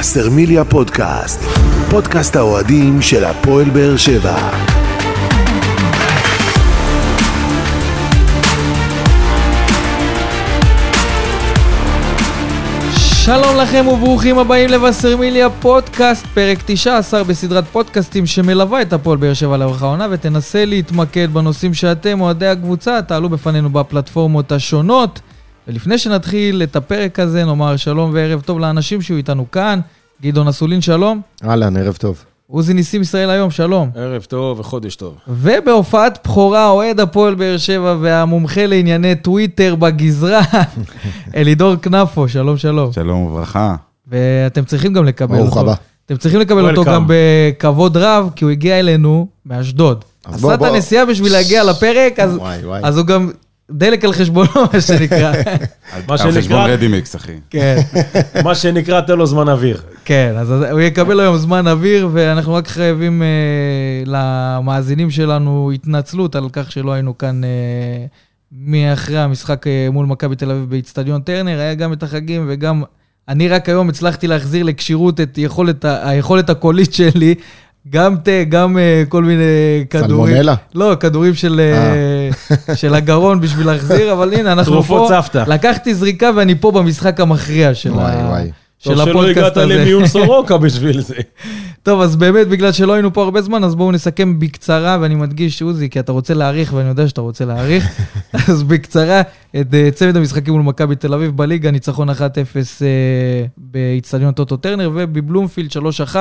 וסרמיליה פודקאסט, פודקאסט האוהדים של הפועל באר שבע. שלום לכם וברוכים הבאים לבשרמיליה פודקאסט, פרק 19 בסדרת פודקאסטים שמלווה את הפועל באר שבע לאורך העונה ותנסה להתמקד בנושאים שאתם, אוהדי הקבוצה, תעלו בפנינו בפלטפורמות השונות. ולפני שנתחיל את הפרק הזה, נאמר שלום וערב טוב לאנשים שהיו איתנו כאן. גדעון אסולין, שלום. אהלן, ערב טוב. עוזי ניסים ישראל היום, שלום. ערב טוב וחודש טוב. ובהופעת בכורה, אוהד הפועל באר שבע והמומחה לענייני טוויטר בגזרה, אלידור כנפו, שלום שלום. שלום וברכה. ואתם צריכים גם לקבל אותו. ברוך הבא. אתם צריכים לקבל אותו. גם בכבוד רב, כי הוא הגיע אלינו מאשדוד. עשה את. הנסיעה בשביל להגיע לפרק. אז הוא גם דלק על חשבונו, מה שנקרא. מה על חשבון שנקרא, רדימיקס, אחי. כן, מה שנקרא, תן לו זמן אוויר. כן, אז הוא יקבל היום זמן אוויר, ואנחנו רק חייבים אה, למאזינים שלנו התנצלות על כך שלא היינו כאן אה, מאחרי המשחק אה, מול מכבי תל אביב באיצטדיון טרנר, היה גם את החגים וגם... אני רק היום הצלחתי להחזיר לכשירות את יכולת, היכולת הקולית שלי, גם תה, גם אה, כל מיני כדורים. סלמונלה? לא, כדורים של, אה, של הגרון בשביל להחזיר, אבל הנה, אנחנו תרופות פה. סבתא. לקחתי זריקה ואני פה במשחק המכריע של, וואי, ה... וואי. של טוב שלא הפודקאסט הגעת הזה. למיון סורוקה בשביל זה. טוב, אז באמת, בגלל שלא היינו פה הרבה זמן, אז בואו נסכם בקצרה, ואני מדגיש, עוזי, כי אתה רוצה להאריך, ואני יודע שאתה רוצה להאריך, אז בקצרה, את אה, צמד המשחקים מול מכבי תל אביב בליגה, ניצחון 1-0 אה, באיצטדיון טוטו טרנר, ובבלומפילד 3-1.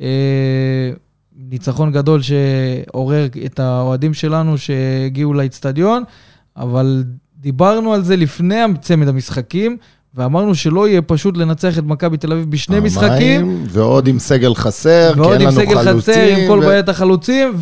אה, ניצחון גדול שעורר את האוהדים שלנו שהגיעו לאיצטדיון, אבל דיברנו על זה לפני צמד המשחקים, ואמרנו שלא יהיה פשוט לנצח את מכבי תל אביב בשני משחקים. פעמיים, ועוד עם סגל חסר, כי ועוד אין עם לנו חלוצים. סגל חצר, עם כל ו- בעיית החלוצים,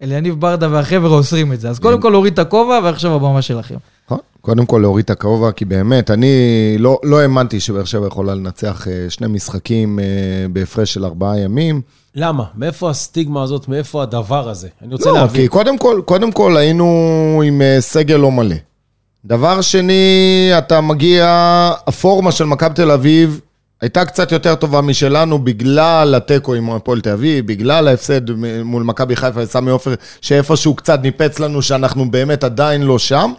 ואליניב ברדה והחבר'ה אוסרים את זה. אז קודם כל להוריד את הכובע, ועכשיו הבמה שלכם. נכון. קודם כל להוריד את הכובע, כי באמת, אני לא לא האמנתי שבאר שבע יכולה לנצח אה, שני משחקים אה, בהפרש של ארבעה ימים. למה? מאיפה הסטיגמה הזאת? מאיפה הדבר הזה? אני רוצה לא, להבין. כי קודם כל, קודם כל היינו עם אה, סגל לא מלא. דבר שני, אתה מגיע, הפורמה של מכבי תל אביב הייתה קצת יותר טובה משלנו בגלל התיקו עם הפועל תל אביב, בגלל ההפסד מול מכבי חיפה וסמי עופר, שאיפשהו קצת ניפץ לנו שאנחנו באמת עדיין לא שם.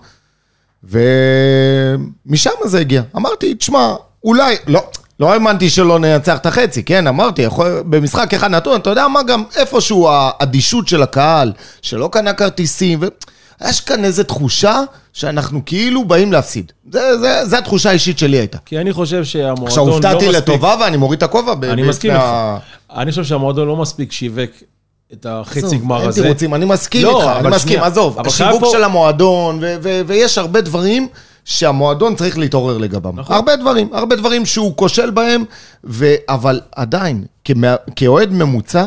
ומשם זה הגיע. אמרתי, תשמע, אולי, לא, לא האמנתי שלא ננצח את החצי, כן, אמרתי, יכול, במשחק אחד נתון, אתה יודע מה גם, איפשהו האדישות של הקהל, שלא קנה כרטיסים, ויש כאן איזו תחושה שאנחנו כאילו באים להפסיד. זה, זה, זה התחושה האישית שלי הייתה. כי אני חושב שהמועדון לא עכשיו, מספיק... הופתעתי לטובה ואני מוריד את הכובע. אני מסכים איתך. אני חושב שהמועדון לא מספיק שיווק את החצי גמר אין הזה. תירוצים, אני מסכים לא, איתך, אני מסכים, שנייה, עזוב, השיווק פה- של המועדון, ו- ו- ויש הרבה דברים שהמועדון צריך להתעורר לגביהם. נכון. הרבה דברים, הרבה דברים שהוא כושל בהם, ו- אבל עדיין, כאוהד ממוצע,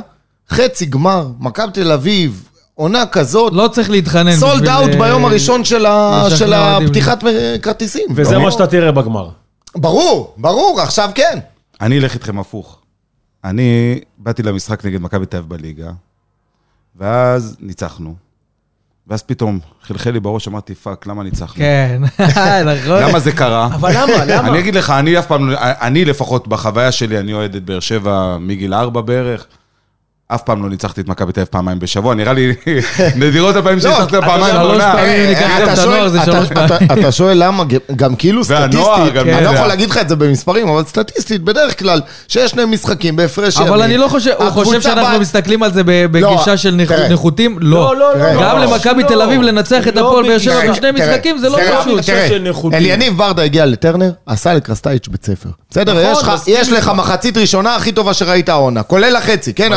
חצי גמר, מכבי תל אביב, עונה כזאת, לא צריך להתחנן. סולד אאוט אה, ביום הראשון של ה- של. הפתיחת כרטיסים. וזה ברור. מה שאתה תראה בגמר. ברור, ברור, עכשיו כן. אני אלך איתכם הפוך. אני באתי למשחק נגד מכבי תל אביב בליגה, ואז ניצחנו. ואז פתאום חלחל לי בראש, אמרתי, fuck, למה ניצחנו? כן, נכון. למה זה קרה? אבל למה? למה? אני אגיד לך, אני אף פעם, לא- אני לפחות בחוויה שלי, אני אוהד את באר שבע מגיל ארבע בערך. אף פעם לא ניצחתי את מכבי תל אביב פעמיים בשבוע, נראה לי נדירות הפעמים שניצחתי אותה פעמיים בעונה. ניקח גם אתה את שואל- למה, גם כאילו סטטיסטית, אני לא יודע. יכול להגיד לך את זה במספרים, אבל סטטיסטית, בדרך כלל, שיש שני משחקים בהפרש אבל ימים, אני לא חושב, הוא חושב שאנחנו מסתכלים על זה ב- בגישה של. נחותים? לא, לא. לא, לא. גם לא, למכבי לא. תל אביב לנצח את לא הפועל באר שבע. בשני משחקים זה לא פשוט. אליניב ברדה הגיע לטרנר, עשה לקרסטייץ' בית ספר. בסדר? נכון, יש לך-. מחצית ראשונה הכי טובה שראית העונה, כולל החצי, כן?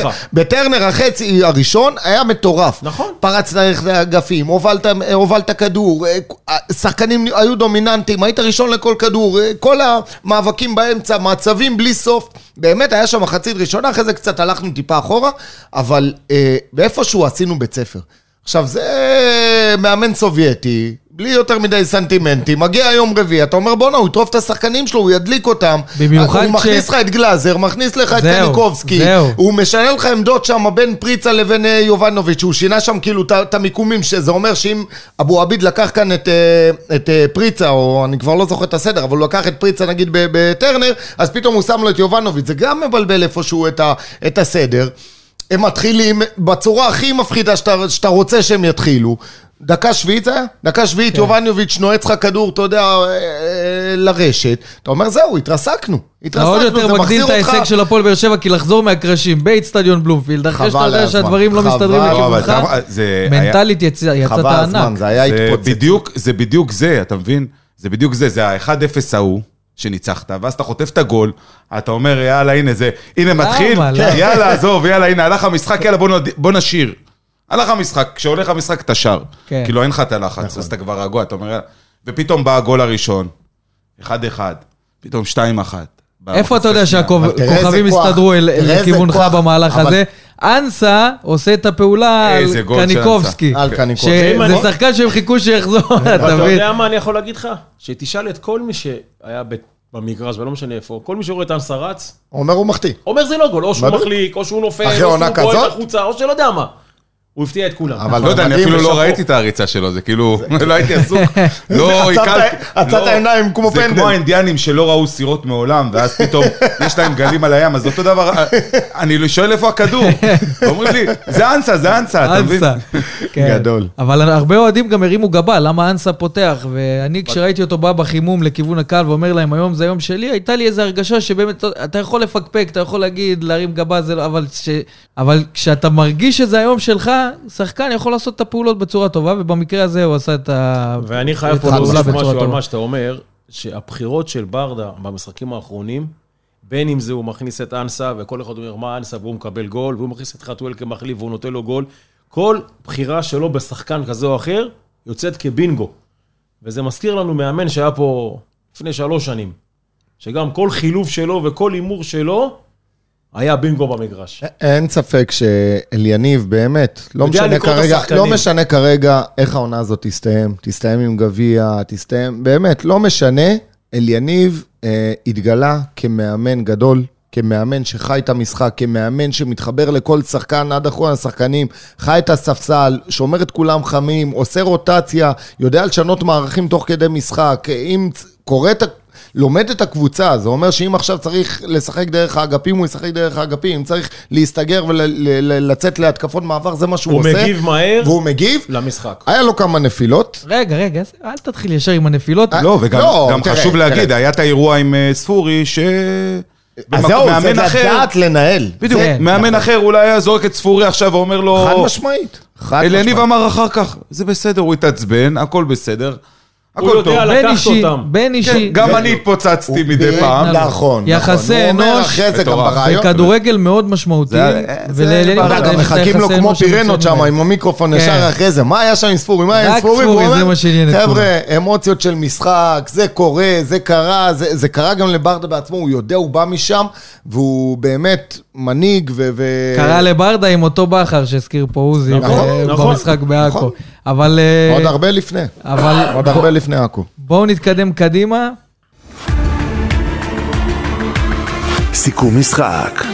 החצי. בטרנר החצי הראשון היה מטורף. נכון. פרץ דרך האגפים, הובלת, הובלת כדור, אה, שחקנים היו דומיננטיים, היית ראשון לכל כדור, אה, כל המאבקים באמצע, מעצבים בלי סוף. באמת היה שם מחצית ראשונה, אחרי זה קצת הלכנו טיפה אחורה, אבל אה, באיפשהו עשינו בית ספר. עכשיו, זה מאמן סובייטי, בלי יותר מדי סנטימנטים, מגיע יום רביעי, אתה אומר בואנה, הוא יטרוף את השחקנים שלו, הוא ידליק אותם. במיוחד הוא כש- מכניס לך את גלאזר, מכניס לך את קניקובסקי, זהו. הוא משנה לך עמדות שם בין פריצה לבין אה, יובנוביץ', הוא שינה שם כאילו את המיקומים, שזה אומר שאם אבו עביד לקח כאן את, אה, את אה, פריצה, או אני כבר לא זוכר את הסדר, אבל הוא לקח את פריצה נגיד בטרנר, אז פתאום הוא שם לו את יובנוביץ', זה גם מבלבל איפשהו את, ה, את הסדר. הם מתחילים בצורה הכי מפחידה שאתה, שאתה רוצה שהם יתחילו. דקה שביעית זה היה? דקה שביעית, יובניוביץ' נועץ לך כדור, אתה יודע, אה, אה, לרשת. אתה אומר, זהו, התרסקנו. התרסקנו, עוד יותר זה מגדיל מחזיר את ההישג אותך... של הפועל באר שבע, כי לחזור מהקרשים באיצטדיון בלומפילד, אחרי שאתה יודע שהדברים לא חבל. מסתדרים לא, לכיוונך, זה מנטלית יצא- יצאת חבל הזמן, ענק. זה היה זה התפוצץ. זה בדיוק זה, אתה מבין? זה בדיוק זה, זה ה-1-0 ההוא. שניצחת, ואז אתה חוטף את הגול, אתה אומר, יאללה, הנה זה, הנה מתחיל? כן, יאללה, עזוב, יאללה, הנה, הלך המשחק, יאללה, בוא נשיר. הלך המשחק, כשהולך המשחק אתה שר. כן. כאילו, אין לך את הלחץ, אז אתה כבר רגוע, אתה אומר. ופתאום בא הגול הראשון, 1-1, פתאום 2-1. איפה אתה יודע שהכוכבים הסתדרו לכיוונך כוח, במהלך אבל- הזה? אנסה עושה את הפעולה על קניקובסקי. על קניקובסקי. שזה שחקן שהם חיכו שיחזור, אתה אתה מבין? יודע מה אני יכול להגיד לך? שתשאל את כל מי שהיה ב- במגרש, ולא משנה איפה, כל מי שרואה את אנסה רץ, אומר, הוא מחטיא. אומר זה לא גול, או שהוא. מחליק, או שהוא נופל, או שהוא בועט? החוצה, או שלא יודע מה. הוא הפתיע את כולם. אבל לא יודע, אני אפילו לא. ראיתי את הריצה שלו, זה כאילו, לא הייתי עסוק. לא, עיכלתי. עצרת לא. העיניים כמו זה פנדל. כמו האינדיאנים שלא ראו סירות מעולם, ואז פתאום יש להם גלים על הים, אז אותו דבר, אני שואל איפה הכדור. אומרים לי, זה אנסה, זה אנסה, אתה מבין? אנסה. כן. גדול. אבל הרבה אוהדים גם הרימו גבה, למה אנסה פותח? ואני, כשראיתי אותו בא בחימום לכיוון הקהל ואומר להם, היום זה היום שלי, הייתה לי איזו הרגשה שבאמת, אתה יכול לפקפק, אתה יכול להגיד, להרים גבה, זה לא. אבל כשאתה מרגיש שזה היום שלך, שחקן יכול לעשות את הפעולות בצורה טובה, ובמקרה הזה הוא עשה את ה... ואני חייב פה להוסיף משהו על טובה. מה שאתה אומר, שהבחירות של ברדה במשחקים האחרונים, בין אם זה הוא מכניס את אנסה, וכל אחד אומר מה אנסה, והוא מקבל גול, והוא מכניס את חתואל כמחליף והוא נותן לו גול, כל בחירה שלו בשחקן כזה או אחר, יוצאת כבינגו. וזה מזכיר לנו מאמן שהיה פה לפני שלוש שנים, שגם כל חילוף שלו וכל הימור שלו, היה בינגו במגרש. אין ספק שאליניב באמת, לא משנה כרגע. לא משנה כרגע איך העונה הזאת תסתיים, תסתיים עם גביע, תסתיים, באמת, לא משנה, אליניב אה, התגלה כמאמן גדול, כמאמן שחי את המשחק, כמאמן שמתחבר לכל שחקן עד אחרון השחקנים, חי את הספסל, שומר את כולם חמים, עושה רוטציה, יודע לשנות מערכים תוך כדי משחק, אם צ- קורא את. לומד את הקבוצה, זה אומר שאם עכשיו צריך לשחק דרך האגפים, הוא ישחק דרך האגפים, אם צריך להסתגר ולצאת להתקפות מעבר, זה מה שהוא הוא עושה. מגיב מהר והוא מגיב. למשחק. היה לו כמה נפילות. רגע, רגע, אז אל תתחיל ישר עם הנפילות. אה, לא, וגם לא, גם תראה, חשוב תראה. להגיד, היה את האירוע עם אה, ספורי, ש... אז במק- זהו, זה לדעת לנהל. בדיוק, מאמן נכון. אחר אולי היה זורק את ספורי עכשיו ואומר לו... חד משמעית. חד אליניב משמעית. אמר אחר כך, זה בסדר, הוא התעצבן, הכל בסדר, הוא הכל יודע טוב. לקחת בין אישי, אותם. בין אישי. כן, גם אני התפוצצתי מדי הוא- פעם. נכון. יחסי נכון. הוא אומר אנוש, אחרי זה גם מטורף. ברעיון. כדורגל מאוד משמעותי, יודע, את מחכים לו כמו פירנות שם. עם המיקרופון כן. ישר אחרי זה. מה היה שם עם ספורי? מה היה עם רק ספורי? ספורי, והוא זה מה שעניין את חבר'ה, אמוציות של משחק, זה קורה, זה קרה, זה זה קרה גם לברדה בעצמו, הוא יודע, הוא בא משם, והוא באמת מנהיג ו... ו- קרא לברדה עם אותו בכר שהזכיר פה עוזי נכון, ב- נכון, במשחק בעכו. נכון. אבל אה, עוד הרבה לפני. אבל עוד הרבה לפני עכו. בואו נתקדם קדימה. סיכום משחק.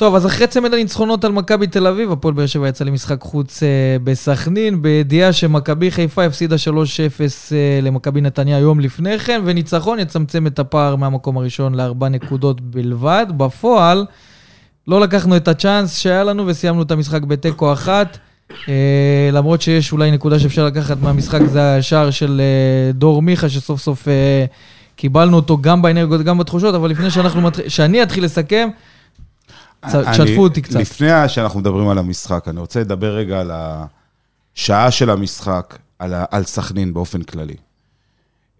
טוב, אז אחרי צמד הניצחונות על מכבי תל אביב, הפועל באר שבע יצא למשחק חוץ אה, בסכנין, בידיעה שמכבי חיפה הפסידה 3-0 אה, למכבי נתניה יום לפני כן, וניצחון יצמצם את הפער מהמקום הראשון לארבע נקודות בלבד. בפועל, לא לקחנו את הצ'אנס שהיה לנו וסיימנו את המשחק בתיקו אחת. אה, למרות שיש אולי נקודה שאפשר לקחת מהמשחק, זה השער של דור מיכה, שסוף סוף קיבלנו אותו גם באנרגיות, גם בתחושות, אבל לפני שאנחנו. שאני אתחיל לסכם, תשתפו אותי קצת. לפני שאנחנו מדברים על המשחק, אני רוצה לדבר רגע על השעה של המשחק, על על סכנין באופן כללי.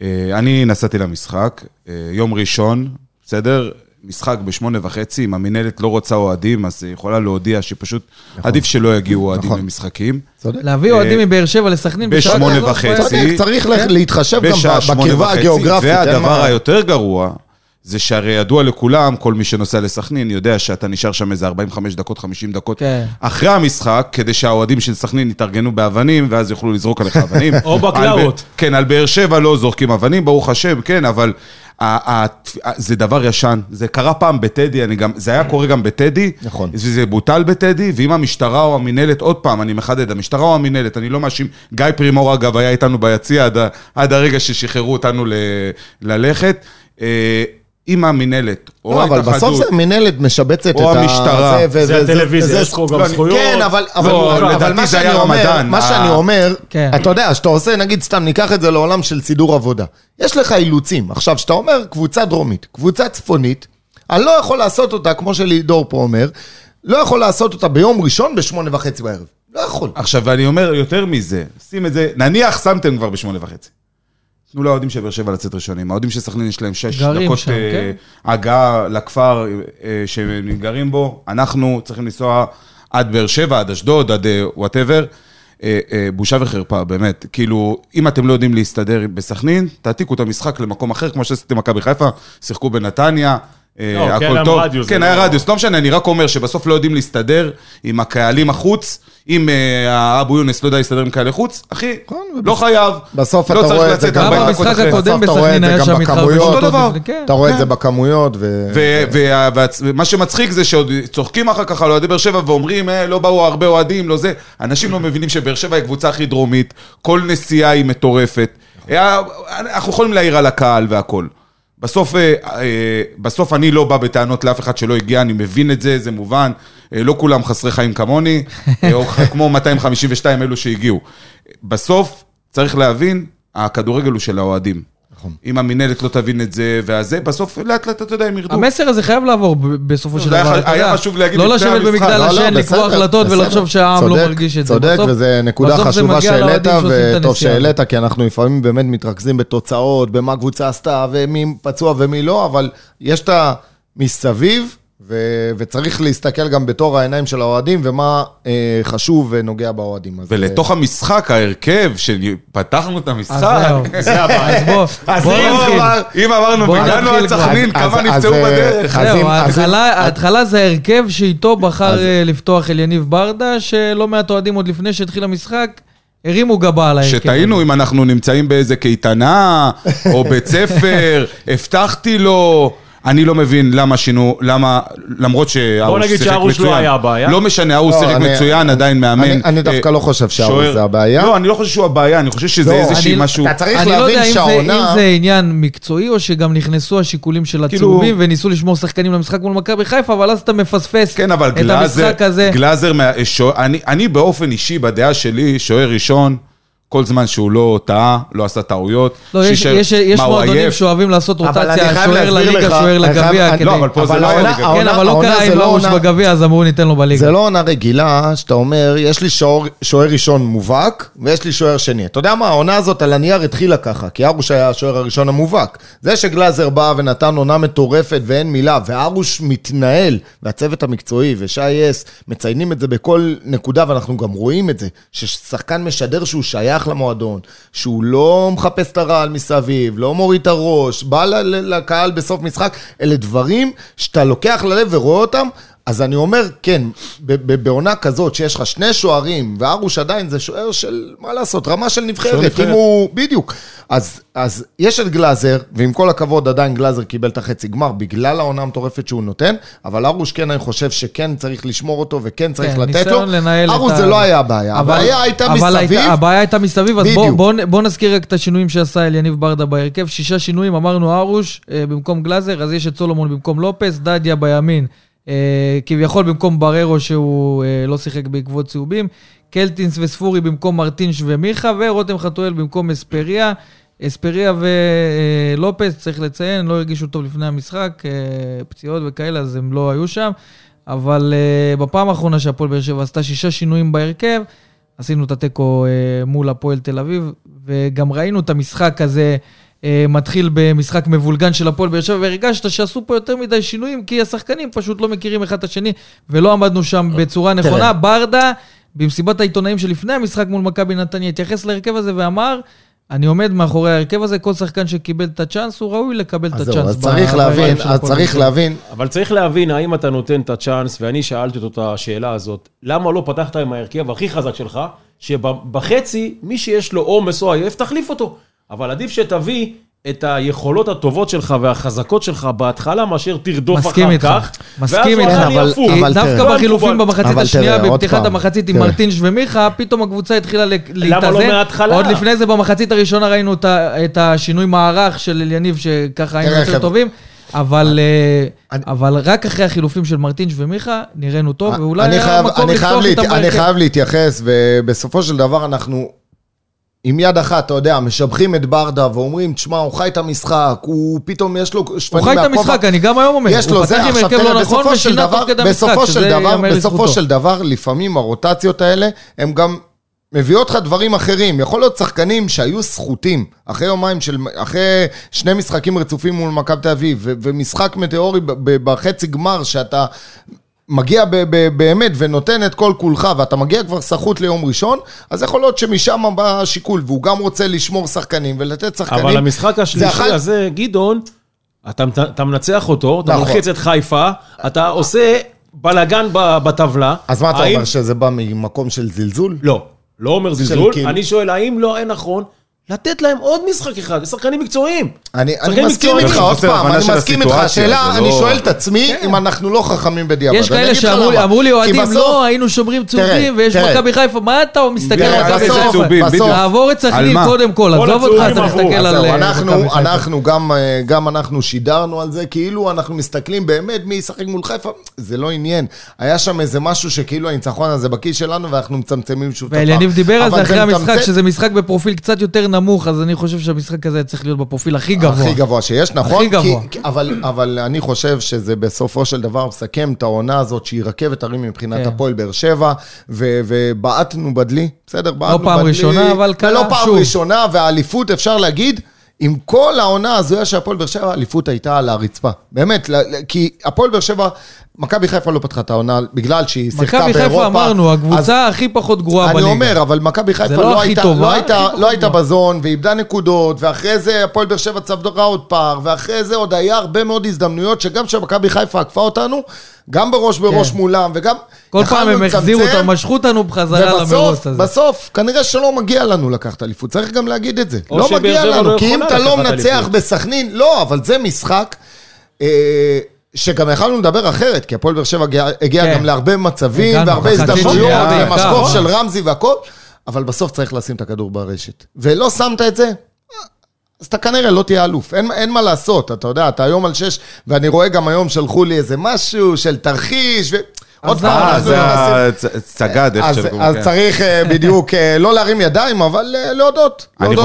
אה, אני נסעתי למשחק, אה, יום ראשון, בסדר? משחק בשמונה וחצי, אם המינהלת לא רוצה אוהדים, אז היא יכולה להודיע שפשוט עדיף שלא יגיעו אוהדים נכון. למשחקים. צודק. להביא אוהדים מבאר שבע לסכנין בשעה בשמונה וחצי. צריך לה- להתחשב גם בקרבה וחצי, הגיאוגרפית. והדבר היותר גרוע, זה שהרי ידוע לכולם, כל מי שנוסע לסכנין יודע שאתה נשאר שם איזה 45 דקות, 50 דקות כן. אחרי המשחק, כדי שהאוהדים של סכנין יתארגנו באבנים, ואז יוכלו לזרוק עליך אבנים. או בקלאות. על ב- כן, על באר שבע לא זורקים אבנים, ברוך השם, כן, אבל ה- ה- זה דבר ישן. זה קרה פעם בטדי, אני גם, זה היה קורה גם בטדי. נכון. זה בוטל בטדי, ואם המשטרה או המינהלת, עוד פעם, אני מחדד, המשטרה או המינהלת, אני לא מאשים, גיא פרימור אגב היה איתנו ביציע עד, ה- עד הרגע ששחררו אותנו ל, ללכת. אה, אם המינהלת, או לא, אבל ההתאחדות, בסוף זה המינהלת משבצת או את ה... המשטרה. ו- זה הטלוויזיה, יש פה גם לא, זכויות. כן, אבל אבל- לא, מה שאני היה אומר. מה אה. שאני אומר. אתה יודע, שאתה עושה, נגיד סתם, ניקח את זה לעולם של סידור עבודה. יש לך אילוצים. עכשיו, שאתה אומר קבוצה דרומית, קבוצה צפונית, אני לא יכול לעשות אותה, כמו שלידור פה אומר, לא יכול לעשות אותה ביום ראשון בשמונה וחצי בערב. לא יכול. עכשיו, ואני אומר יותר מזה, שים את זה, נניח שמתם כבר בשמונה וחצי. תנו לאוהדים של באר שבע לצאת ראשונים. האוהדים של סכנין יש להם שש דקות שם, אה, כן. הגעה לכפר אה, שהם גרים בו. אנחנו צריכים לנסוע עד באר שבע, עד אשדוד, עד whatever. בושה וחרפה, באמת. כאילו, אם אתם לא יודעים להסתדר בסכנין, תעתיקו את המשחק למקום אחר, כמו שעשיתם מכבי חיפה, שיחקו בנתניה. אה, לא, כן, הכל היה טוב. רדיוס, כן, היה רדיוס, לא משנה, אני רק אומר שבסוף לא יודעים להסתדר עם הקהלים החוץ, אם אה, אבו יונס לא יודע להסתדר עם קהלי חוץ, אחי, לא חייב. בסוף לא אתה רואה את זה גם גם 40 דקות במשחק. הקודם בסוף אתה רואה את בסכנין זה היה גם שם כן. אתה רואה את זה בכמויות, ו... ומה שמצחיק זה שעוד צוחקים אחר כך על אוהדי באר שבע ואומרים, "אה, לא באו הרבה אוהדים, לא זה. אנשים לא מבינים שבאר שבע היא קבוצה הכי דרומית, כל נסיעה היא מטורפת. אה, אנחנו יכולים להעיר על הקהל והכל. בסוף, אה, אה, בסוף אני לא בא בטענות לאף אחד שלא הגיע, אני מבין את זה, זה מובן. אה, לא כולם חסרי חיים כמוני, או כמו 252 אלו שהגיעו. בסוף, צריך להבין, הכדורגל הוא של האוהדים. נכון. אם המינהלת לא תבין את זה והזה, בסוף לאט לאט אתה יודע, הם ירדו. המסר הזה חייב לעבור בסופו של זה היה דבר. היה. חשוב להגיד לא לפני לשבת המשחק. במגדל לא, לא, השן, לקבוע בסדר, החלטות. ולחשוב שהעם לא צודק, מרגיש את זה. צודק, וזו נקודה חשובה שהעלית, וטוב. שהעלית, כי אנחנו לפעמים באמת מתרכזים בתוצאות, במה קבוצה עשתה, ומי פצוע ומי לא, אבל יש את המסביב, ו- וצריך להסתכל גם בתור העיניים של האוהדים, ומה אה, חשוב ונוגע באוהדים. אז, ולתוך המשחק, ההרכב, שפתחנו את אז המשחק. זהו. זה הבעיה. אז בוא, אז בוא אם נתחיל. אם אמרנו, בוא הגענו נתחיל עד כבר. סכנין, אז- כמה אז- נפצעו אז, בדרך. אז זהו, אז- ההתחלה- אז- ההתחלה זה ההרכב שאיתו בחר אה, לפתוח אליניב ברדה, שלא מעט אוהדים עוד לפני שהתחיל המשחק, הרימו גבה על ההרכב. שטעינו אם אנחנו נמצאים באיזה קייטנה, או בית ספר, הבטחתי לו. אני לא מבין למה שינו, למה, למרות שהארוש נגיד שיחק שהארוש לא מצוין. היה הבעיה. לא משנה, הארוש לא, שיחק אני- מצוין, עדיין מאמן. אני- אני דווקא אה, לא חושב שהארוש שוער. זה הבעיה. לא, אני לא חושב שהוא הבעיה, אני חושב שזה לא, איזושהי אני- משהו... אתה צריך אני לא להבין יודע אם זה- שהעונה... אם זה עניין מקצועי, או שגם נכנסו השיקולים של כאילו- הצהובים, וניסו לשמור שחקנים למשחק מול מכבי חיפה, אבל אז אתה מפספס כן, אבל את גלאזר, המשחק הזה. גלאזר, אני, אני באופן אישי, בדעה שלי, שוער ראשון, כל זמן שהוא לא טעה, לא עשה טעויות. לא, יש- יש יש מה, הוא מועדונים? שאוהבים לעשות רוטציה, שוער לליגה, שוער לגביע, כדי... לא, אבל פה זה לא היה העונה- ליגה. העונה- כן, אבל לא קרה עם לא ארוש עונה- בגביע, אז אמרו ניתן לו בליגה. זה לא עונה רגילה, שאתה אומר, יש לי שוער, שוער ראשון מובהק, ויש לי שוער שני. אתה יודע מה, העונה הזאת על הנייר התחילה ככה, כי ארוש היה השוער הראשון המובהק. זה שגלאזר בא ונתן עונה מטורפת ואין מילה, וארוש מתנהל, והצוות המקצועי ושי אס מציינים את זה בכל נקודה, ואנחנו גם רואים את זה, ששחקן משדר שהוא שייך למועדון, שהוא לא מחפש את הרעל מסביב, לא מוריד את הראש, בא לקהל בסוף משחק, אלה דברים שאתה לוקח ללב ורואה אותם. אז אני אומר, כן, בעונה כזאת שיש לך שני שוערים, וארוש עדיין זה שוער של, מה לעשות, רמה של נבחרת. אם הוא, בדיוק. אז, אז יש את גלאזר, ועם כל הכבוד עדיין גלאזר קיבל את החצי גמר, בגלל העונה המטורפת שהוא נותן, אבל ארוש כן, אני חושב שכן צריך לשמור אותו, וכן צריך כן, לתת לו. ארוש ה- זה לא היה הבעיה, אבל- הבעיה הייתה אבל מסביב. הייתה- הבעיה הייתה מסביב, אז בוא-. בוא בוא נזכיר רק את השינויים שעשה אליניב ברדה בהרכב. שישה שינויים, אמרנו ארוש אה, במקום גלאזר, אז יש את סולומון במקום לופס, דדיה בימין, כביכול במקום בררו שהוא אה, לא שיחק בעקבות צהובים, קלטינס וספורי במקום מרטינש ומיכה, ורותם חתואל במקום אספריה. אספריה ולופס, צריך לציין, לא הרגישו טוב לפני המשחק, אה, פציעות וכאלה, אז הם לא היו שם. אבל בפעם האחרונה שהפועל באר שבע עשתה שישה שינויים בהרכב, עשינו את התיקו מול הפועל תל אביב, וגם ראינו את המשחק הזה מתחיל במשחק מבולגן של הפועל באר שבע, והרגשת שעשו פה יותר מדי שינויים, כי השחקנים פשוט לא מכירים אחד את השני, ולא עמדנו שם בצורה נכונה. תראה. ברדה, במסיבת העיתונאים שלפני המשחק מול מכבי נתניה, התייחס להרכב הזה ואמר, אני עומד מאחורי ההרכב הזה, כל שחקן שקיבל את הצ'אנס, הוא ראוי לקבל את אז הצ'אנס. זהו, אז צריך להבין, אז צריך. להבין, אבל צריך להבין האם אתה נותן את הצ'אנס, ואני שאלתי אותו את השאלה הזאת, למה לא פתחת עם ההרכב הכי חזק שלך, שבחצי, מי שיש לו עומס או עייף, תחליף אותו. אבל עדיף שתביא את היכולות הטובות שלך והחזקות שלך בהתחלה, מאשר תרדוף אחר מסכים איתך, כך. מסכים איתך. אבל-. אבל דווקא. בחילופים. במחצית השנייה, בפתיחת המחצית עם. מרטינש ומיכה, פתאום הקבוצה התחילה ל- להתאזן. לא מההתחלה? עוד לפני זה, במחצית הראשונה ראינו את את השינוי מערך של אליניב, שככה היינו יותר. טובים. אבל, אה, אני- אבל רק אחרי החילופים של מרטינש ומיכה, נראינו טוב, ואולי אני היה חייב- מקום לפתוח להת- איתם אני בהרכב. חייב להתייחס, ובסופו של דבר אנחנו עם יד אחת, אתה יודע, משבחים את ברדה ואומרים, תשמע, הוא חי את המשחק, הוא פתאום יש לו שפנים הוא חי את מהכובע." המשחק, אני גם היום אומר. יש לו זה, עכשיו תראה, לא נכון בסופו של ושינה תוך דבר, בסופו של דבר, בסופו. של דבר, לפעמים הרוטציות האלה, הם גם מביאות לך דברים אחרים. יכול להיות שחקנים שהיו סחוטים, אחרי יומיים של, אחרי שני משחקים רצופים מול מכבי תל אביב, ומשחק מטאורי בחצי גמר, שאתה מגיע ב- ב- באמת ונותן את כל כולך, ואתה מגיע כבר סחוט ליום ראשון, אז יכול להיות שמשם בא השיקול, והוא גם רוצה לשמור שחקנים ולתת שחקנים. אבל המשחק השלישי אחד- הזה, גדעון, אתה, אתה מנצח אותו, אתה נכון. מלחיץ את חיפה, אתה עושה בלאגן בטבלה. אז מה אתה האם- אומר, שזה בא ממקום של זלזול? לא, לא אומר זלזול, אני שואל, האם לא היה נכון לתת להם עוד משחק אחד, שחקנים מקצועיים. אני, אני מסכים. איתך, עוד פעם, אני מסכים איתך. השאלה, אני לא- שואל את עצמי אם אנחנו לא חכמים בדיעבד. יש כאלה שאמרו לי, אוהדים, לא, היינו שומרים צהובים, ויש. מכבי חיפה, מה אתה מסתכל על מכבי חיפה? תעבור את סכנין? קודם כל, עזוב אותך, אתה. מסתכל על אה, אנחנו, מכבי חיפה. אנחנו גם, אה, גם אנחנו שידרנו על זה, כאילו אנחנו מסתכלים באמת מי ישחק מול חיפה, זה לא עניין. היה שם איזה משהו שכאילו הניצחון הזה בכיס שלנו, ואנחנו מצמצמים שוב את הפער. ואליניב דיבר על אבל זה אחרי המשחק, מצמצם- שזה משחק בפרופיל קצת יותר נמוך, אז אני חושב שהמשחק הזה צריך להיות בפרופיל הכי גבוה. הכי גבוה שיש, נכון? הכי גבוה. כי, אבל, אבל אני חושב שזה בסופו של דבר מסכם את העונה הזאת, שהיא רכבת הרים מבחינת כן. הפועל באר שבע, ו- ובעטנו בדלי, בסדר? בעטנו לא פעם ראשונה, אבל קרה ולא פעם שוב. ראשונה, והאליפות, אפשר להגיד, עם כל העונה הזויה של הפועל באר שבע, האליפות הייתה על הרצפה. באמת, כי הפועל באר שבע, מכבי חיפה לא פתחה את העונה בגלל שהיא שיחקה באירופה. מכבי חיפה אמרנו, אז- הקבוצה הכי פחות גרועה אני בליגה. אומר, אבל מכבי חיפה לא לא, הייתה, טובה, לא, הייתה, לא הייתה. בזון, ואיבדה נקודות, ואחרי זה הפועל באר שבע צברה עוד פער, ואחרי זה עוד היה הרבה מאוד הזדמנויות, שגם כשמכבי חיפה עקפה אותנו, גם בראש בראש כן. מולם, וגם כל פעם הם החזירו אותנו, משכו אותנו בחזרה למרוץ ובסוף, הזה. בסוף, כנראה שלא מגיע לנו לקחת אליפות, צריך גם להגיד את זה. לא מגיע שבע לנו, לא כי אם אתה לא מנצח. בסכנין, לא, אבל זה משחק... שגם יכלנו לדבר אחרת, כי הפועל באר שבע הגיע, כן. גם להרבה מצבים, והרבה הזדמנויות, ומשקוף בעיקר. של רמזי והכל, אבל בסוף צריך לשים את הכדור ברשת. ולא שמת את זה, אז אתה כנראה לא תהיה אלוף. אין, אין מה לעשות, אתה יודע, אתה היום על שש, ואני רואה גם היום שלחו לי איזה משהו של תרחיש, ו... עוד פעם, אה, אה, אנחנו זה מנסים- הצגד, איך אז, שקוראים. אז כן. צריך אה, בדיוק אה, לא להרים ידיים, אבל אה, להודות. אני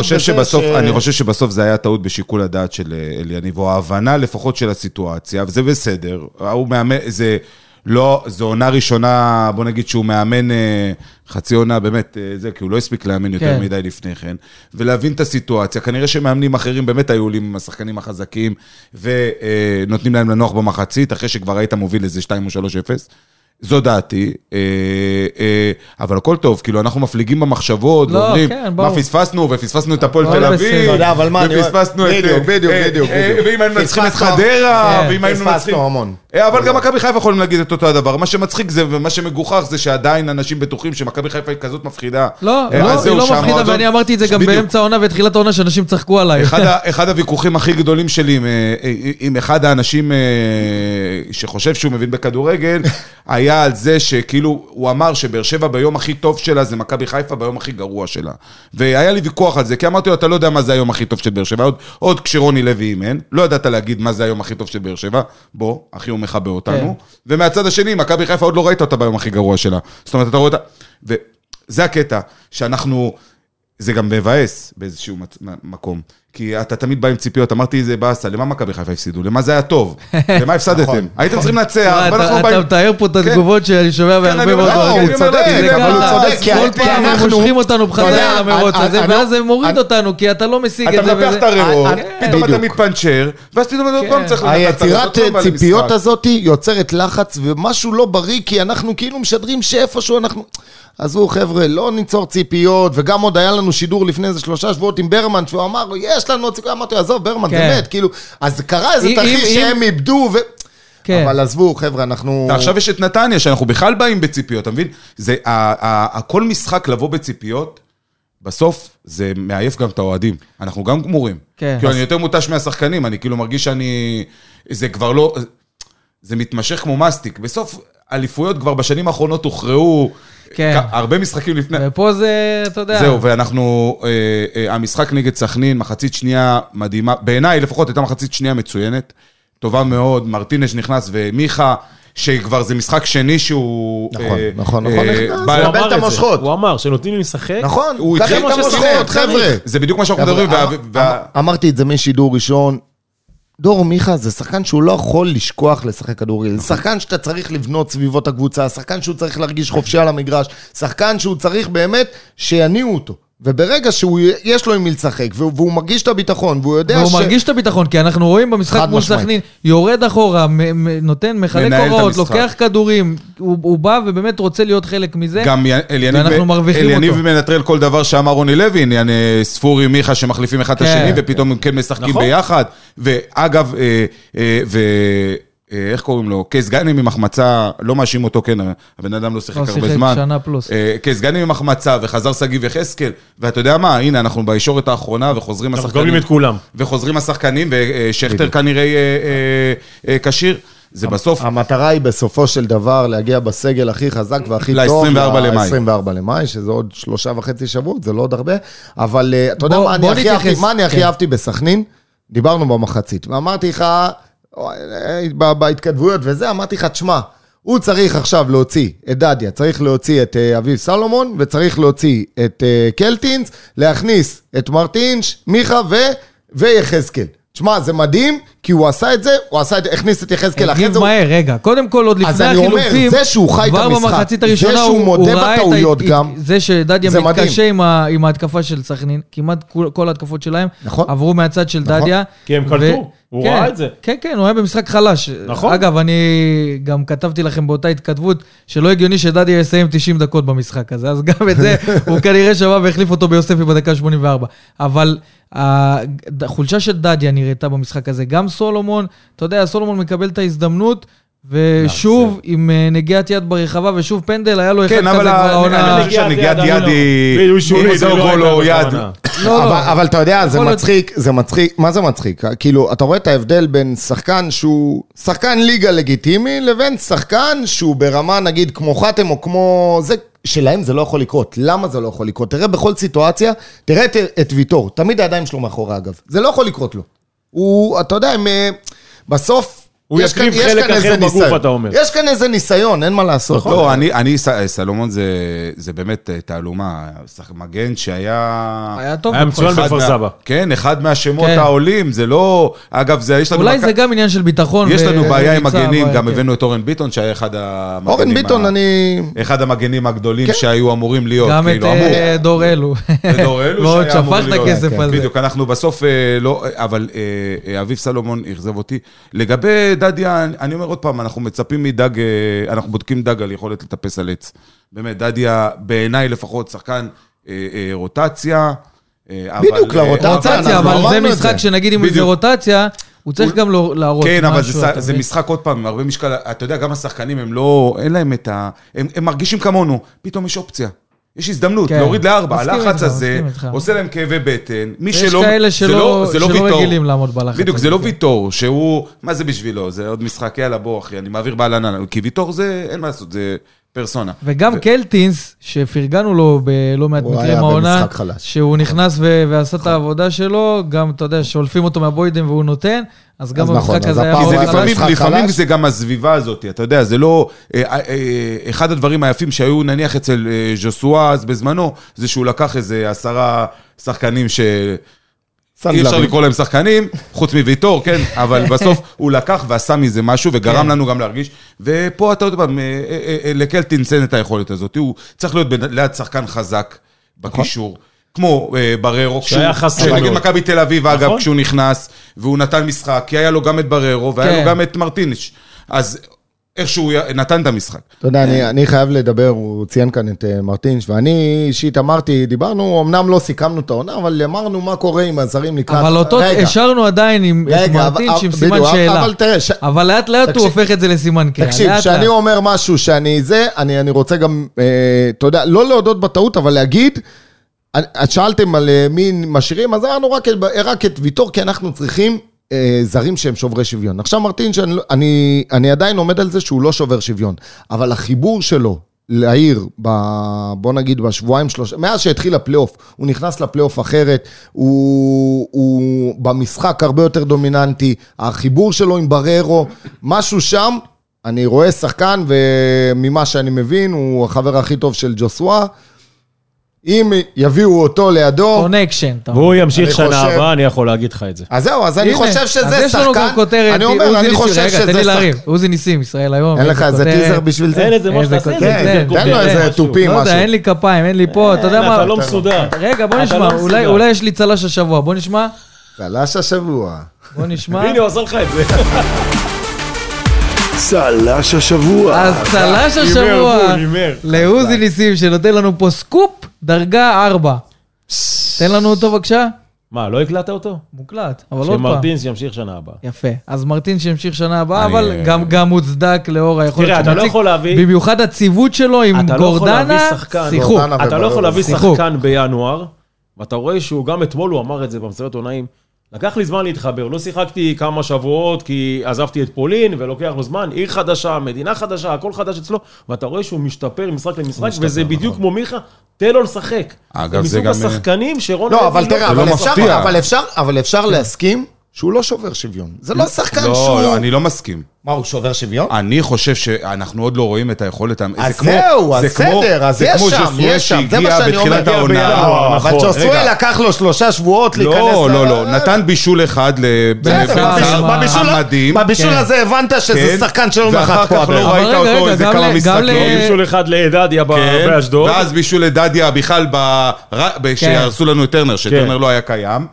חושב שבסוף, זה היה טעות בשיקול הדעת של אה, אליניב, או ההבנה לפחות של הסיטואציה, וזה בסדר. הוא מאמן, זה לא, זו עונה ראשונה, בוא נגיד שהוא מאמן אה, חצי עונה, באמת, אה, זה, כי הוא לא הספיק לאמן יותר כן. מדי לפני כן, ולהבין את הסיטואציה. כנראה שמאמנים אחרים באמת היו עולים עם השחקנים החזקים, ונותנים להם לנוח במחצית, אחרי שכבר היית מוביל איזה 2 או 3-0. זו דעתי, אה, אה, אבל הכל טוב, כאילו אנחנו מפליגים במחשבות, לא, ואומרים, כן, מה. פספסנו, ופספסנו את הפועל הכל תל בסדר. אביב, ופספסנו את... בדיוק, בדיוק, אה, בדיוק, בדיוק. ואם היינו מנצחים את פספסנו- חדרה, כן, ואם היינו פספסנו מנצחים... המון. אה, אבל גם מכבי חיפה יכולים להגיד את אותו הדבר. מה שמצחיק זה, ומה שמגוחך זה שעדיין אנשים בטוחים שמכבי חיפה היא כזאת מפחידה. לא, לא, היא לא מפחידה, ואני אמרתי את זה גם. באמצע העונה ותחילת העונה, שאנשים צחקו עליי. אחד, הוויכוחים הכי גדולים שלי עם, אחד האנשים שחושב שהוא מבין בכדורגל, היה על זה שכאילו, הוא אמר שבאר שבע ביום הכי טוב שלה זה מכבי חיפה ביום הכי גרוע שלה. והיה לי ויכוח על זה, כי אמרתי לו, אתה לא יודע מה זה היום הכי טוב של באר שבע, עוד, עוד כשרוני לוי אימן, לא ידעת להגיד מה זה היום הכי טוב של באר שבע, בוא, אחי הוא מכבה אותנו. כן. ומהצד השני, מכבי חיפה עוד לא ראית אותה ביום הכי גרוע שלה. זאת אומרת, אתה רואה אותה... וזה הקטע, שאנחנו... זה גם מבאס באיזשהו מקום. כי אתה תמיד בא עם ציפיות, אמרתי זה באסה, למה מכבי חיפה הפסידו? למה זה היה טוב? למה הפסדתם? הייתם צריכים לנצח, תשמע, ואנחנו אתה- אתה באים... מתאר פה את כן. התגובות שאני שומע אני מהרבה מאוד לא, אוהדים. הוא צודק, זה אבל הוא צודק, כי- כל פעם הם מושכים אותנו אתה בחזרה אני- הזה, ואז זה מוריד אני- אותנו, כי אתה לא משיג אתה את זה. מנפח וזה- את הריאות, אני- פתאום אתה. מתפנצ'ר, ואז פתאום אתה עוד פעם צריך לנצח. היצירת אתה ציפיות. הזאת יוצרת לחץ ומשהו לא בריא, כי אנחנו כאילו משדרים שאיפשהו אנחנו... עזבו חבר'ה, לא ניצור ציפיות, וגם עוד היה לנו לנו שידור לפני איזה שלושה שבועות עם ברמן, שהוא אמר, יש לנו עוד סיכוי, אמרתי, עזוב, ברמן, זה כן. מת, כאילו, אז קרה איזה תרחיש שהם איבדו, ו... כן. אבל עזבו, חבר'ה, אנחנו... ועכשיו יש את נתניה, שאנחנו בכלל באים בציפיות, אתה מבין? זה, ה- ה- ה- כל משחק לבוא בציפיות, בסוף זה מעייף גם את האוהדים. אנחנו גם גמורים. כן. כאילו, אני יותר מותש מהשחקנים, אני כאילו מרגיש שאני... זה כבר לא... זה מתמשך כמו מסטיק. בסוף, אליפויות כבר בשנים האחרונות הוכרעו כן. הרבה משחקים לפני... ופה זה, אתה יודע... זהו, ואנחנו, אה, אה, המשחק נגד סכנין, מחצית שנייה מדהימה, בעיניי לפחות הייתה מחצית שנייה מצוינת, טובה מאוד, מרטינש נכנס ומיכה, שכבר זה משחק שני שהוא... נכון, אה, נכון, אה, נכון, נכנס. בא- הוא אמר את. המושכות. הוא אמר שנותנים לי לשחק. נכון, הוא התחיל את המושכות, חבר'ה. זה בדיוק מה שאנחנו מדברים, אמרתי את זה משידור ראשון. דור מיכה זה שחקן שהוא לא יכול לשכוח לשחק כדורגל. זה שחקן שאתה צריך לבנות סביבו את הקבוצה, שחקן שהוא צריך להרגיש חופשי על המגרש, שחקן שהוא צריך באמת שיניעו אותו. וברגע שיש לו עם מי לשחק, והוא, והוא מרגיש את הביטחון, והוא יודע והוא ש... מרגיש את הביטחון, כי אנחנו רואים במשחק מול. סכנין, יורד אחורה, מ- מ- נותן, מחלק הוראות. לוקח כדורים, הוא הוא בא ובאמת רוצה להיות חלק מזה. גם אליניב ואנחנו ו- מרוויחים אליניב אותו. מנטרל כל דבר שאמר רוני לוי, עניין אה, ספורי, מיכה שמחליפים אחד את כן. השני, ופתאום הם כן משחקים נכון. ביחד. ואגב, אה, אה, ו... אה, איך קוראים לו? קייס עם החמצה, לא מאשים אותו, כן, הבן אדם לא שיחק לא הרבה שיחק זמן. שנה פלוס. אה, קייס גאנם עם החמצה, וחזר שגיב יחזקאל, ואתה יודע מה, הנה, אנחנו בישורת האחרונה, וחוזרים אנחנו השחקנים. מקבלים את כולם. וחוזרים השחקנים, ושכטר כנראה אה, אה, כשיר. זה בסוף, המטרה היא בסופו של דבר להגיע בסגל הכי חזק והכי ל- טוב. 24 למאי. 24 למאי, שזה עוד שלושה וחצי שבועות, זה לא עוד הרבה. אבל אה, אתה יודע מה אני הכי אהבתי, כן. אהבתי בסכנין? דיברנו במחצית, ואמרתי לך, אה, בהתכתבויות וזה, אמרתי לך, תשמע, הוא צריך עכשיו להוציא את דדיה, צריך להוציא את אה, אביב סלומון, וצריך להוציא את אה, קלטינס, להכניס את מרטינש, מיכה ו... ויחזקאל. תשמע, זה מדהים, כי הוא עשה את זה, הוא עשה את זה, הכניס את יחזקאל, אחרי זה. מהר, רגע. קודם כל, עוד אז לפני אני אומר, החילופים, זה שהוא חי את כבר המשחק, במחצית זה הראשונה, שהוא הוא- מודה בטעויות גם, זה שדדיה זה. מתקשה עם ההתקפה של סכנין, כמעט כל- כל ההתקפות שלהם נכון. עברו מהצד של נכון. דדיה. כי הם קלטו, הוא כן, ראה את זה. כן, כן, הוא היה במשחק חלש. נכון. אגב, אני גם כתבתי לכם באותה התכתבות, שלא הגיוני שדדיה יסיים 90 דקות במשחק הזה, אז גם את זה הוא כנראה שמע והחליף אותו ביוספי בדקה 84. אבל החולשה של דדיה נראתה במשחק הזה. גם סולומון, אתה יודע, סולומון מקבל את ההזדמנות. ושוב, עם אה, נגיעת יד ברחבה, ושוב פנדל, היה לו אחד כן, כזה אבל כבר העונה. אני חושב שנגיעת אני יד לא- היא... בדיוק, שורית, אם זה לא לא גול או הייתה יד. לא, לא. אבל, אבל אתה יודע, זה מצחיק, זה מצחיק, מה זה מצחיק? כאילו, אתה רואה את ההבדל בין שחקן שהוא שחקן ליגה לגיטימי, לבין שחקן שהוא ברמה, נגיד, כמו חתם או כמו... זה, שלהם זה לא יכול לקרות. למה זה לא יכול לקרות? תראה בכל סיטואציה, תראה את, את ויטור, תמיד הידיים שלו מאחורי אגב. זה לא יכול לקרות לו. הוא, אתה יודע, הם, אה, בסוף... הוא יש יקריב חלק אחר איזה בגוף, ניסיון. אתה אומר. יש כאן איזה ניסיון, אין מה לעשות. לא, אני, אני, סלומון זה, זה באמת אה, תעלומה, מגן שהיה... היה טוב. היה מצוין בכפר סבא. כן, אחד מהשמות כן. העולים, זה לא... אגב, זה, יש לנו... אולי מכ- זה גם עניין של ביטחון. יש ו- לנו בעיה עם מגנים, אבל- גם כן. הבאנו את אורן ביטון, שהיה אחד המגנים... אורן ביטון, ה- אני... אחד המגנים הגדולים כן. שהיו אמורים להיות, גם את כאילו, אמור. אה, דור אלו. ודור אלו אמור שפך את. הכסף כן, הזה. בדיוק, אנחנו בסוף אה, לא, אבל אה, אה, אביב סלומון אכזב אותי. לגבי דדיה, אני- אומר עוד פעם, אנחנו מצפים מדג, אה, אנחנו בודקים דג על יכולת לטפס על עץ. באמת, דדיה, בעיניי לפחות, שחקן אה, אה, רוטציה. אה, אבל, בדיוק, אה, לרוטציה, אבל זה משחק זה. שנגיד אם זה. רוטציה, הוא צריך גם לו- להראות כן, אבל משהו, זה, אתה זה מבין? משחק עוד פעם, עם הרבה משקל, אתה יודע, גם השחקנים הם לא, אין להם את ה... הם, הם מרגישים כמונו, פתאום יש אופציה. יש הזדמנות כן. להוריד לארבע, הלחץ הזה. עושה להם כאבי בטן. מי יש שלא... כאלה זה שלא לא- זה לא שלא ויטור. רגילים לעמוד בלחץ. בדיוק, זה לא כן. ויטור, שהוא... מה זה בשבילו? זה עוד משחק, יאללה, בוא, אחי, אני מעביר בעלנה. כי ויטור זה, אין מה לעשות, זה פרסונה. וגם ו- קלטינס, שפרגנו לו בלא מעט מקרים העונה. שהוא נכנס ו- ועשה את העבודה שלו, גם, אתה יודע, שולפים אותו מהבוידם והוא נותן, אז גם אז נכון, במשחק אז הזה היה כי לפעמים, לפעמים. זה גם הסביבה הזאת, אתה יודע, זה לא... אה, אה, אה, אחד הדברים היפים שהיו נניח אצל אה, ז'וסואה אז בזמנו, זה שהוא לקח איזה עשרה שחקנים ש... אי אפשר. לקרוא להם שחקנים, חוץ מוויטור, כן, אבל בסוף הוא לקח ועשה מזה משהו וגרם כן. לנו גם להרגיש. ופה אתה יודע, פעם, אה, אה, אה, לקלטינס אין את היכולת הזאת, הוא צריך להיות ליד שחקן חזק בקישור. כמו בררו, שהיה חסר נגיד מאוד. מכבי תל אביב, אגב, נכון. כשהוא נכנס, והוא נתן משחק, כי היה לו גם את בררו, והיה כן. לו גם את מרטינש. אז איך שהוא נתן את המשחק. אתה יודע, אני, אני חייב לדבר, הוא ציין כאן את uh, מרטינש, ואני אישית אמרתי, דיברנו, אמנם לא סיכמנו את העונה, אבל אמרנו מה קורה עם הזרים לקראת... אבל אותו השארנו עדיין עם מרטינש אבל- עם סימן בדיוק, שאלה. אבל תראה, ש- אבל לאט לאט הוא תקשיב- הופך את זה לסימן קריאה. תקשיב, כשאני. אומר משהו שאני זה, אני, אני רוצה גם, אה, אתה יודע, לא להודות בטעות, אבל להגיד, שאלתם על אה, מי משאירים, אז אמרנו רק, את- רק את ויטור, כי אנחנו צריכים אה, זרים שהם שוברי שוויון. עכשיו מרטין, שאני, לא- אני, אני עדיין עומד על זה שהוא לא שובר שוויון, אבל החיבור שלו לעיר, ב, בוא נגיד בשבועיים שלושה, מאז שהתחיל הפלייאוף, הוא נכנס לפלייאוף אחרת, הוא, הוא במשחק הרבה יותר דומיננטי, החיבור שלו עם בררו, משהו שם, אני רואה שחקן, וממה שאני מבין, הוא החבר הכי טוב של ג'וסווה. אם יביאו אותו לידו, קונקשן. אתה. והוא ימשיך אני שנה חושב- הבאה, אני יכול להגיד לך את זה. אז זהו, אז אני הנה, חושב אז שזה יש לנו גם שחקן, כותרת, אני אומר, עוזי אני ניסים, חושב רגע, תן לי שזה להרים. שחקן. עוזי ניסים, ישראל היום. אין לך איזה. טיזר בשביל זה? אין איזה משהו, כותרת, איזה כן, כותרת, תן לו איזה משהו. תופים. לא יודע, משהו. אין לי כפיים, אין לי פה, אתה יודע אתה מה? לא מסודר. רגע, בוא אתה נשמע, לא. אולי יש לי צל"ש השבוע, בוא נשמע. צל"ש השבוע. בוא נשמע. הנה, הוא עשה לך את זה. צל"ש השבוע. אז צל"ש השבוע. לעוזי ניסים, שנותן לנו פה סקופ, דרגה 4. תן לנו אותו בבקשה. מה, לא הקלטת אותו? מוקלט, אבל עוד פעם. שמרטינס ימשיך שנה הבאה. יפה. אז מרטין שימשיך שנה הבאה, אבל גם, גם מוצדק לאור היכולת תראה, אתה לא יכול להביא- במיוחד הציוות שלו עם אתה לא גורדנה. שיחוק. אתה לא. יכול להביא. שחקן בינואר, ואתה רואה שהוא, גם אתמול הוא אמר את זה במסיבת עונאים, לקח לי זמן להתחבר, לא שיחקתי כמה שבועות כי עזבתי את פולין, ולוקח לו זמן, עיר חדשה, מדינה חדשה, הכל חדש אצלו, ואתה רואה שהוא משתפר משחק למשחק, וזה בדיוק כמו מיכה, תן לו לשחק. אגב, זה זה מסוג גם, השחקנים שרון לא, אבל תראה, אבל לא אפשר- מפתיע. אבל אפשר- אבל אפשר להסכים שהוא לא שובר שוויון. זה לא שחקן לא, שהוא... לא, אני לא מסכים. מה, הוא שובר שוויון? אני חושב שאנחנו עוד לא רואים את היכולת... אז זה כמו- זהו, אז זה כמו- בסדר, אז זה יש כמו שם, יש שם, זה מה שאני אומר. בתחילת העונה. לא, אבל נכון. ג'וסווה רגע. לקח לו שלושה שבועות להיכנס... לא, לא, לא, נתן בישול אחד מה- בבישול- המדהים. בבישול כן. הזה הבנת שזה כן, שחקן שלא ואחר נחת פה כך לא ראית אותו איזה כמה משחקים. בישול אחד לאדדיה ב- כן, באשדוד. ואז בישול לדדיה בכלל, שהרסו לנו את טרנר, שטרנר לא היה קיים.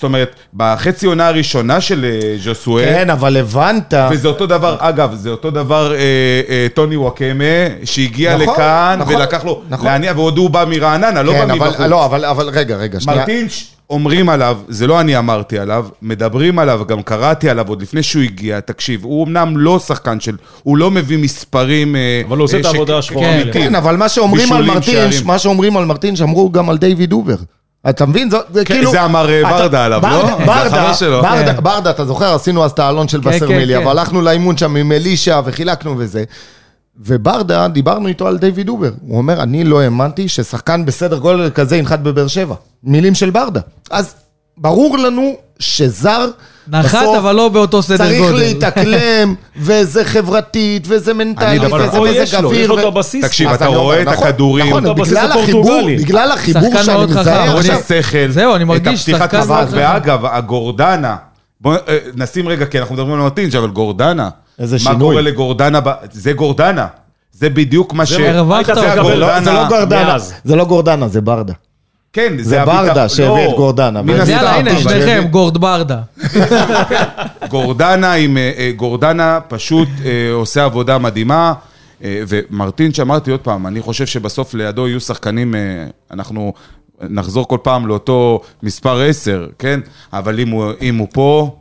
זאת אומרת, בחצי עונה הראשונה של אה, ז'וסואה, כן, אבל הבנת. וזה אותו דבר, אגב, זה אותו דבר אה, אה, טוני וואקמה, שהגיע נכון, לכאן נכון, ולקח לו נכון. להניע, ועוד הוא בא מרעננה, לא כן, בא אבל- מבחוץ. לא, אבל אבל רגע, רגע, שנייה. מרטינש, אומרים עליו, זה לא אני אמרתי עליו, מדברים עליו, גם קראתי עליו עוד לפני שהוא הגיע, תקשיב, הוא אמנם לא שחקן של, הוא לא מביא מספרים... אה, אבל הוא עושה אה, את העבודה השחורה כן. כן, אבל מה שאומרים על מרטינש, שערים. מה שאומרים על מרטינש, אמרו גם על דיוויד אובר. אתה מבין? זה- זה כן, כאילו... זה אמר, אה, אתה- ברדה עליו, לא? ברדה- זה ברדה, החבר שלו. ברדה, כן. ברדה, אתה זוכר? עשינו אז את האלון של כן, וסרמילי, כן, אבל כן. הלכנו לאימון שם עם אלישע וחילקנו וזה. וברדה, דיברנו איתו על דיוויד אובר. הוא אומר, אני לא האמנתי ששחקן בסדר גודל כזה ינחת בבאר שבע. מילים של ברדה. אז ברור לנו שזר, נחת, בסוף אבל לא באותו סדר צריך גודל. להתאקלם, וזה חברתית, וזה מנטלית, וזה פה וזה יש לו, יש. לו את הבסיס. תקשיב, אתה רואה את נכון, הכדורים. נכון, בגלל החיבור. בגלל החיבור שחקן שאני מאוד חכם, מזהה עכשיו. שכל. זהו, אני מרגיש את הפתיחת שחקן מאוד חכם. ואגב, הגורדנה, בוא אה, נשים רגע, כי אנחנו מדברים על מרטינג', אבל גורדנה. איזה מה שינוי. קורה לגורדנה? זה גורדנה. זה בדיוק מה ש... צריך זה לא גורדנה, מאז. זה לא גורדנה, זה ברדה. כן, זה הביטחון- ברדה שהביא לא, את גורדנה. מן הסתם, יאללה, הנה, שניכם, גורד ברדה. גורדנה עם... אה, אה, גורדנה פשוט אה, עושה עבודה מדהימה. ומרטין, שאמרתי עוד פעם, אני חושב שבסוף לידו יהיו שחקנים, אנחנו נחזור כל פעם לאותו מספר 10, כן? אבל אם הוא, אם הוא פה...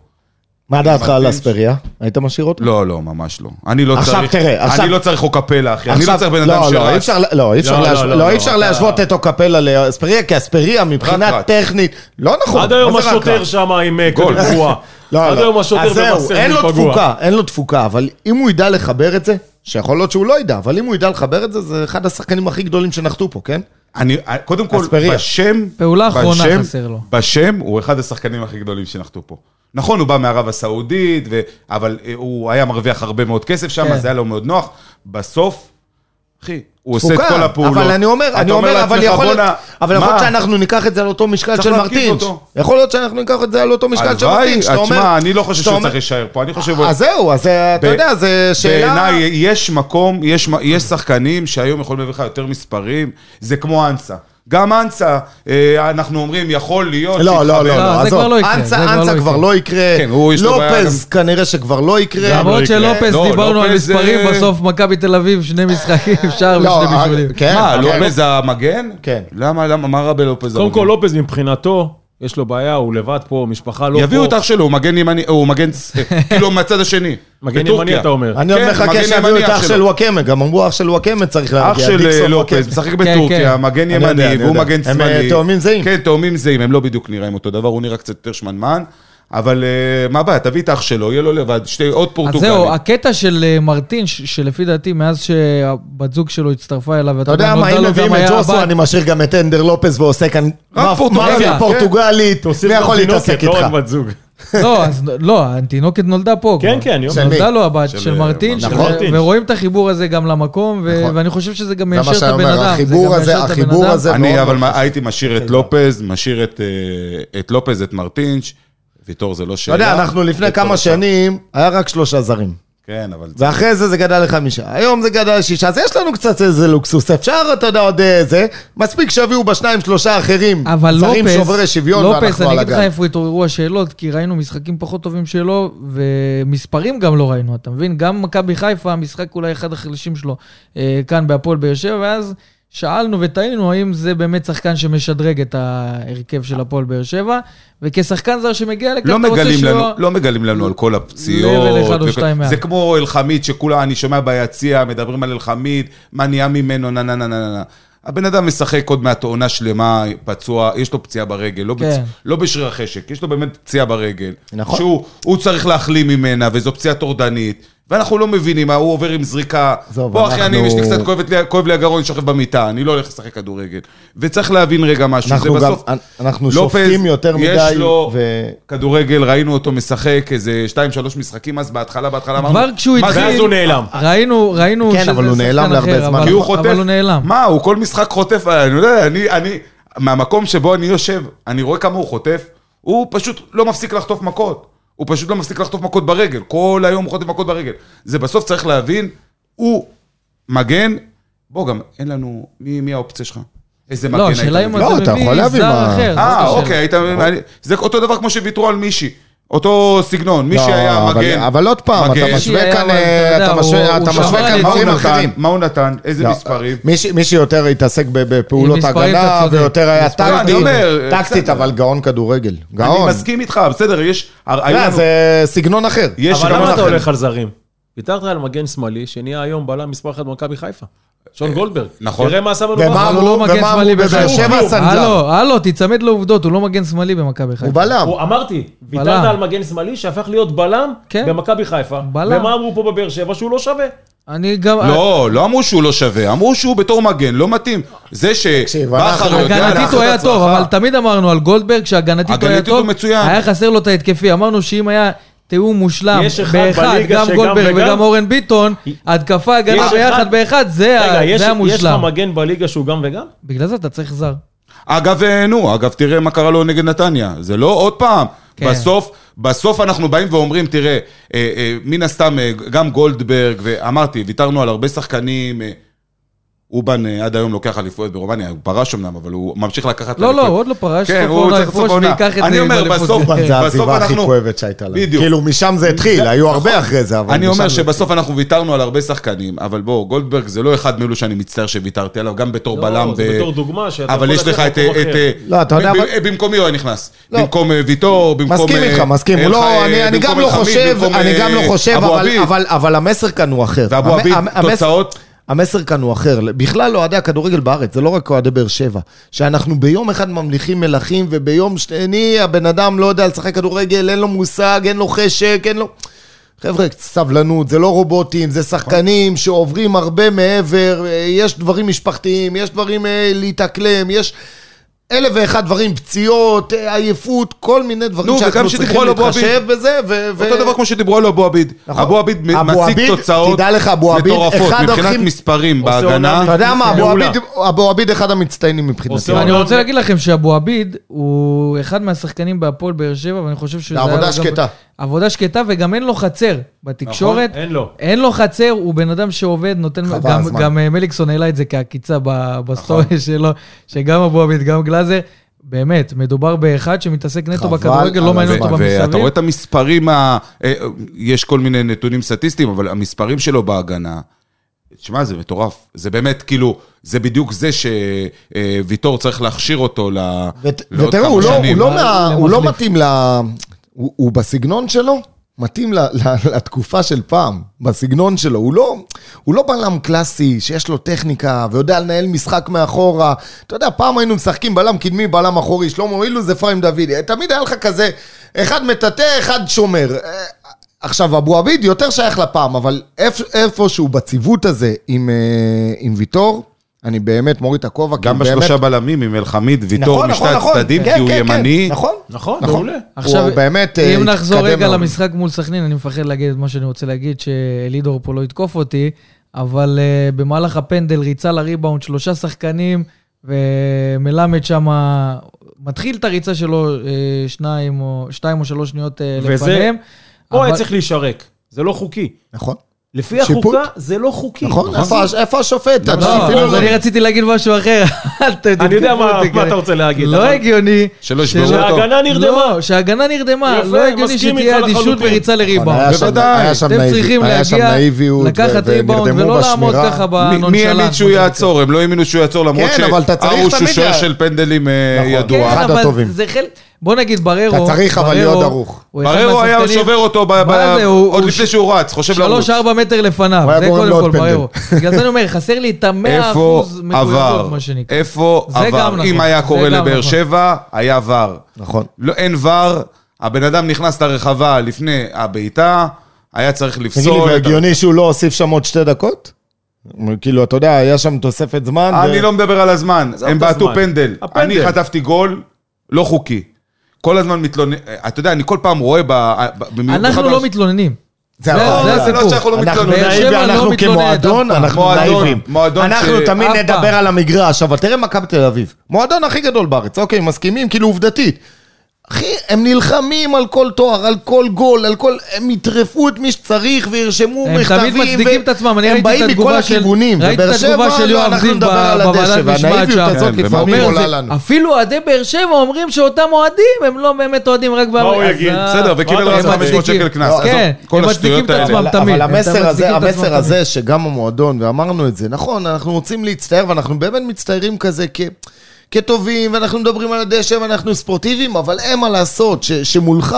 מה דעתך על? אספריה? היית משאיר אותו? לא, לא, ממש לא. אני לא עכשיו, צריך... תראה, עכשיו- אני לא צריך אוקפלה, אחי. אני לא צריך בן אדם לא, לא, שרץ. לא, אי אפשר לא, לא, לא, לא, לא, להשוות את אוקפלה לאספריה, כי אספריה מבחינה רק טכנית, לא נכון. עד היום השוטר? שם עם אה, גול. פגוע. לא, עד לא. היום השוטר אז זהו, אין לו. תפוקה, אין לו תפוקה, אבל אם הוא ידע לחבר את זה, שיכול להיות שהוא לא ידע, אבל אם הוא ידע לחבר את זה, זה אחד השחקנים הכי גדולים שנחתו פה, כן? אני, קודם כל. בשם... פעולה אחרונה בשם- חסר לו. בשם הוא אחד השחקנים הכי גדולים שנחתו פה. נכון, הוא בא מערב הסעודית, ו... אבל אה, הוא היה מרוויח הרבה מאוד כסף שם, כן. אז היה לו מאוד נוח. בסוף, אחי, הוא עושה את כל הפעולות. אבל אני אומר, אני אומר, אבל לעצמך, יכול להיות, אבל יכול להיות? שאנחנו ניקח את זה על אותו משקל של מרטינש. יכול להיות שאנחנו ניקח את זה על אותו משקל של מרטינש. שאתה אומר- תשמע, אני לא חושב שהוא אומר- צריך להישאר פה, אני חושב... אז זהו, אז אה, אתה יודע, זה שאלה... בעיניי יש מקום, יש, יש שחקנים שהיום יכולים להביא לך יותר מספרים, זה כמו אנסה. גם אנסה, אה, אנחנו אומרים, יכול להיות לא, לא, לא. לא, לא, זה עזוב. כבר לא יקרה, אנסה כבר אנסה לא כבר יקרה. לא יקרה. כן, לופז כנראה שכבר לא יקרה. למרות שלופס, לא, דיברנו על מספרים, אה, בסוף מכבי תל אביב, שני משחקים, שער לא, ושני בישולים. כן, מה, כן. לופז המגן? כן. למה, למה, מה רע בלופז קודם המגן? כל, לופז מבחינתו, יש לו בעיה, הוא לבד פה, משפחה לא פה. יביאו את אח שלו, הוא מגן ימני, הוא מגן, כאילו מהצד השני. מגן. ימני, אתה אומר. אני עוד כן, מחכה שיביאו את אח. של וואקמה, גם אמרו אח של וואקמה צריך להגיע. אח של אה, לופז. משחק כן, בטורקיה, כן. מגן ימני, והוא. מגן הם, אה, שמאלי. תאומים זהים. כן, תאומים זהים, הם לא בדיוק נראים אותו דבר, הוא נראה קצת יותר שמנמן. אבל אה, מה הבעיה, תביא את אח שלו, יהיה לו לבד, שתי, עוד אז פורטוגלים. זהו, הקטע של אה, מרטין, שלפי דעתי, מאז שהבת זוג שלו הצטרפה אליו, אתה יודע מה, אם מביאים את ג'וסו, אני משאיר גם את אנדר לופס ועושה כאן מאפיה כן. פורטוגלית. מי יכול להתעסק לא איתך? לא, אז לא, התינוקת נולדה פה כן, כבר. כן, אני אומר. נולדה לו הבת של, של אה, מרטין, נכון. ורואים את החיבור הזה גם למקום, ו- נכון. ואני חושב שזה גם מיישר את הבן אדם. זה החיבור הזה- החיבור. הזה- אני אבל הייתי משאיר את לופז, משאיר את, אה, את לופז, את מרטינש, ויטור זה לא אתה שאלה. יודע, אנחנו לפני כמה שם. שנים, היה רק שלושה זרים. כן, אבל... ואחרי זה זה גדל לחמישה. היום זה גדל לשישה, אז יש לנו קצת איזה לוקסוס. אפשר, אתה יודע, עוד איזה. מספיק שיביאו בשניים, שלושה אחרים. אבל זרים לופס, שוברי שוויון, לופס, ואנחנו אני על אגיד לך. איפה התעוררו השאלות, כי ראינו משחקים פחות טובים שלו, ומספרים גם לא ראינו, אתה מבין? גם מכבי חיפה, המשחק אולי אחד החלשים שלו אה, כאן בהפועל באר שבע, ואז שאלנו ותהינו האם זה באמת שחקן שמשדרג את ההרכב של הפועל באר שבע, וכשחקן זר שמגיע לכאן, לא אתה רוצה מגלים, לנו, שהוא... לא מגלים לנו על כל הפציעות. מעל. זה כמו אלחמיד, שכולה, אני שומע ביציע, מדברים על אלחמיד, מה נהיה ממנו, נה נה נה נה נה. הבן אדם משחק עוד מעט עונה שלמה, פצוע, יש לו פציעה ברגל, לא, כן. בצ... לא בשריר החשק, יש לו באמת פציעה ברגל. נכון. שהוא הוא צריך להחלים ממנה, וזו פציעה טורדנית. ואנחנו לא מבינים מה, הוא עובר עם זריקה. עזוב, בוא, אחי, אני, יש לי קצת, כואבת לי- כואב לי הגרון, אני שוכב במיטה, אני לא הולך לשחק כדורגל. וצריך להבין רגע משהו, אנחנו זה גם- בסוף... אנחנו לופז, שופטים יותר יש מדי, לו ו- כדורגל, ראינו אותו משחק איזה שתיים, שלוש משחקים אז בהתחלה, בהתחלה אמרנו... כבר כשהוא? התחיל... ואז הוא נעלם. ראינו, ראינו כן, אבל הוא נעלם להרבה זמן. אבל- כי הוא חוטף. אבל הוא נעלם. מה, הוא כל משחק חוטף, אני יודע, אני, אני, מהמקום שבו אני יושב, אני רואה כמה הוא חוטף, הוא פשוט לא מפסיק לחטוף מכות. הוא פשוט לא מפסיק לחטוף מכות ברגל. כל היום הוא חוטף מכות ברגל. זה בסוף צריך להבין, הוא מגן, בוא גם, אין לנו, מי, מי האופציה שלך? איזה מגן לא, היית השאלה אם מביא? לא, אתה אתה יכול מביא להביא זר אחר. אה, השאלה. אוקיי, היית, אני- זה אותו דבר כמו שוויתרו על מישי. אותו סגנון, מי לא, שהיה אבל- מגן. אבל עוד פעם, אתה מגן. משווה כאן, אתה אה, משווה הוא אתה משווה כאן דברים? אחרים. מה הוא נתן? איזה לא, מספרים? מי ש- מי שיותר התעסק ב- בפעולות הגנה. ויותר היה טקטי, אני אומר, טקטית. אבל גאון כדורגל. אני גאון. מסכים איתך, בסדר, יש... לא, זה סגנון אחר. אבל למה אתה. הולך על זרים? ויתרת על מגן שמאלי, שנהיה היום בלם מספר אחת במכבי חיפה. שון גולדברג. נכון. תראה מה עשה לנו בכר. לא אמרו- מגן ומה שמאלי אמרו בבאר בכלל. שבע. סנג'ר. הלו, הלו, תיצמד לעובדות, הוא לא מגן שמאלי במכבי חיפה. הוא בלם. הוא- אמרתי, ויתרת. על מגן שמאלי שהפך להיות בלם כן. במכבי חיפה. בלם. ומה אמרו פה בבאר שבע? שהוא לא שווה. אני גם... לא, לא אמרו שהוא לא שווה, אמרו שהוא בתור מגן, לא מתאים. זה שבכר יודע הגנתית הוא היה טוב. אבל תמיד אמרנו על גולדברג שהגנתית הוא היה הגנתית הוא טוב, מצוין. היה חסר לו את ההתקפי, אמרנו שאם היה תיאום מושלם יש אחד באחד, גם גולדברג וגם? וגם אורן ביטון, התקפה, הגנה אחד- ביחד באחד, זה ה- רגע, יש זה יש לך המושלם. מגן בליגה שהוא גם וגם? בגלל זה אתה צריך זר. אגב, אה, נו, אגב, תראה מה קרה לו נגד נתניה. זה לא עוד פעם. כן. בסוף, בסוף אנחנו באים ואומרים, תראה, אה, אה, מן הסתם, אה, גם גולדברג, ואמרתי, ויתרנו על הרבה שחקנים. אה, אובן אה, עד היום לוקח אליפויות ברומניה, הוא פרש אמנם, אבל הוא ממשיך לקחת לא, אליפויות. לא, הוא עוד לא פרש, כן, הוא צריך סוף יפרוש העונה. וייקח את אני זה אומר. בסוף- כן. זה בסוף העזיבה הכי אנחנו- כואבת שהייתה לה. בדיוק. כאילו, משם זה התחיל, היו הרבה אחרי זה, אבל... אני אומר זה שבסוף אנחנו ויתרנו על הרבה שחקנים, אבל בוא, גולדברג זה לא אחד מאלו שאני מצטער שוויתרתי עליו, גם בתור לא, בלם. זה ב- בתור דוגמה שאתה אבל יכול יש לך את... לא, אתה יודע, ב- במקומי הוא היה נכנס. לא. במקום אה, ויטור, במקום... מסכים אה, איתך, מסכים. לא, אני- גם לא חושב, אה, לא אבל- המסר כאן הוא אחר. ואבו עביד, תוצאות? המסר כאן הוא אחר. בכלל אוהדי הכדורגל בארץ, זה לא רק אוהדי באר שבע. שאנחנו ביום אחד ממליכים מלכים, וביום שני הבן אדם לא יודע לשחק כדורגל, אין לו מושג, אין לו חשק, אין לו... חבר'ה, סבלנות, זה לא רובוטים, זה שחקנים שעוברים הרבה מעבר, אה, יש דברים משפחתיים, יש דברים אה, להתאקלם, יש אלף ואחד דברים, פציעות, אה, עייפות, כל מיני דברים נו, וגם שאנחנו שדיברו צריכים על אבו עביד. להתחשב בזה, ו... ו- אותו דבר כמו שדיברו על אבו עביד. נכון. אבו עביד אבו מציג תוצאות תדע לך, אבו עביד, מטורפות. אחד מבחינת מספרים בהגנה. אתה יודע מה, אבו. עביד, אחד המצטיינים מבחינתי. אני רוצה להגיד לכם שאבו עביד הוא אחד מהשחקנים בהפועל באר שבע, ואני חושב שזה... היה לו גם- שקטה. עבודה שקטה, וגם אין לו חצר בתקשורת. נכון, אין לו. אין לו חצר, הוא בן אדם שעובד, נותן... חבל גם, הזמן. גם אה, מליקסון העלה את זה כעקיצה ב- ב story שלו, שגם אבו עביד, גם גלאזר. באמת, מדובר באחד שמתעסק נטו בכדורגל, לא מעניין. אותו ואתה במסביב. רואה את המספרים, ה... אה, יש כל מיני נתונים סטטיסטיים, אבל המספרים שלו בהגנה, תשמע, זה מטורף. זה באמת, כאילו, זה בדיוק זה שוויטור צריך להכשיר אותו ל... ות- לעוד ותראו, כמה הוא לא- לא לא. מתאים ל... הוא הוא בסגנון שלו, מתאים לתקופה של פעם, בסגנון שלו. הוא לא, הוא לא בלם קלאסי, שיש לו טכניקה, ויודע לנהל משחק מאחורה. אתה יודע, פעם היינו משחקים בלם קדמי, בלם אחורי, שלמה אילוז, אפרים דוידי. תמיד היה לך כזה, אחד מטאטא, אחד שומר. אה, עכשיו, אבו עביד יותר שייך לפעם, אבל איפ- איפשהו בציוות הזה עם, אה, עם ויטור, אני באמת מוריד את הכובע. כי גם באמת- בשלושה בלמים עם אלחמיד, ויטור נכון, משתי נכון, נכון. הצדדים, כן, כי הוא כן, כן, ימני. נכון. נכון, נכון. מעולה. עכשיו, הוא באמת, אה, אם נחזור התקדם רגע מאוד. למשחק מול סכנין, אני מפחד להגיד את מה שאני רוצה להגיד, שאלידור פה לא יתקוף אותי, אבל uh, במהלך הפנדל ריצה לריבאונד שלושה שחקנים, ומלמד שם מתחיל את הריצה שלו uh, שניים או, שתיים או שלוש שניות uh, וזה- לפניהם. פה היה אבל- צריך להישרק. זה לא חוקי. נכון. לפי שיפוט. החוקה, זה לא חוקי. נכון, איפה- איפה השופט? לא, אז לא- אני רציתי להגיד משהו אחר. אני יודע תתקפו מה כן. אתה רוצה להגיד. לא אבל- הגיוני. שלא ישברו שלא- אותו. שההגנה נרדמה. לא, שההגנה נרדמה. יפה, לא הגיוני שתהיה אדישות. וריצה לריבאונד. היה שם- בוודאי. אתם צריכים להגיע, לקחת ריבאונד ולא לעמוד. ככה בנונשלנט. מי האמין שהוא. יעצור? הם לא האמינו שהוא יעצור, למרות כן, שהרוש הוא שוער של פנדלים אה, נכון. ידוע. כן, אחד הטובים. בוא נגיד בררו... אתה צריך אבל בררו, להיות ערוך. בררו היה שובר אותו ב- ב- מה זה, הוא- עוד הוא לפני ש- שהוא רץ, חושב לרוץ. שלוש, ארבע מטר לפניו, זה קודם כל. בררו. בגלל זה אני אומר, חסר לי את המאה אחוז? מחויבות, מה שנקרא. איפה עבר? נכון, אם היה קורה לבאר נכון. שבע, היה ור. נכון. לא, אין ור, הבן אדם נכנס לרחבה לפני הבעיטה, היה צריך תגיד לי, לפסול. את ה- והגיוני שהוא לא הוסיף שם עוד שתי דקות? כאילו, אתה יודע, היה שם תוספת זמן. ו- אני לא מדבר על הזמן, הם בעטו. פנדל. הפנדל. אני חטפתי גול לא חוקי. כל הזמן מתלונן, אתה יודע, אני כל פעם רואה ב... ב- במיוחד אנחנו לא מתלוננים. זה לא הסיפור. שאנחנו לא אנחנו מתלוננים. לא אנחנו כמועדון. אנחנו מועדון, נאיבים. מועדון אנחנו ש- תמיד אף נדבר. על המגרש, אבל תראה מכבי תל אביב. מועדון הכי גדול בארץ, אוקיי, מסכימים, כאילו עובדתית. אחי, הם נלחמים על כל תואר, על כל גול, על כל... הם יטרפו את מי שצריך וירשמו הם מכתבים. תמיד מצדיקים ו- את עצמם, אני הם ראיתי את באים התגובה מכל של... הכיוונים. ראיתי את התגובה של יואב אנחנו זיו נדבר על בוועדת משמעת והנאיביות שם. הזאת כן, לפעמים עולה זה- לנו. אפילו אוהדי באר שבע אומרים שאותם אוהדים, הם לא באמת אוהדים רק מה הוא. יגיד? בסדר, וקיבל רק אתה 500 מצדיקים? שקל קנס. כן, הם מצדיקים את. עצמם תמיד. אבל הם המסר הזה, שגם המועדון, ואמרנו את זה, נכון, אנחנו רוצים להצטער, ואנחנו באמת מצטערים כזה כ... כטובים, ואנחנו מדברים על הדשא ואנחנו ספורטיביים, אבל אין מה לעשות, ש, שמולך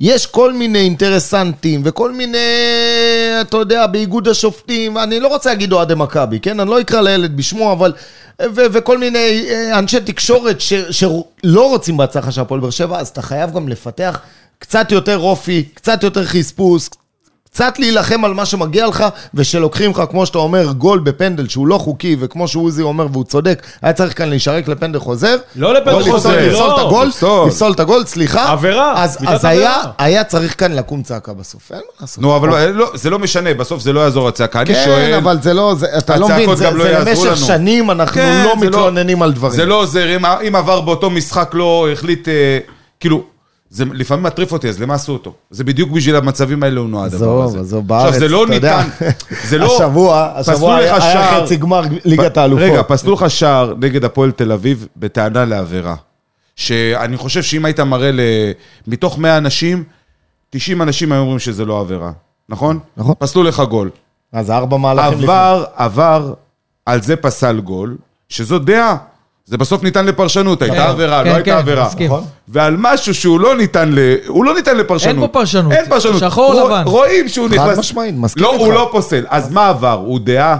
יש כל מיני אינטרסנטים, וכל מיני, אתה יודע, באיגוד השופטים, אני לא רוצה להגיד אוהדי מכבי, כן? אני לא אקרא לילד בשמו, אבל... ו- וכל מיני אה, אנשי תקשורת ש- שלא רוצים בהצלחה של הפועל באר שבע, אז אתה חייב גם לפתח קצת יותר אופי, קצת יותר חספוס, קצת להילחם על מה שמגיע לך, ושלוקחים לך, כמו שאתה אומר, גול בפנדל שהוא לא חוקי, וכמו שעוזי אומר, והוא צודק, היה צריך כאן להישרק לפנדל חוזר. לא לפנדל לפסול- חוזר, לפסול לא. את הגול, לפסול. לפסול את הגול, סליחה. עבירה, אז, אז היה, עבירה. היה צריך כאן לקום צעקה בסוף, אין מה לעשות. נו, אבל לא- לא, זה לא משנה, בסוף זה לא יעזור הצעקה. אני כן, שואל, אבל זה לא, זה, אתה לא מבין, זה, לא זה למשך. שנים אנחנו כן, לא זה מתלוננים על דברים. זה לא עוזר, אם- אם עבר באותו משחק לא החליט, אה, כאילו, זה לפעמים מטריף אותי, אז למה עשו אותו? זה בדיוק בשביל המצבים האלה הוא נועד. עזוב, עזוב, בארץ, עכשיו, זה לא אתה יודע, ניתן, זה לא... השבוע, השבוע היה היה חצי גמר ליגת האלופות. רגע, פסלו לך שער נגד הפועל תל אביב בטענה לעבירה. שאני חושב שאם היית מראה ל... מתוך 100 אנשים, 90 אנשים היו אומרים שזה לא עבירה, נכון? נכון. פסלו לך גול. אז ארבע מהלכים לפני. עבר, עבר, על זה פסל גול, שזו דעה. זה בסוף ניתן לפרשנות, הייתה עבירה, כן, לא הייתה כן, עבירה. נכון. ועל משהו שהוא לא ניתן ל... הוא לא ניתן לפרשנות. אין פה פרשנות. אין פרשנות. שחור לבן. רואים שהוא חד נכנס... משמעית, מסכים לא, איתך. הוא לא פוסל. אז מה עבר? הוא דעה?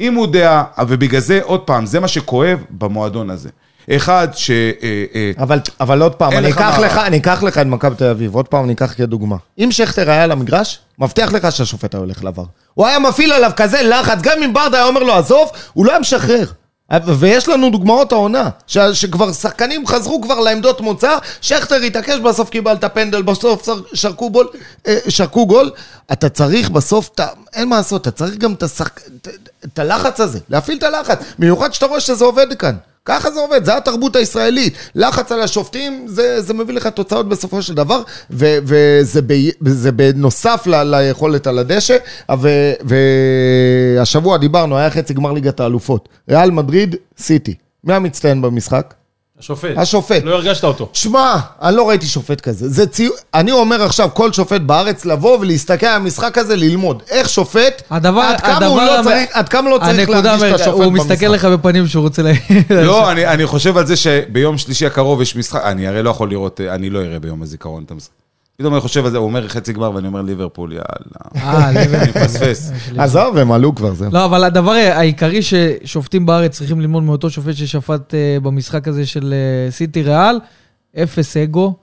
אם הוא דעה, ובגלל זה, עוד פעם, זה מה שכואב במועדון הזה. אחד ש... אה, אה, אבל, אבל עוד פעם, אני אקח. לך, אני אקח לך את מכבי תל אביב, עוד פעם אני אקח כדוגמה. אם שכטר היה על המגרש, מבטיח לך שהשופט היה הולך לעבר. הוא היה מפעיל עליו כזה לחץ, גם אם ברדה היה אומר לו עזוב, הוא לא היה משחרר. ויש לנו דוגמאות העונה, ש- שכבר שחקנים חזרו כבר לעמדות מוצא, שכטר התעקש, בסוף קיבלת פנדל, בסוף שר- שרקו, בול, אה, שרקו גול. אתה צריך בסוף, אתה, אין מה לעשות, אתה צריך גם את, השחק, את הלחץ הזה, להפעיל את הלחץ, במיוחד שאתה רואה שזה עובד כאן. ככה זה עובד, זה התרבות הישראלית. לחץ על השופטים, זה, זה מביא לך תוצאות בסופו של דבר, ו, וזה ב, בנוסף ל, ליכולת על הדשא. ו- והשבוע דיברנו, היה חצי גמר ליגת האלופות. ריאל מדריד, סיטי. מי המצטיין במשחק? השופט. השופט. לא הרגשת אותו. שמע, אני לא ראיתי שופט כזה. זה ציו... אני אומר עכשיו, כל שופט בארץ לבוא ולהסתכל על המשחק הזה, ללמוד. איך שופט, הדבר, עד כמה הדבר, הוא לא המ- צריך, עד כמה לא צריך להרגיש את השופט הוא במשחק. מסתכל לך בפנים שהוא רוצה ל... לא, אני, אני חושב על זה שביום שלישי הקרוב יש משחק, אני הרי לא יכול לראות, אני לא אראה ביום הזיכרון את המשחק. פתאום אני חושב על זה, הוא אומר חצי גמר ואני אומר ליברפול, יאללה. אה, ליברפול. אני מפספס. עזוב, הם עלו כבר, זהו. לא, אבל הדבר העיקרי ששופטים בארץ צריכים ללמוד מאותו שופט ששפט אה, במשחק הזה של אה, סיטי ריאל, אפס אגו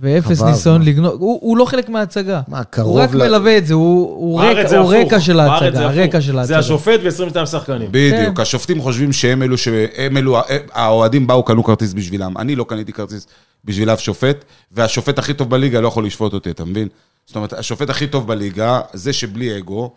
ואפס ניסיון? לגנוב. הוא הוא לא חלק מההצגה. מה, הוא קרוב רק ל- מלווה את זה, הוא הוא רקע- זה הוא. רקע של ההצגה, זה הרקע. של זה ההצגה. השופט ו-22 שחקנים. בדיוק, כן. השופטים חושבים שהם אלו, שהם אלו, האוהדים באו, קנו כרטיס בשבילם. אני לא קניתי כרטיס בשביל אף שופט, והשופט הכי טוב בליגה לא יכול לשפוט אותי, אתה מבין? זאת אומרת, השופט הכי טוב בליגה, זה שבלי אגו.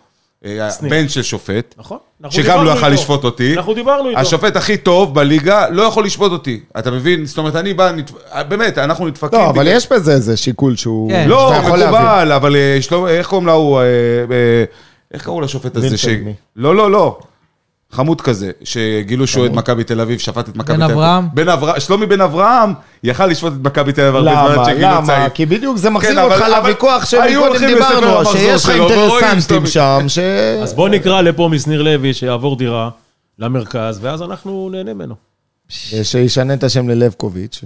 בן של שופט, נכון. שגם לא יכל. לשפוט אותי. אנחנו דיברנו איתו. השופט הכי טוב בליגה לא יכול לשפוט אותי, אתה מבין? זאת אומרת, אני בא, נדפ- באמת, אנחנו נדפקים. לא, אבל יש בזה איזה שיקול שהוא... כן. לא. מקובל, אבל אה, שלום, איך קוראים לה הוא, אה, אה, איך קראו לשופט הזה? ש-? לא, לא, לא. חמוד כזה, שגילו שהוא אוהד מכבי תל אביב, שפט את מכבי בן תל אביב. אברהם? בן אברהם. שלומי בן אברהם יכל לשפוט את מכבי תל אביב הרבה זמן למה? עד שגילו למה? צעיר. כי בדיוק זה מחזיר כן, אותך אבל- אבל לוויכוח שקודם הולכים לספר דיברנו, שיש לך אינטרסנטים שלומי- שם, ש... אז בוא נקרא לפה משניר לוי שיעבור דירה למרכז, ואז אנחנו נהנה ממנו. שישנה את השם ללבקוביץ'.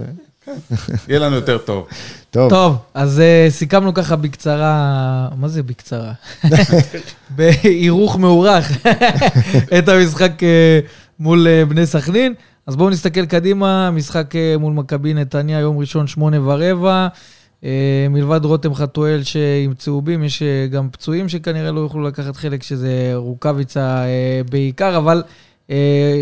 יהיה לנו יותר טוב. טוב. טוב, אז אה, סיכמנו ככה בקצרה, מה זה בקצרה? בהירוך מאורך את המשחק אה, מול אה, בני סכנין. אז בואו נסתכל קדימה, משחק מול מכבי נתניה, יום ראשון, שמונה ורבע. מלבד רותם חתואל שעם צהובים, יש גם פצועים שכנראה לא יוכלו לקחת חלק, שזה רוקאביצה בעיקר, אבל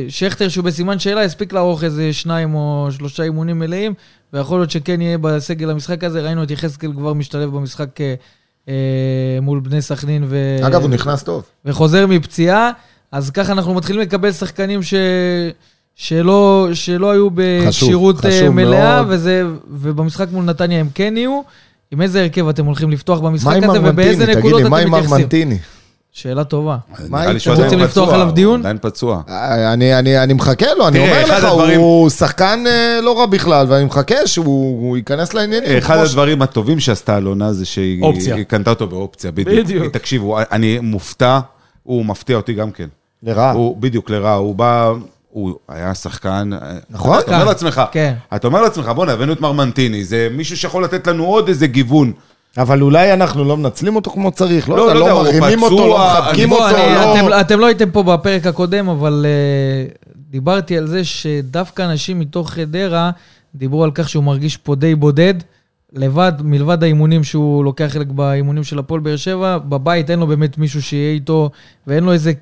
שכטר, שהוא בסימן שאלה, הספיק לערוך איזה שניים או שלושה אימונים מלאים, ויכול להיות שכן יהיה בסגל המשחק הזה. ראינו את יחזקאל כבר משתלב במשחק אה, אה, מול בני סכנין, ו... אגב, הוא נכנס טוב. וחוזר מפציעה, אז ככה אנחנו מתחילים לקבל שחקנים ש... שלא, שלא היו בכשירות אה, מלאה, מאוד. וזה, ובמשחק מול נתניה הם כן יהיו. עם איזה הרכב אתם הולכים לפתוח מה במשחק הזה, ובאיזה נקודות לי, מה אתם עם מתייחסים? שאלה טובה. מה אתם רוצים לפתוח עליו דיון? עדיין פצוע. אה, אני, אני, אני מחכה לו, אני אומר אחד לך, הדברים- הוא שחקן אה, לא רע בכלל, ואני מחכה שהוא הוא ייכנס לעניינים. אחד כמו ש- הדברים הטובים שעשתה אלונה זה שהיא אופציה. היא קנתה אותו באופציה, בדיוק. בדיוק. תקשיבו, אני מופתע, הוא מפתיע אותי גם כן. לרעה. הוא בדיוק לרעה, הוא בא, הוא היה שחקן. נכון. אתה אומר לעצמך, כן. אתה אומר לעצמך, בוא'נה, הבאנו את מרמנטיני, זה מישהו שיכול לתת לנו עוד איזה גיוון. אבל אולי אנחנו לא מנצלים אותו כמו צריך, לא לא, יודע, לא לא הוא מרימים אותו, לא מחבקים בוא, אותו, אני, לא... אתם, אתם לא הייתם פה בפרק הקודם, אבל uh, דיברתי על זה שדווקא אנשים מתוך חדרה דיברו על כך שהוא מרגיש פה די בודד. לבד, מלבד האימונים שהוא לוקח חלק באימונים של הפועל באר שבע, בבית אין לו באמת מישהו שיהיה איתו, ואין לו איזה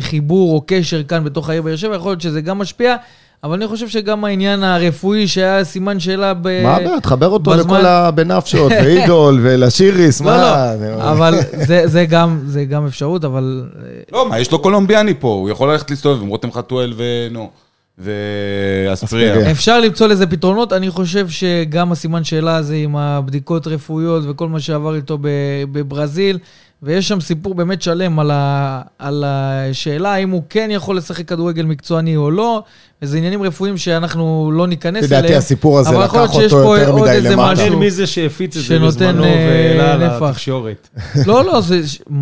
חיבור או קשר כאן בתוך העיר באר שבע, יכול להיות שזה גם משפיע, אבל אני חושב שגם העניין הרפואי שהיה סימן שאלה ב... מה הבעיה? תחבר אותו בזמן- לכל הבנפשות, ואידול, ולשיריס, לא, מה? לא, אבל זה, זה, גם, זה גם אפשרות, אבל לא, מה, יש לו קולומביאני פה, הוא יכול ללכת להסתובב עם רותם חתואל ונו, ואספריה. אספריה. אפשר למצוא לזה פתרונות. אני חושב שגם הסימן שאלה הזה עם הבדיקות רפואיות וכל מה שעבר איתו ב- בברזיל, ויש שם סיפור באמת שלם על, ה, על השאלה האם הוא כן יכול לשחק כדורגל מקצועני או לא, וזה עניינים רפואיים שאנחנו לא ניכנס אליהם. לדעתי הסיפור הזה אבל יכול לקח להיות שיש אותו פה יותר עוד מדי איזה למטה. משהו. מעניין מי זה שהפיץ את זה שנותן, בזמנו אה, והעלה נפח. לתקשורת. לא, לא, זה...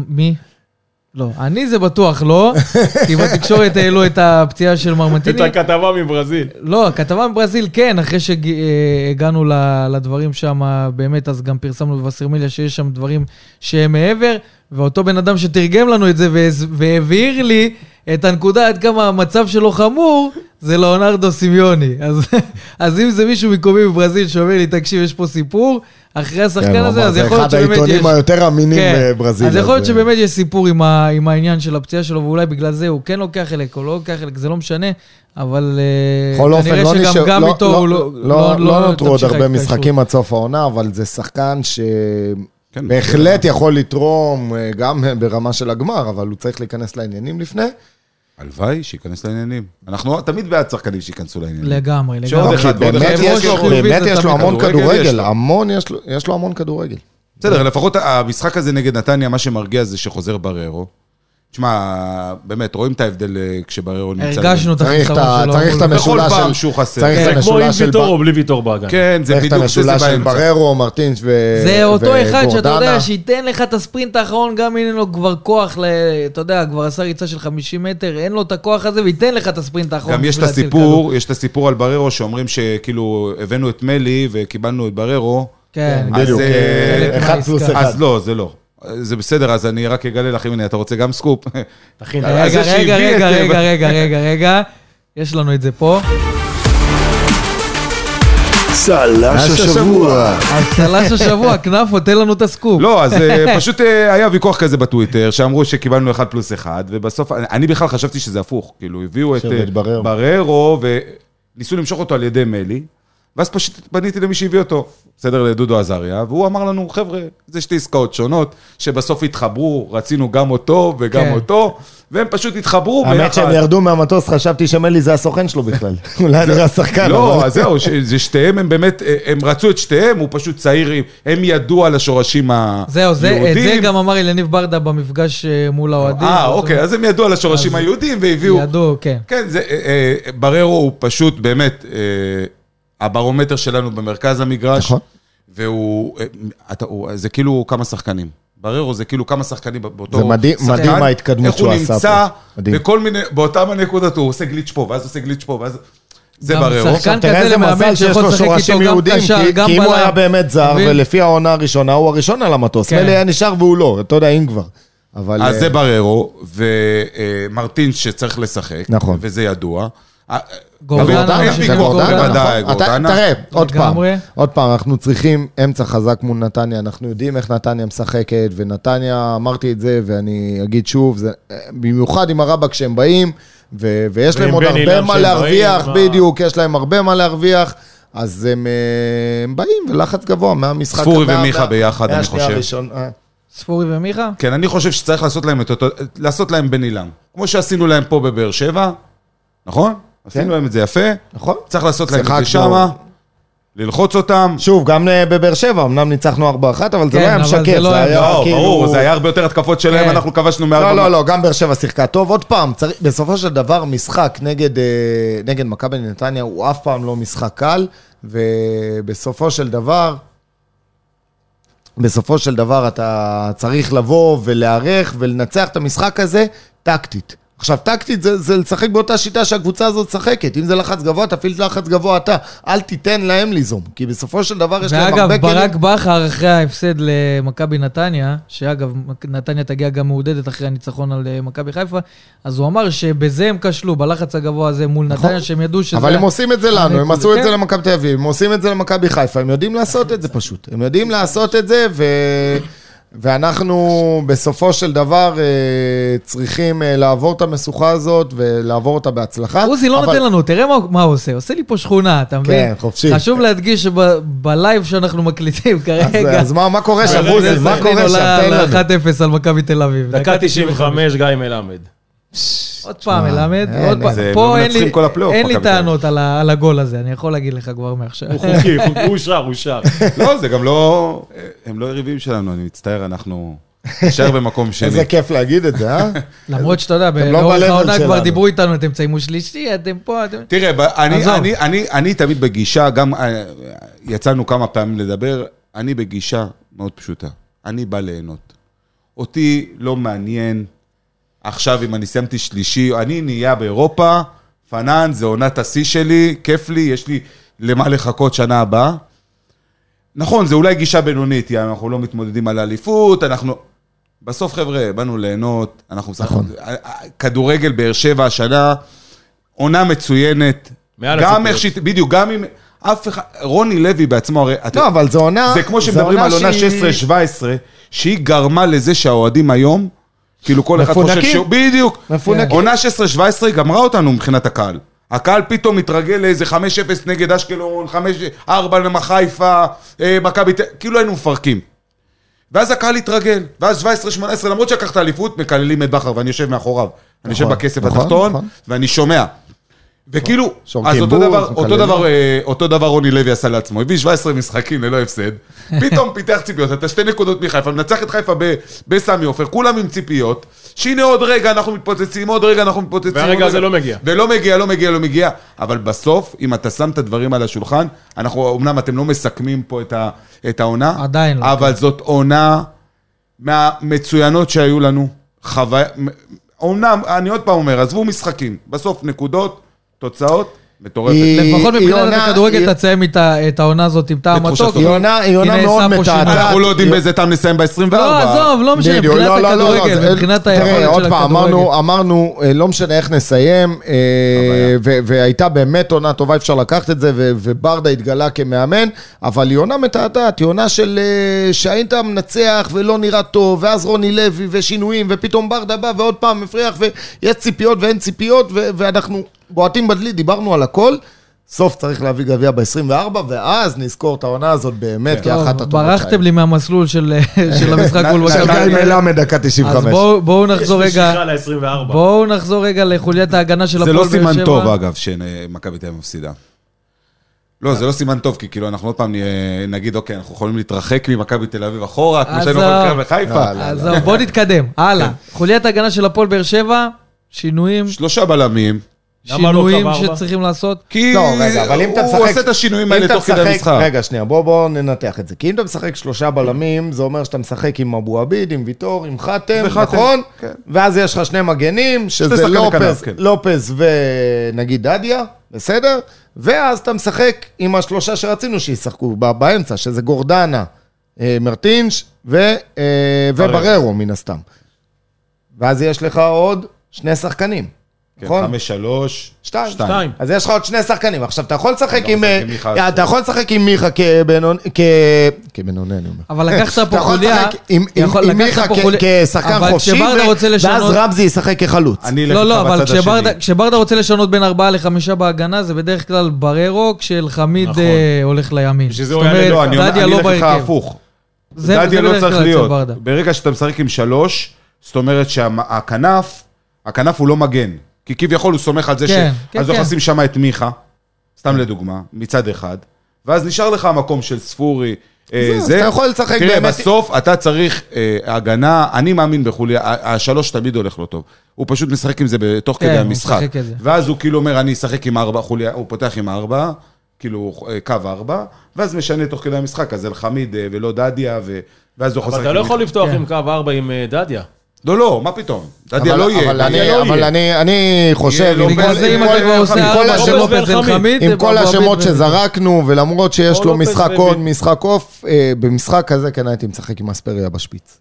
מי? לא, אני זה בטוח לא, כי בתקשורת העלו את הפציעה של את מרמנטיני. הכתבה מברזיל. לא, הכתבה מברזיל כן, אחרי שהגענו לדברים שם, באמת, אז גם פרסמנו בווסרמיליה שיש שם דברים שהם מעבר, ואותו בן אדם שתרגם לנו את זה והבהיר לי את הנקודה עד כמה המצב שלו חמור, זה לאונרדו סמיוני. אז, אז אם זה מישהו מקומי בברזיל שאומר לי, תקשיב, יש פה סיפור, אחרי השחקן כן, הזה, אז זה יכול להיות אחד שבאמת יש... העיתונים היותר אמינים כן. בברזיל. אז יכול להיות אה, שבאמת יש סיפור עם, ה, עם העניין של הפציעה שלו, ואולי בגלל זה הוא כן לוקח חלק או לא לוקח חלק, זה לא משנה, אבל אה, בכל אופן, כנראה לא שגם נשאר, גם לא- איתו לא- הוא לא... לא- לא נותרו עוד הרבה. משחקים עד סוף העונה, אבל זה שחקן כן, שבהחלט יכול לתרום אה, גם ברמה של הגמר, אבל הוא צריך להיכנס לעניינים לפני. הלוואי, שייכנס לעניינים. אנחנו תמיד בעד שחקנים שייכנסו לעניינים. לגמרי, לגמרי. באמת יש לו- המון כדורגל. המון, יש לו- יש לו המון כדורגל. בסדר, לפחות המשחק הזה נגד נתניה, מה שמרגיע זה שחוזר בררו. תשמע, באמת, רואים את ההבדל אה, כשבררו נמצא. הרגשנו את צריך את החיסרון שלו. צריך את מול- בכל המשולש פעם של- שהוא חסר. צריך את כן. זה כמו עם המשולש של ויטור או בלי ויטור בהגנה. כן, זה צריך את בדיוק שזה המשולש של באמצע. בררו, מרטינש ו... זה אותו אחד שאתה יודע, וגורדנה. שייתן לך את הספרינט האחרון, גם אם אין לו כבר כוח, ל- אתה יודע, כבר עשה ריצה של 50 מטר, אין לו את הכוח הזה, וייתן לך את הספרינט האחרון. גם יש את. הסיפור, יש את הסיפור על בררו, שאומרים שכאילו הבאנו את מלי וקיבלנו את בררו. כן, אז, בדיוק, אה. אז לא, זה לא. זה בסדר, אז אני רק אגלה לך, הנה, אתה רוצה גם סקופ? רגע, זה רגע, רגע, רגע, רגע, רגע, רגע. יש לנו את זה פה. צל"ש השבוע. אז צל"ש השבוע, כנפו, תן לנו את הסקופ. לא, אז אה, פשוט אה, היה ויכוח כזה בטוויטר, שאמרו שקיבלנו 1 פלוס 1, ובסוף, אני בכלל חשבתי שזה הפוך, כאילו, הביאו את אה. בררו, וניסו למשוך אותו על ידי מלי, ואז פשוט פניתי למי שהביא אותו, בסדר, לדודו עזריה, והוא אמר לנו, חבר'ה, זה שתי עסקאות שונות, שבסוף התחברו, רצינו גם אותו וגם כן. אותו, והם פשוט התחברו האמת שהם ירדו מהמטוס, חשבתי שמלי זה הסוכן שלו בכלל. אולי נראה שחקן. לא, אבל- אז זהו, ש- זה שתיהם, הם באמת, אה, הם רצו את שתיהם, הוא פשוט צעיר, הם ידעו על השורשים היהודים. זהו, זה, את זה גם אמר אליניב ברדה במפגש אה, מול האוהדים. אה, אוקיי, אז הם ידעו על השורשים אז- היהודים והביאו... ידעו, כן. כן, זה, אה, אה, בררו הוא פשוט באמת אה, הברומטר שלנו במרכז המגרש. נכון. והוא, אה, אתה, הוא, זה כאילו כמה שחקנים. בררו זה כאילו כמה שחקנים באותו זה מדהים- שחקן. מדהים ההתקדמות שהוא איך עשה הוא נמצא פה. מדהים. בכל מיני, באותם הנקודות, הוא עושה גליץ' פה, ואז עושה גליץ' פה, ואז... זה בררו. שחקן תראה כזה איזה למאמן מזל שיש שיכול לו לשחק שורשים איתו גם יהודים, קשר, כי- גם כי אם הוא בלם. היה באמת זר, מבין? ולפי העונה הראשונה, הוא הראשון על המטוס. כן. מלי היה נשאר והוא לא, אתה יודע, אם כבר. אבל... אז אה, זה בררו, ומרטין שצריך לשחק. נכון. וזה ידוע. אה, גורדנה, אין ויכוח, גורדנה, בוודאי, נכון. גורדנה. תראה, עוד פעם. עוד פעם, אנחנו צריכים אמצע חזק מול נתניה, אנחנו יודעים איך נתניה משחקת, ונתניה, אמרתי את זה, ואני אגיד שוב, זה, במיוחד עם הרבאק שהם באים, ו, ויש להם עוד הרבה מה להרוויח, בדיוק, יש להם הרבה מה להרוויח, אז הם, אה, הם באים, ולחץ גבוה מהמשחק. ספורי ומיכה ביחד, אני חושב. אה. ספורי ומיכה? כן, אני חושב שצריך לעשות להם את אותו, לעשות להם בן אילם. כמו שעשינו להם פה בבאר שבע, נכון? עשינו להם את זה יפה. נכון. צריך לעשות להם את. זה שמה, ללחוץ אותם. שוב, גם אה, בבאר שבע, אמנם ניצחנו 4-1, אבל זה כן, לא היה אבל זה משקף, לא זה היה- לא, כאילו... ברור, זה היה הרבה יותר התקפות שלהם, כן. אנחנו כבשנו מארבע... לא, לא, לא, גם באר שבע שיחקה טוב. עוד פעם, צריך, בסופו של דבר, משחק נגד, אה, נגד מכבי נתניה הוא אף פעם לא משחק קל, ובסופו של דבר, בסופו של דבר אתה צריך לבוא ולהיערך ולנצח את המשחק הזה טקטית. עכשיו, טקטית זה, זה לשחק באותה שיטה שהקבוצה הזאת משחקת. אם זה לחץ גבוה, תפעיל לחץ גבוה אתה. אל תיתן להם ליזום, כי בסופו של דבר יש להם ואגב, הרבה כלים. ברק בכר אחרי ההפסד למכבי נתניה, שאגב, נתניה תגיע גם מעודדת אחרי הניצחון על אה, מכבי חיפה, אז הוא אמר שבזה הם כשלו, בלחץ הגבוה הזה מול נתניה, שהם ידעו שזה... נכון. אבל הם עושים את זה לנו, הם עשו את כן. זה למכבי תל אביב, הם עושים את זה למכבי חיפה, הם יודעים לעשות את זה פשוט. הם יודעים לעשות את זה, ו... ואנחנו בסופו של דבר אה, צריכים אה, לעבור את המשוכה הזאת ולעבור אותה בהצלחה. עוזי לא אבל- נותן לנו, תראה מה, מה הוא עושה, עושה לי פה שכונה, אתה מבין? כן, חופשי. חשוב להדגיש שבלייב שאנחנו מקליטים אז, כרגע, אז מה, מה קורה שם, עוזי? מה קורה שם? תן לנו. 1-0 על מכבי תל אביב. דקה 95, גיא מלמד. עוד פעם, מלמד, עוד פעם. פה לא אין לי-. טענות על הגול הזה, אני יכול להגיד לך כבר מעכשיו. הוא חוקי, הוא- שר, הוא שר. לא, זה גם לא... הם לא יריבים שלנו, אני מצטער, אנחנו נשאר במקום שני. איזה כיף להגיד את זה, אה? למרות שאתה יודע, לא לאורך ב-level העונה כבר. דיברו איתנו, אתם תסיימו שלישי, אתם פה, אתם... תראה, ב- אני, עזוב. אני, אני, אני תמיד בגישה, גם אה, יצאנו כמה פעמים לדבר, אני בגישה מאוד פשוטה. אני בא ליהנות. אותי לא מעניין עכשיו אם אני סיימתי שלישי, אני נהיה באירופה, פנן, זה עונת השיא שלי, כיף לי, יש לי למה לחכות שנה הבאה. נכון, זה אולי גישה בינונית, יעני, אנחנו לא מתמודדים על האליפות, אנחנו... בסוף, חבר'ה, באנו ליהנות, אנחנו משחקים... נכון. כדורגל באר שבע השנה, עונה מצוינת. מעל גם הציפיות. איך שהיא... בדיוק, גם אם... אף אחד... רוני לוי בעצמו, הרי... לא, אבל זו עונה... זה כמו שמדברים על עונה שהיא- 16-17, שהיא גרמה לזה שהאוהדים היום, כאילו כל אחד חושב מפונקים. שהוא... בדיוק. מפונקים. עונה 16-17 היא גמרה אותנו מבחינת הקהל. הקהל פתאום מתרגל לאיזה 5-0 נגד אשקלון, 5-4 לחיפה, אה, מכבי... כאילו היינו מפרקים. ואז הקהל התרגל, ואז 17-18, למרות שלקחת אליפות, מקללים את בכר ואני יושב מאחוריו. אני יושב נכון, בכסף נכון, התחתון, נכון. ואני שומע. וכאילו, אז אותו דבר, אותו. דבר, אה, אותו דבר רוני לוי עשה לעצמו, הביא 17 משחקים ללא הפסד, פתאום פיתח ציפיות, אתה שתי נקודות מחיפה, מנצח את חיפה ב- בסמי עופר, כולם עם ציפיות, שהנה עוד רגע אנחנו מתפוצצים, עוד רגע אנחנו מתפוצצים. והרגע הזה לא מגיע. ולא מגיע, לא מגיע, לא מגיע, אבל בסוף, אם אתה שם את הדברים על השולחן, אנחנו, אמנם אתם לא מסכמים פה את, ה, את העונה, עדיין לא, אבל זאת עונה מהמצוינות שהיו לנו, חוויה, אומנם, אני עוד פעם אומר, עזבו משחקים, בסוף נקודות, תוצאות, מטורפת. לפחות מבחינת הכדורגל תסיים את העונה הזאת עם טעם מתוק. היא עונה- מאוד. מתעתעת. אנחנו לא יודעים באיזה טעם נסיים ב-24. לא, עזוב, לא משנה, מבחינת לא, לא, לא, לא, הכדורגל, מבחינת תראה, היכולת עוד של פעם, הכדורגל. אמרנו, אמרנו, אה, לא משנה איך נסיים, אה, והייתה באמת עונה טובה, אפשר לקחת את זה, וברדה התגלה כמאמן, אבל היא עונה מתעתעת, היא עונה של אה, שהיית מנצח ולא נראה טוב, ואז רוני לוי ושינויים, ופתאום ברדה בא ועוד פעם מפריח, ויש ציפיות ואין ציפיות, ואנחנו בועטים בדלי, דיברנו על הכל. סוף צריך להביא גביע ב-24, ואז נזכור את העונה הזאת באמת כאחת טוב, הטובות ברחתם לי מהמסלול של של המשחק מול של מכבי. גיא מלמד, דקה אז 95. בואו- בואו יש נחזור רגע, משיכה ל-24. בואו נחזור רגע לחוליית ההגנה של זה הפועל לא באר שבע. סימן טוב, אגב, שמכבי תל אביב מפסידה. לא, זה לא סימן טוב, כי כאילו אנחנו עוד פעם נגיד, אוקיי, אנחנו יכולים להתרחק ממכבי תל אביב אחורה, כמו שהיינו. יכולים בחיפה. יאללה. אז בואו נתקדם, הלאה. כן. חוליית ההגנה של הפועל באר שבע, שינויים, שלושה בלמים, לא שינויים קו ארבע? שצריכים לעשות. כי לא, רגע, אבל אם אתה משחק... הוא עושה את השינויים האלה אתה תוך כדי משחק- המשחק. רגע, שנייה, בוא, בוא ננתח את זה. כי אם אתה משחק שלושה בלמים, זה אומר שאתה משחק עם אבו עביד, עם ויטור, עם חתם, וחתם, נכון? כן. ואז יש לך שני מגנים, שזה לופז, כן. לופז ונגיד דדיה, בסדר? ואז אתה משחק עם השלושה שרצינו שישחקו באמצע, שזה גורדנה, אה, מרטינש ו- אה, ובררו, מן הסתם. ואז יש לך עוד שני שחקנים, נכון? חמש, שלוש, שתיים. שתיים. אז יש לך עוד שני שחקנים. עכשיו, אתה יכול לשחק לא עם... אה, עם מיכה. אה, אתה יכול לשחק עם מיכה כבינוני, כ... כבינוני, אני אומר. אבל לקחת אתה פה חוליה, לשחק עם עם- יכול- עם לקחת מיכה כשחקן אבל חופשי, ואז רמזי ישחק כחלוץ. אני אלך לא, לא, אבל כשברדה, רוצה לשנות בין ארבעה לחמישה בהגנה, זה בדרך כלל בררו, כשאלחמיד נכון. אה, הולך לימין. זאת אומרת, לא, אני דדיה אני לא אלך איתך בהרכב. הפוך. זה- זה דדיה לא צריך להיות. ברגע שאתה משחק עם שלוש, זאת אומרת שהכנף, הכנף הוא לא מגן. כי כביכול הוא סומך על זה ש... כן, כן, אז כן. לשים שם את מיכה, סתם לדוגמה, מצד אחד, ואז נשאר לך המקום של ספורי. אה, אז זה, אתה יכול לשחק תראה, באמת- בסוף אתה צריך אה, הגנה, אני מאמין בחוליה, ה- השלוש תמיד הולך לו טוב. הוא פשוט משחק עם זה בתוך כן, כדי הוא המשחק. משחק את זה. ואז הוא כאילו אומר, אני אשחק עם ארבע, חוליה, הוא פותח עם ארבע, כאילו אה, קו ארבע, ואז משנה תוך כדי המשחק, אז אלחמיד אה, ולא דדיה, ו... ואז הוא יכול אבל אתה לא עם יכול. לפתוח כן. עם קו 4 עם אה, דדיה. לא, לא, מה פתאום? דדיה אבל- לא יהיה. דדיה אני- לא אבל יהיה. אני- אני חושב, לא עם כל- השמות- שזרקנו, ולמרות שיש לו משחק. און, משחק אוף, אה, במשחק כזה כן הייתי משחק עם אספריה בשפיץ.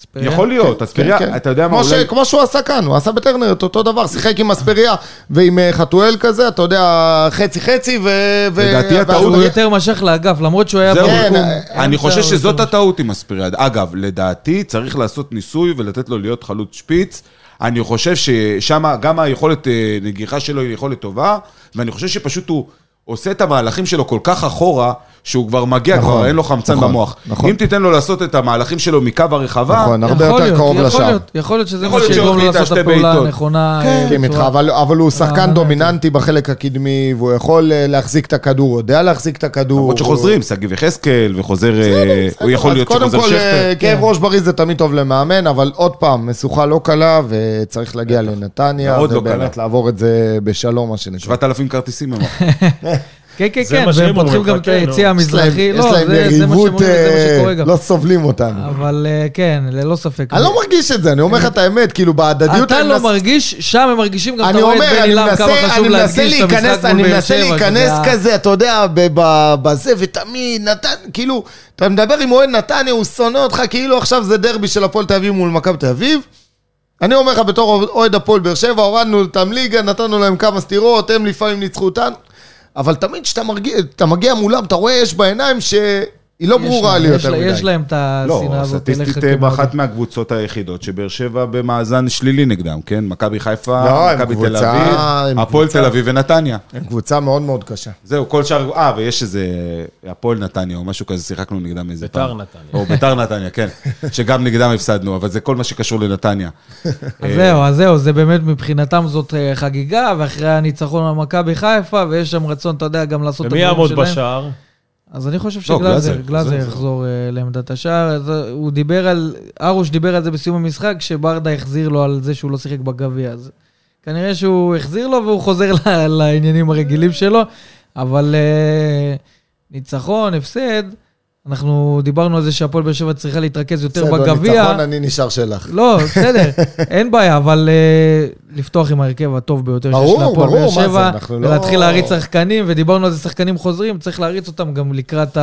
אספריה. יכול להיות, אספריה, כן, כן. אתה יודע מה, כמו ש- אולי... כמו שהוא עשה כאן, הוא עשה בטרנר את אותו דבר, שיחק עם אספריה ועם אה, חתואל כזה, אתה יודע, חצי חצי, ו... לדעתי הטעות הוא יותר משך לאגף, למרות שהוא היה זהו. במקום. כן, אני אמצע, חושב הוא שזאת יותר הטעות עם אספיריאד. אגב, לדעתי צריך לעשות ניסוי ולתת לו להיות חלוץ שפיץ. אני חושב ששם גם היכולת אה, נגיחה שלו היא יכולת טובה, ואני חושב שפשוט הוא עושה את המהלכים שלו כל כך אחורה, שהוא כבר מגיע, נכון, כבר אין לו חמצן נכון, במוח. נכון. אם תיתן לו לעשות את המהלכים שלו מקו הרחבה, נכון, הרבה יכול יותר להיות, קרוב יכול לשער. להיות, יכול להיות שזה מה שיגרום לו לעשות את הפעולה. הנכונה. כן, אה, מסכים איתך, אבל, אבל הוא שחקן דומיננטי בחלק הקדמי, והוא יכול אה, להחזיק את הכדור, הוא יודע להחזיק את הכדור. למרות שחוזרים, שגיב יחזקאל, וחוזר, אה, הוא יכול להיות קודם שחוזר כל, אה, שכטר. כאב ראש בריא זה תמיד טוב למאמן, אבל עוד פעם, משוכה לא קלה, וצריך להגיע לנתניה, לא ובאמת. לעבור את זה בשלום, מה שנקרא. 7,000 כרטיסים הם כן, כן, כן, והם פותחים גם את כן, היציא להם- המזרחי. יש לא, להם זה זה מה שהם יריבות, אה. לא סובלים אותנו. אבל אה, כן, ללא ספק. אני לא מרגיש את זה, אני אומר לך את האמת, כאילו בהדדיות... אתה אני לא מרגיש, שם הם מרגישים גם, אני אתה רואה את אומר, בני אני לם, כמה מנסה, חשוב אני מנסה להדגיש את להיכנס, המשחק אני מול באר מנסה שבע. להיכנס שזה היה- כזה, אתה יודע, בזה, ותמיד נתן, כאילו, אתה מדבר עם אוהד נתניה, הוא שונא אותך, כאילו עכשיו זה דרבי של הפועל תל אביב מול מכבי תל אביב. אני אומר לך, בתור אוהד הפועל באר שבע, הורדנו אותם ליגה, נתנו להם כמה סטירות, הם לפעמים ניצחו אותנו. אבל תמיד כשאתה מגיע, מולם, אתה רואה אש בעיניים ש... היא לא ברורה לי יותר מדי. יש להם את לא, השנאה הזאת אליך סטטיסטית אה, כמאמן. באחת מהקבוצות היחידות שבאר שבע במאזן שלילי נגדם, כן? מכבי חיפה, לא, הם מכבי תל אביב, הם הפועל תל אביב ונתניה. הם קבוצה מאוד מאוד קשה. זהו, כל שאר... אה, ויש איזה... הפועל נתניה או משהו כזה, שיחקנו נגדם איזה פעם. ביתר נתניה. או ביתר נתניה, כן. שגם נגדם הפסדנו, אבל זה כל מה שקשור לנתניה. אז זהו, אז זהו, זה באמת מבחינתם זאת אה, חגיגה, ואחרי הניצחון על מכבי חיפה, ויש שם רצון, אתה יודע, גם לעשות את ומי הדברים יעמוד שלהם. בשער? אז אני חושב לא, שגלאזר, גלאזר, יחזור אה, לעמדת השער. אה, הוא דיבר על, ארוש דיבר על זה בסיום המשחק, שברדה החזיר לו על זה שהוא לא שיחק בגביע. אז כנראה שהוא החזיר לו והוא חוזר לעניינים הרגילים שלו, אבל אה, ניצחון, הפסד, אנחנו דיברנו על זה שהפועל באר שבע צריכה להתרכז יותר בסדר, בגביע. ניצחון, אני נשאר שלך. לא, בסדר, אין בעיה, אבל uh, לפתוח עם ההרכב הטוב ביותר שיש ברור, להפועל באר שבע, לא- ולהתחיל להריץ שחקנים, ודיברנו על זה שחקנים חוזרים, צריך להריץ אותם גם לקראת לו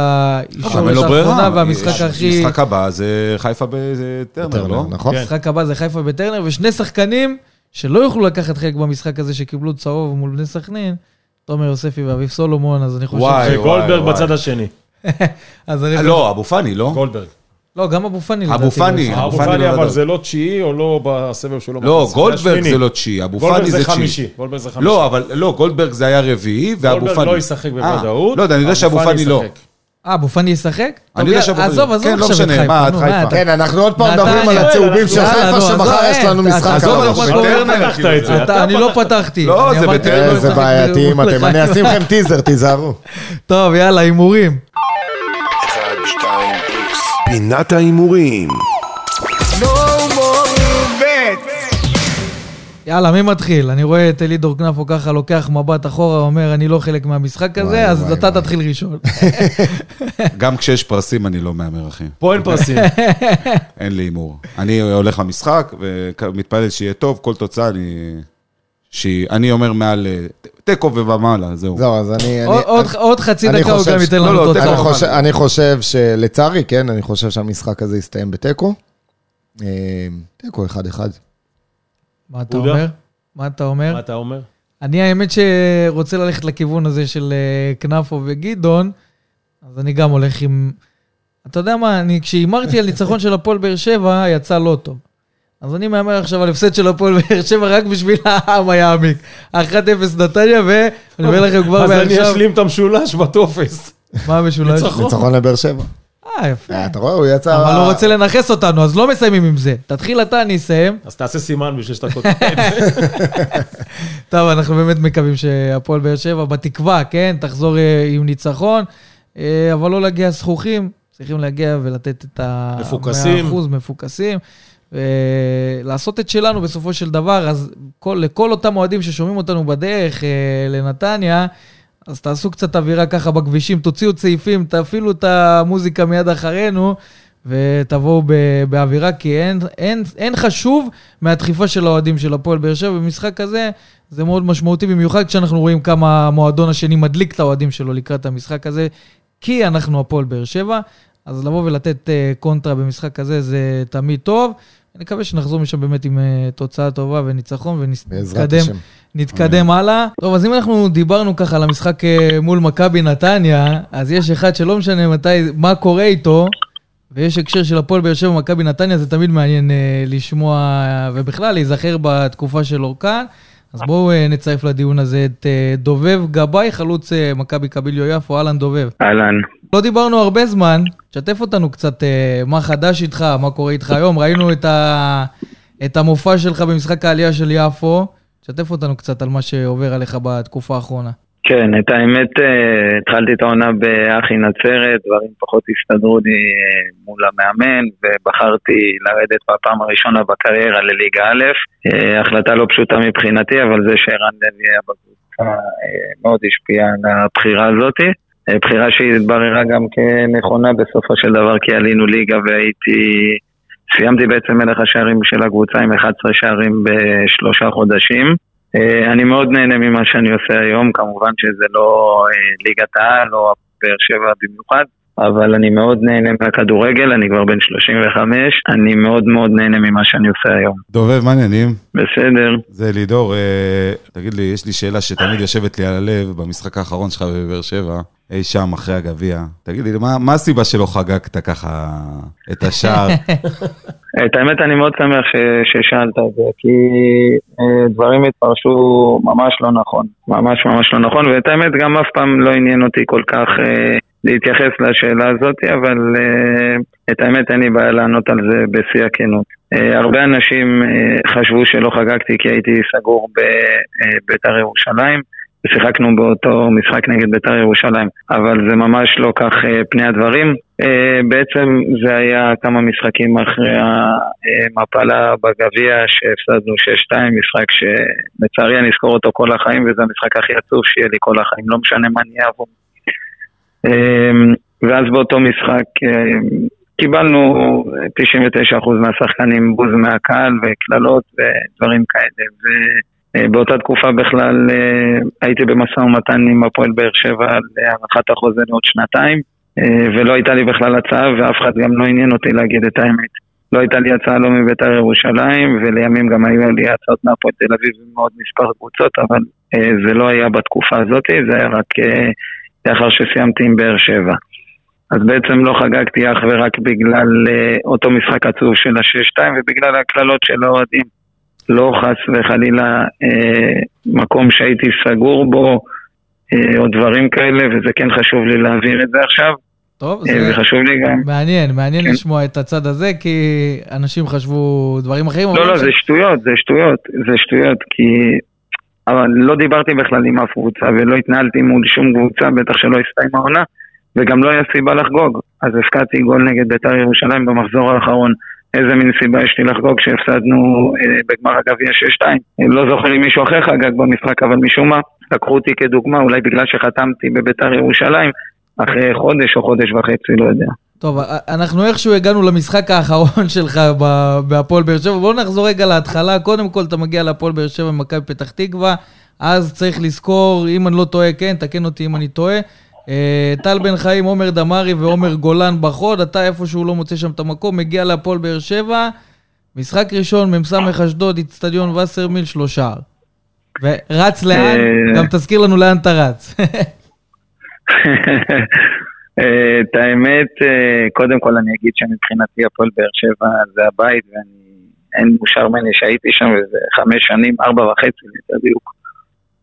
ברירה. האחרונה והמשחק יש- הכי... המשחק הבא זה חיפה בטרנר, טרנר, לא? נכון? כן. המשחק הבא זה חיפה בטרנר, ושני שחקנים שלא יוכלו לקחת חלק במשחק הזה, שקיבלו צהוב מול בני סכנין, תומר יוספי ואביב סולומון, אז אני חושב... וואי, ש- וגולדברג. בצד השני. אז אני... לא, אבו פאני, לא? גולדברג. לא, גם אבו פאני אבו לדעתי. פאני. לא. אבו אבו פאני פאני, לא אבל. זה לא תשיעי או לא בסבב שלו. לא, גולדברג. זה לא תשיעי, אבו גולדברג פאני זה זה תשיעי. חמישי. גולדברג זה חמישי. לא, אבל לא, גולדברג זה היה רביעי, ואבו גולדברג פאני. לא ישחק אה, בוודאות. לא יודע, אני יודע אבו שאבו פאני לא. אה, אבו פאני ישחק? אני יודע שאבו פאני- עזוב, עזוב כן, לא עכשיו את משנה, מה, חיפה. כן, אנחנו עוד פעם מדברים על הצהובים של חיפה, נו, שמחר יש לנו אתה- משחק עזוב, אנחנו. פתחת את זה. אני לא פתחת. פתחתי. לא, זה בטרנר. אשחק בעייתיים מול אתם. אני אשים לכם טיזר, תיזהרו. טוב, יאללה, הימורים. פינת ההימורים. יאללה, מי מתחיל? אני רואה את אלידור כנפו ככה לוקח מבט אחורה, אומר, אני לא חלק מהמשחק הזה, אז אתה. תתחיל ראשון. גם כשיש פרסים אני לא מהמר, אחי. פה אין פרסים. אין לי הימור. אני הולך למשחק ומתפלל שיהיה טוב, כל תוצאה אני... שהיא- אני אומר מעל אה, תיקו ומעלה, זהו. זהו, אז אני... עוד- אני- עוד- עוד חצי אני דקה הוא חושב גם ייתן לא, לנו לא, תוצאה. אני. חושב, שלצערי, כן, אני חושב שהמשחק הזה יסתיים בתיקו. אה, תיקו 1-1. מה אתה? אומר? מה אתה אומר? מה אתה אומר? אני האמת שרוצה ללכת לכיוון הזה של אה, כנפו וגדעון, אז אני גם הולך עם... אתה יודע מה, אני כשהימרתי על ניצחון של הפועל באר שבע, יצא לא טוב. אז אני מהמר עכשיו על הפסד של הפועל באר שבע רק בשביל העם היעמיק. 1-0 נתניה, ואני אומר לכם כבר אז אני מעכשיו... אשלים את המשולש בטופס. מה המשולש? ניצחון. לבאר שבע. אה, יפה. אה, אתה רואה, הוא יצא... אבל הוא רוצה לנכס אותנו, אז לא מסיימים עם זה. תתחיל אתה, אני אסיים. אז תעשה סימן בשביל שאתה כותב את זה. טוב, אנחנו באמת מקווים שהפועל באר שבע, בתקווה, כן, תחזור אה, עם ניצחון, אה, אבל לא להגיע זכוכים, צריכים להגיע ולתת את ה... מפוקסים. 100% מפוקסים, ולעשות את שלנו בסופו של דבר, אז כל, לכל אותם אוהדים ששומעים אותנו בדרך אה, לנתניה, אז תעשו קצת אווירה ככה בכבישים, תוציאו צעיפים, תפעילו את המוזיקה מיד אחרינו, ותבואו ב- באווירה, כי אין, אין, אין חשוב מהדחיפה של האוהדים של הפועל באר שבע במשחק הזה. זה מאוד משמעותי, במיוחד כשאנחנו רואים כמה המועדון השני מדליק את האוהדים שלו לקראת המשחק הזה, כי אנחנו הפועל באר שבע. אז לבוא ולתת uh, קונטרה במשחק הזה זה תמיד טוב. אני מקווה שנחזור משם באמת עם uh, תוצאה טובה וניצחון ונתקדם. נתקדם הלאה. טוב, אז אם אנחנו דיברנו ככה על המשחק אה, מול מכבי נתניה, אז יש אחד שלא משנה מתי, מה קורה איתו, ויש הקשר של הפועל באר שבע ומכבי נתניה, זה תמיד מעניין אה, לשמוע, אה, ובכלל להיזכר בתקופה של אורקן. אז בואו אה, נצרף לדיון הזה את אה, דובב גבאי, חלוץ אה, מכבי קביליו יפו, אהלן דובב. אהלן. לא דיברנו הרבה זמן, תשתף אותנו קצת אה, מה חדש איתך, מה קורה איתך היום. ראינו את, ה... את המופע שלך במשחק העלייה של יפו, תשתף אותנו קצת על מה שעובר עליך בתקופה האחרונה. כן, את האמת, אה, התחלתי את העונה באחי נצרת, דברים פחות הסתדרו לי אה, מול המאמן, ובחרתי לרדת בפעם הראשונה בקריירה לליגה א'. החלטה לא פשוטה מבחינתי, אבל זה שערן לוי היה בקבוצה מאוד השפיע על הבחירה הזאתי. אה, בחירה שהתבררה גם כנכונה בסופו של דבר, כי עלינו ליגה והייתי... סיימתי בעצם מלך השערים של הקבוצה עם 11 שערים בשלושה חודשים. אה, אני מאוד נהנה ממה שאני עושה היום, כמובן שזה לא אה, ליגת העל או באר שבע במיוחד, אבל אני מאוד נהנה מהכדורגל, אני כבר בן 35, אני מאוד מאוד נהנה ממה שאני עושה היום. דובב, מה העניינים? בסדר, זה לידור, תגיד לי, יש לי שאלה שתמיד יושבת לי על הלב במשחק האחרון שלך בבאר שבע. אי שם אחרי הגביע. תגיד לי, מה, מה הסיבה שלא חגגת ככה את השער? את האמת, אני מאוד שמח ש- ששאלת את זה, כי אה, דברים התפרשו ממש לא נכון. ממש ממש לא נכון, ואת האמת, גם אף פעם לא עניין אותי כל כך אה, להתייחס לשאלה הזאת, אבל אה, את האמת, אין לי בעיה לענות על זה בשיא הכנות. אה, הרבה אנשים אה, חשבו שלא חגגתי כי הייתי סגור בבית"ר ירושלים. שיחקנו באותו משחק נגד בית"ר ירושלים, אבל זה ממש לא כך אה, פני הדברים. אה, בעצם זה היה כמה משחקים אחרי המפלה בגביע שהפסדנו 6-2, משחק שלצערי אני אזכור אותו כל החיים וזה המשחק הכי עצוב שיהיה לי כל החיים, לא משנה מה נהיה עבור. אה, ואז באותו משחק אה, קיבלנו 99% מהשחקנים בוז מהקהל וקללות ודברים כאלה. ו... אה, באותה תקופה בכלל אה, הייתי במשא ומתן עם הפועל באר שבע על הארכת החוזה לעוד שנתיים אה, ולא הייתה לי בכלל הצעה ואף אחד גם לא עניין אותי להגיד את האמת. לא הייתה לי הצעה לא מבית"ר ירושלים ולימים גם היו לי הצעות מהפועל תל אביב ומעוד מספר קבוצות אבל זה לא היה בתקופה הזאת, זה היה רק לאחר שסיימתי עם באר שבע. אז בעצם לא חגגתי אך ורק בגלל אותו משחק עצוב של ה-6-2 ובגלל הקללות של האוהדים. לא חס וחלילה אה, מקום שהייתי סגור בו אה, או דברים כאלה, וזה כן חשוב לי להעביר את זה עכשיו. טוב, אה, זה וחשוב לי גם... מעניין, מעניין כן. לשמוע את הצד הזה, כי אנשים חשבו דברים אחרים. לא, לא, זה שטויות, זה שטויות, זה שטויות, כי... אבל לא דיברתי בכלל עם אף קבוצה ולא התנהלתי מול שום קבוצה, בטח שלא הסתיימה העונה, וגם לא היה סיבה לחגוג. אז הפקדתי גול נגד בית"ר ירושלים במחזור האחרון. איזה מין סיבה יש לי לחגוג כשהפסדנו אה, בגמר הגביע 6-2. אה, לא זוכר אם מישהו אחר חגג במשחק, אבל משום מה לקחו אותי כדוגמה, אולי בגלל שחתמתי בביתר ירושלים, אחרי חודש או חודש וחצי, לא יודע. טוב, אנחנו איכשהו הגענו למשחק האחרון שלך בהפועל באר שבע. בואו נחזור רגע להתחלה. קודם כל, אתה מגיע להפועל באר שבע במכבי פתח תקווה, אז צריך לזכור, אם אני לא טועה, כן, תקן אותי אם אני טועה. אה, טל בן חיים, עומר דמארי ועומר גולן בחוד, אתה איפשהו לא מוצא שם את המקום, מגיע להפועל באר שבע, משחק ראשון, מ"ס אשדוד, איצטדיון וסרמיל, שלושה. ורץ לאן? אה. גם תזכיר לנו לאן אתה רץ. אה, את האמת, קודם כל אני אגיד שמבחינתי הפועל באר שבע זה הבית ואין מאושר ממני שהייתי שם וזה חמש שנים, ארבע וחצי ליתר דיוק. אה,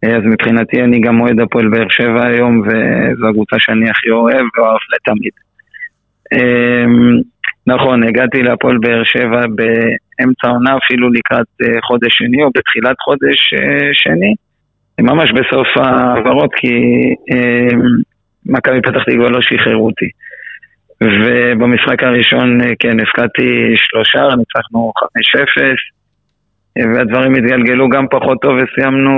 אז מבחינתי אני גם אוהד הפועל באר שבע היום וזו הקבוצה שאני הכי אוהב ואוהב לתמיד. אה, נכון, הגעתי להפועל באר שבע באמצע העונה אפילו לקראת אה, חודש שני או בתחילת חודש אה, שני. ממש בסוף העברות כי אה, מכבי פתח תקווה לא שחררו אותי. ובמשחק הראשון, אה, כן, הפקדתי שלושה, ניצחנו 5-0, אה, והדברים התגלגלו גם פחות טוב וסיימנו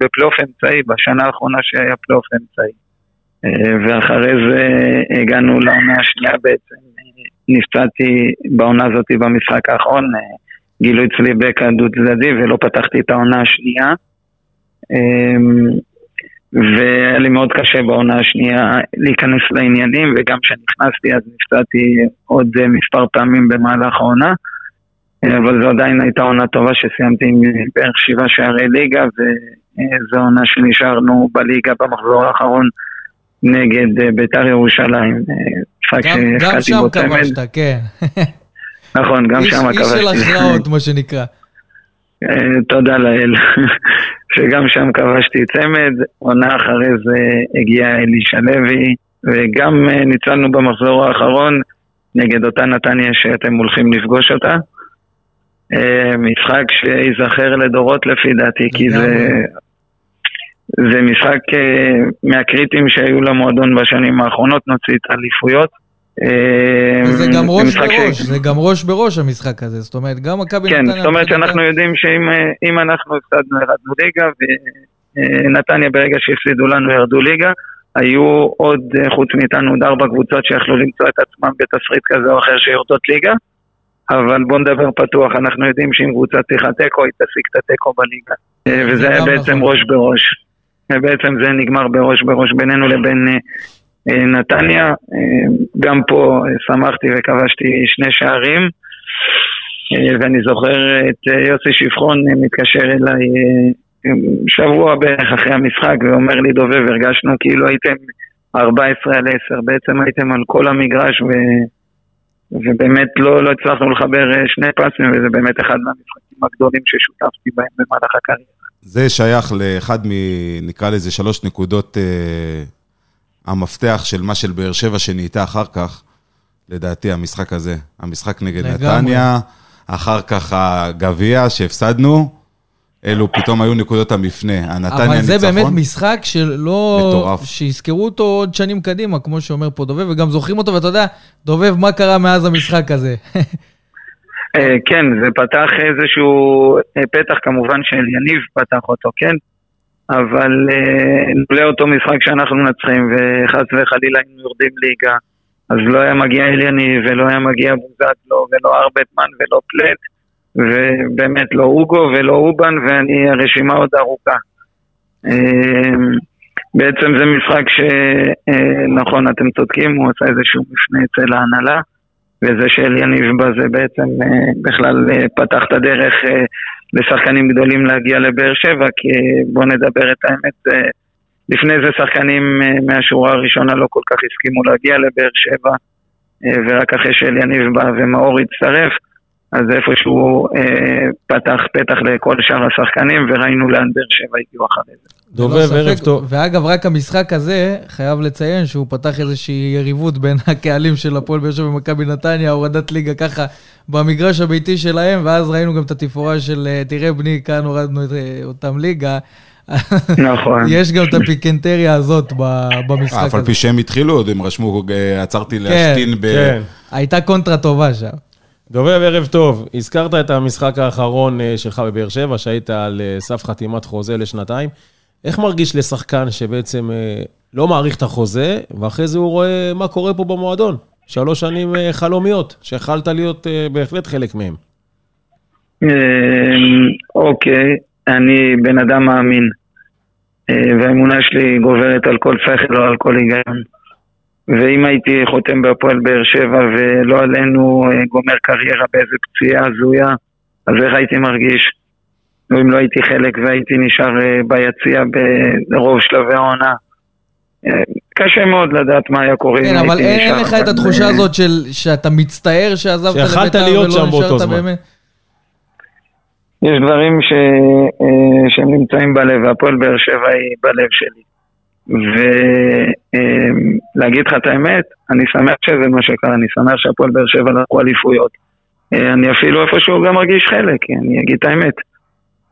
בפלייאוף אמצעי, בשנה האחרונה שהיה פלייאוף אמצעי. אה, ואחרי זה הגענו לעונה השנייה בעצם, אה, נפצעתי בעונה הזאת במשחק האחרון, אה, גילו אצלי בקע דו צדדי ולא פתחתי את העונה השנייה. אמ, והיה לי מאוד קשה בעונה השנייה להיכנס לעניינים, וגם כשנכנסתי אז נפצעתי עוד אה, מספר פעמים במהלך העונה. אה, אבל זו עדיין הייתה עונה טובה שסיימתי עם בערך שבעה שערי ליגה, וזו עונה שנשארנו בליגה במחזור האחרון נגד אה, בית"ר ירושלים. אה, גם- גם שהפקדתי שם. כבשת, כן. נכון, גם איש- שם איש של כבשתי. הכרעות, מה שנקרא. אה, תודה לאל, שגם שם כבשתי צמד, עונה אחרי זה הגיע אלישע לוי, וגם אה, ניצלנו במחזור האחרון נגד אותה נתניה שאתם הולכים לפגוש אותה. אה, משחק שייזכר לדורות לפי דעתי, כי זה. זה משחק אה, מהקריטיים שהיו למועדון בשנים האחרונות, נוציא את האליפויות. אה, וזה גם זה ראש משחק ש- בראש, זה גם ראש בראש המשחק הזה. זאת אומרת, גם מכבי כן, נתניה... זאת אומרת שאנחנו יודעים שאם אם אנחנו הפסדנו ירדנו ליגה ונתניה ברגע שהפסידו לנו ירדו ליגה, היו עוד, חוץ מאיתנו, עוד ארבע קבוצות שיכלו למצוא את עצמם בתסריט כזה או אחר שיורדות ליגה, אבל בואו נדבר פתוח, אנחנו יודעים שאם קבוצה צריכה תיקו, היא תשיג את התיקו בליגה. אה, זה וזה היה בעצם נכון. ראש בראש. ובעצם זה נגמר בראש בראש בינינו לבין אה, אה, נתניה. אה, גם פה אה, שמחתי וכבשתי שני שערים. אה, ואני זוכר את אה, יוסי שבחון אה, מתקשר אליי אה, שבוע בערך אחרי המשחק ואומר לי, דובב, הרגשנו כאילו הייתם 14 על 10, בעצם הייתם על כל המגרש ו... ובאמת לא, לא הצלחנו לחבר אה, שני פסים, וזה באמת אחד מהמשחקים הגדולים ששותפתי בהם במהלך הקריירה. זה שייך לאחד מ... נקרא לזה שלוש נקודות אה, המפתח של מה של באר שבע שנהייתה אחר כך, לדעתי, המשחק הזה. המשחק נגד לגמרי. נתניה, אחר כך הגביע שהפסדנו, אלו פתאום היו נקודות המפנה. הנתניה אבל זה ניצחון. באמת משחק שלא... מטורף. שיזכרו אותו עוד שנים קדימה, כמו שאומר פה דובב, וגם זוכרים אותו, ואתה יודע, דובב, מה קרה מאז המשחק הזה? אה, כן, זה פתח איזשהו אה, פתח, כמובן שאליניב פתח אותו, כן? אבל אה, לולא אותו משחק שאנחנו מנצחים, וחס וחלילה היינו יורדים ליגה, אז לא היה מגיע אליניב, ולא היה מגיע בוזגלו, ולא ארבטמן, ולא פלט, ובאמת לא אוגו ולא אובן, ואני, הרשימה עוד ארוכה. אה, בעצם זה משחק שנכון, אתם צודקים, הוא עשה איזשהו מפנה אצל ההנהלה. וזה שאליניב בא זה בעצם אה, בכלל אה, פתח את הדרך אה, לשחקנים גדולים להגיע לבאר שבע, כי אה, בואו נדבר את האמת, אה, לפני זה שחקנים אה, מהשורה הראשונה לא כל כך הסכימו להגיע לבאר שבע, אה, ורק אחרי שאליניב בא ומאור הצטרף, אז איפשהו אה, פתח פתח לכל שאר השחקנים, וראינו לאן באר שבע הגיעו אחרי זה. דובב, ספק. ערב טוב. ואגב, רק המשחק הזה, חייב לציין שהוא פתח איזושהי יריבות בין הקהלים של הפועל באר שבע ומכבי נתניה, הורדת ליגה ככה במגרש הביתי שלהם, ואז ראינו גם את התפאורה של, אה, תראה בני, כאן הורדנו את אה, אותם ליגה. נכון. יש גם את הפיקנטריה הזאת ב- במשחק אף על הזה. פי שהם התחילו, עוד הם רשמו, אה, עצרתי להשתין ב... כן. הייתה קונטרה טובה שם. דובב, ערב טוב. הזכרת את המשחק האחרון אה, שלך בבאר שבע, שהיית על אה, סף חתימת חוזה לשנתיים. איך מרגיש לשחקן שבעצם אה, לא מעריך את החוזה, ואחרי זה הוא רואה מה קורה פה במועדון? שלוש שנים חלומיות, שיכלת להיות בהחלט חלק מהם. אמ, אוקיי, אני בן אדם מאמין, והאמונה שלי גוברת על כל שכל או על כל היגיון. ואם הייתי חותם בהפועל באר שבע ולא עלינו אה, גומר קריירה באיזה פציעה הזויה, אז איך הייתי מרגיש? ואם לא הייתי חלק והייתי נשאר אה, ביציע ברוב שלבי העונה. אה, קשה מאוד לדעת מה היה קורה אם כן, הייתי אבל אין לך את התחושה הזאת של שאתה מצטער שעזבת לבית"ר ולא נשארת. באמת? יש דברים ש... שהם נמצאים בלב, והפועל באר שבע היא בלב שלי. ולהגיד לך את האמת, אני שמח שזה מה שקרה, אני שמח שהפועל באר שבע לקחו אליפויות. אה, אני אפילו איפשהו גם מרגיש חלק, אני אגיד את האמת.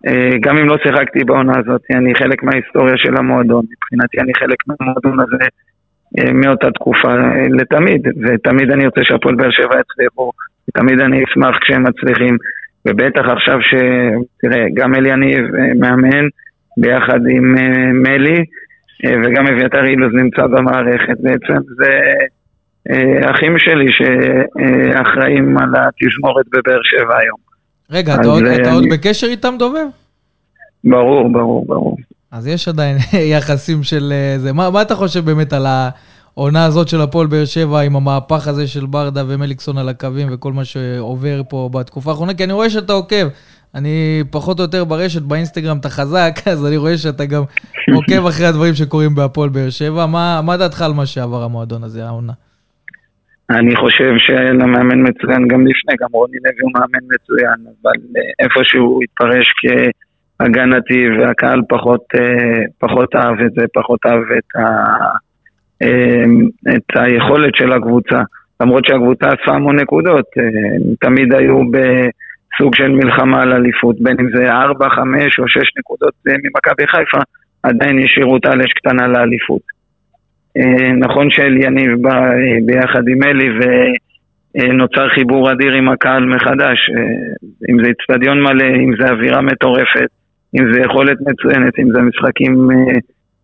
אה, גם אם לא שיחקתי בעונה הזאת, אני חלק מההיסטוריה של המועדון. מבחינתי אני חלק מהמועדון הזה אה, מאותה תקופה לתמיד, ותמיד אני רוצה שהפועל באר שבע יצליחו, ותמיד אני אשמח כשהם מצליחים. ובטח עכשיו ש... תראה, גם אלי יניב מאמן, ביחד עם מלי, וגם אביתר אילוז נמצא במערכת. בעצם זה אה, אחים שלי שאחראים על התזמורת בבאר שבע היום. רגע, אתה עוד- אה, אתה עוד אני- בקשר איתם, דובב? ברור, ברור, ברור. אז יש עדיין יחסים של אה, זה. מה מה אתה חושב באמת על העונה הזאת של הפועל באר שבע עם המהפך הזה של ברדה ומליקסון על הקווים וכל מה שעובר פה בתקופה האחרונה? כי אני רואה שאתה עוקב. אני פחות או יותר ברשת, באינסטגרם אתה חזק, אז אני רואה שאתה גם עוקב אחרי הדברים שקורים בהפועל באר שבע. מה מה דעתך על מה שעבר המועדון הזה, העונה? אני חושב שלמאמן מצוין גם לפני, גם רוני לוי הוא מאמן מצוין, אבל אה, איפשהו התפרש כהגנתי והקהל פחות, אה, פחות אהב את זה, פחות אהב את, ה, אה, את היכולת של הקבוצה. למרות שהקבוצה אספה המון נקודות, תמיד היו בסוג של מלחמה על אליפות, בין אם זה 4, 5 או 6 נקודות אה, ממכבי חיפה, עדיין השאירו את האלש קטנה לאליפות. אה, נכון שאליניב בא אה, ביחד עם אלי ונוצר חיבור אדיר עם הקהל מחדש, אם זה אצטדיון מלא, אם זה אווירה מטורפת, אם זה יכולת מצוינת, אם זה המשחקים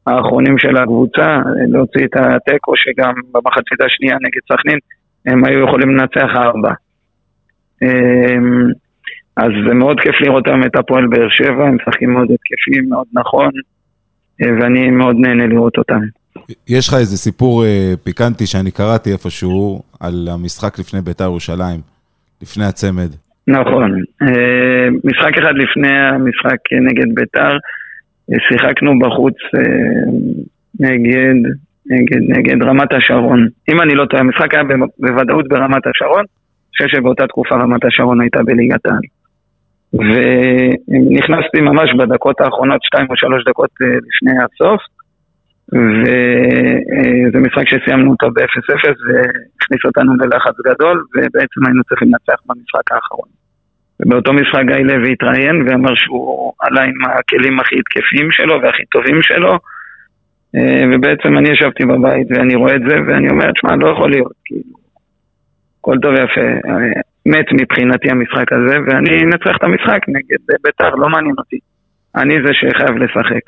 האחרונים של הקבוצה, להוציא את התיקו שגם במחצית השנייה נגד סכנין הם היו יכולים לנצח ארבע. אז זה מאוד כיף לראות היום את הפועל באר שבע, הם משחקים מאוד התקפיים, מאוד נכון, אה, ואני מאוד נהנה לראות אותם. יש לך איזה סיפור אה, פיקנטי שאני קראתי איפשהו על המשחק לפני בית"ר ירושלים, לפני הצמד. נכון. אה, משחק אחד לפני המשחק נגד ביתר, שיחקנו בחוץ נגד נגד, נגד רמת השרון. אם אני לא טועה, המשחק היה בוודאות ברמת השרון, אני חושב שבאותה תקופה רמת השרון הייתה בליגת העל. ונכנסתי ממש בדקות האחרונות, שתיים או שלוש דקות אה, לפני הסוף, וזה משחק שסיימנו אותו ב-0-0 והכניס אותנו ללחץ גדול, ובעצם היינו צריכים לנצח במשחק האחרון. ובאותו משחק גיא לוי התראיין ואמר שהוא עלה עם הכלים הכי התקפיים שלו והכי טובים שלו, אה, ובעצם אני ישבתי בבית ואני רואה את זה ואני אומר, תשמע, לא יכול להיות, כאילו, הכל טוב ויפה, אה, מת מבחינתי המשחק הזה, ואני אנצח את המשחק נגד בית"ר, לא מעניין אותי. אני זה שחייב לשחק.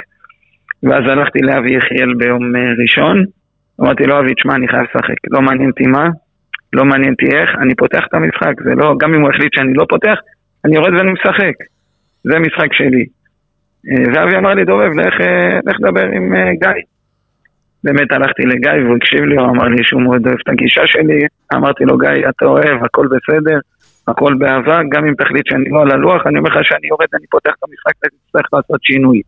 ואז הלכתי לאבי יחיאל ביום אה, ראשון, אמרתי לו, אבי, תשמע, אני חייב לשחק, לא מעניין אותי מה, לא מעניין אותי איך, אני פותח את המשחק, זה לא, גם אם הוא החליט שאני לא פותח, אני יורד ואני משחק. זה משחק שלי. אה, ואבי אמר לי, דובב, לך, אה, לדבר עם אה, גיא. באמת הלכתי לגיא והוא הקשיב לי, הוא אמר לי שהוא מאוד אוהב את הגישה שלי. אמרתי לו, גיא, אתה אוהב, הכל בסדר, הכל באהבה, גם אם תחליט שאני לא על הלוח, אני אומר לך שאני יורד, אני פותח את המשחק ותצטרך לעשות שינוי.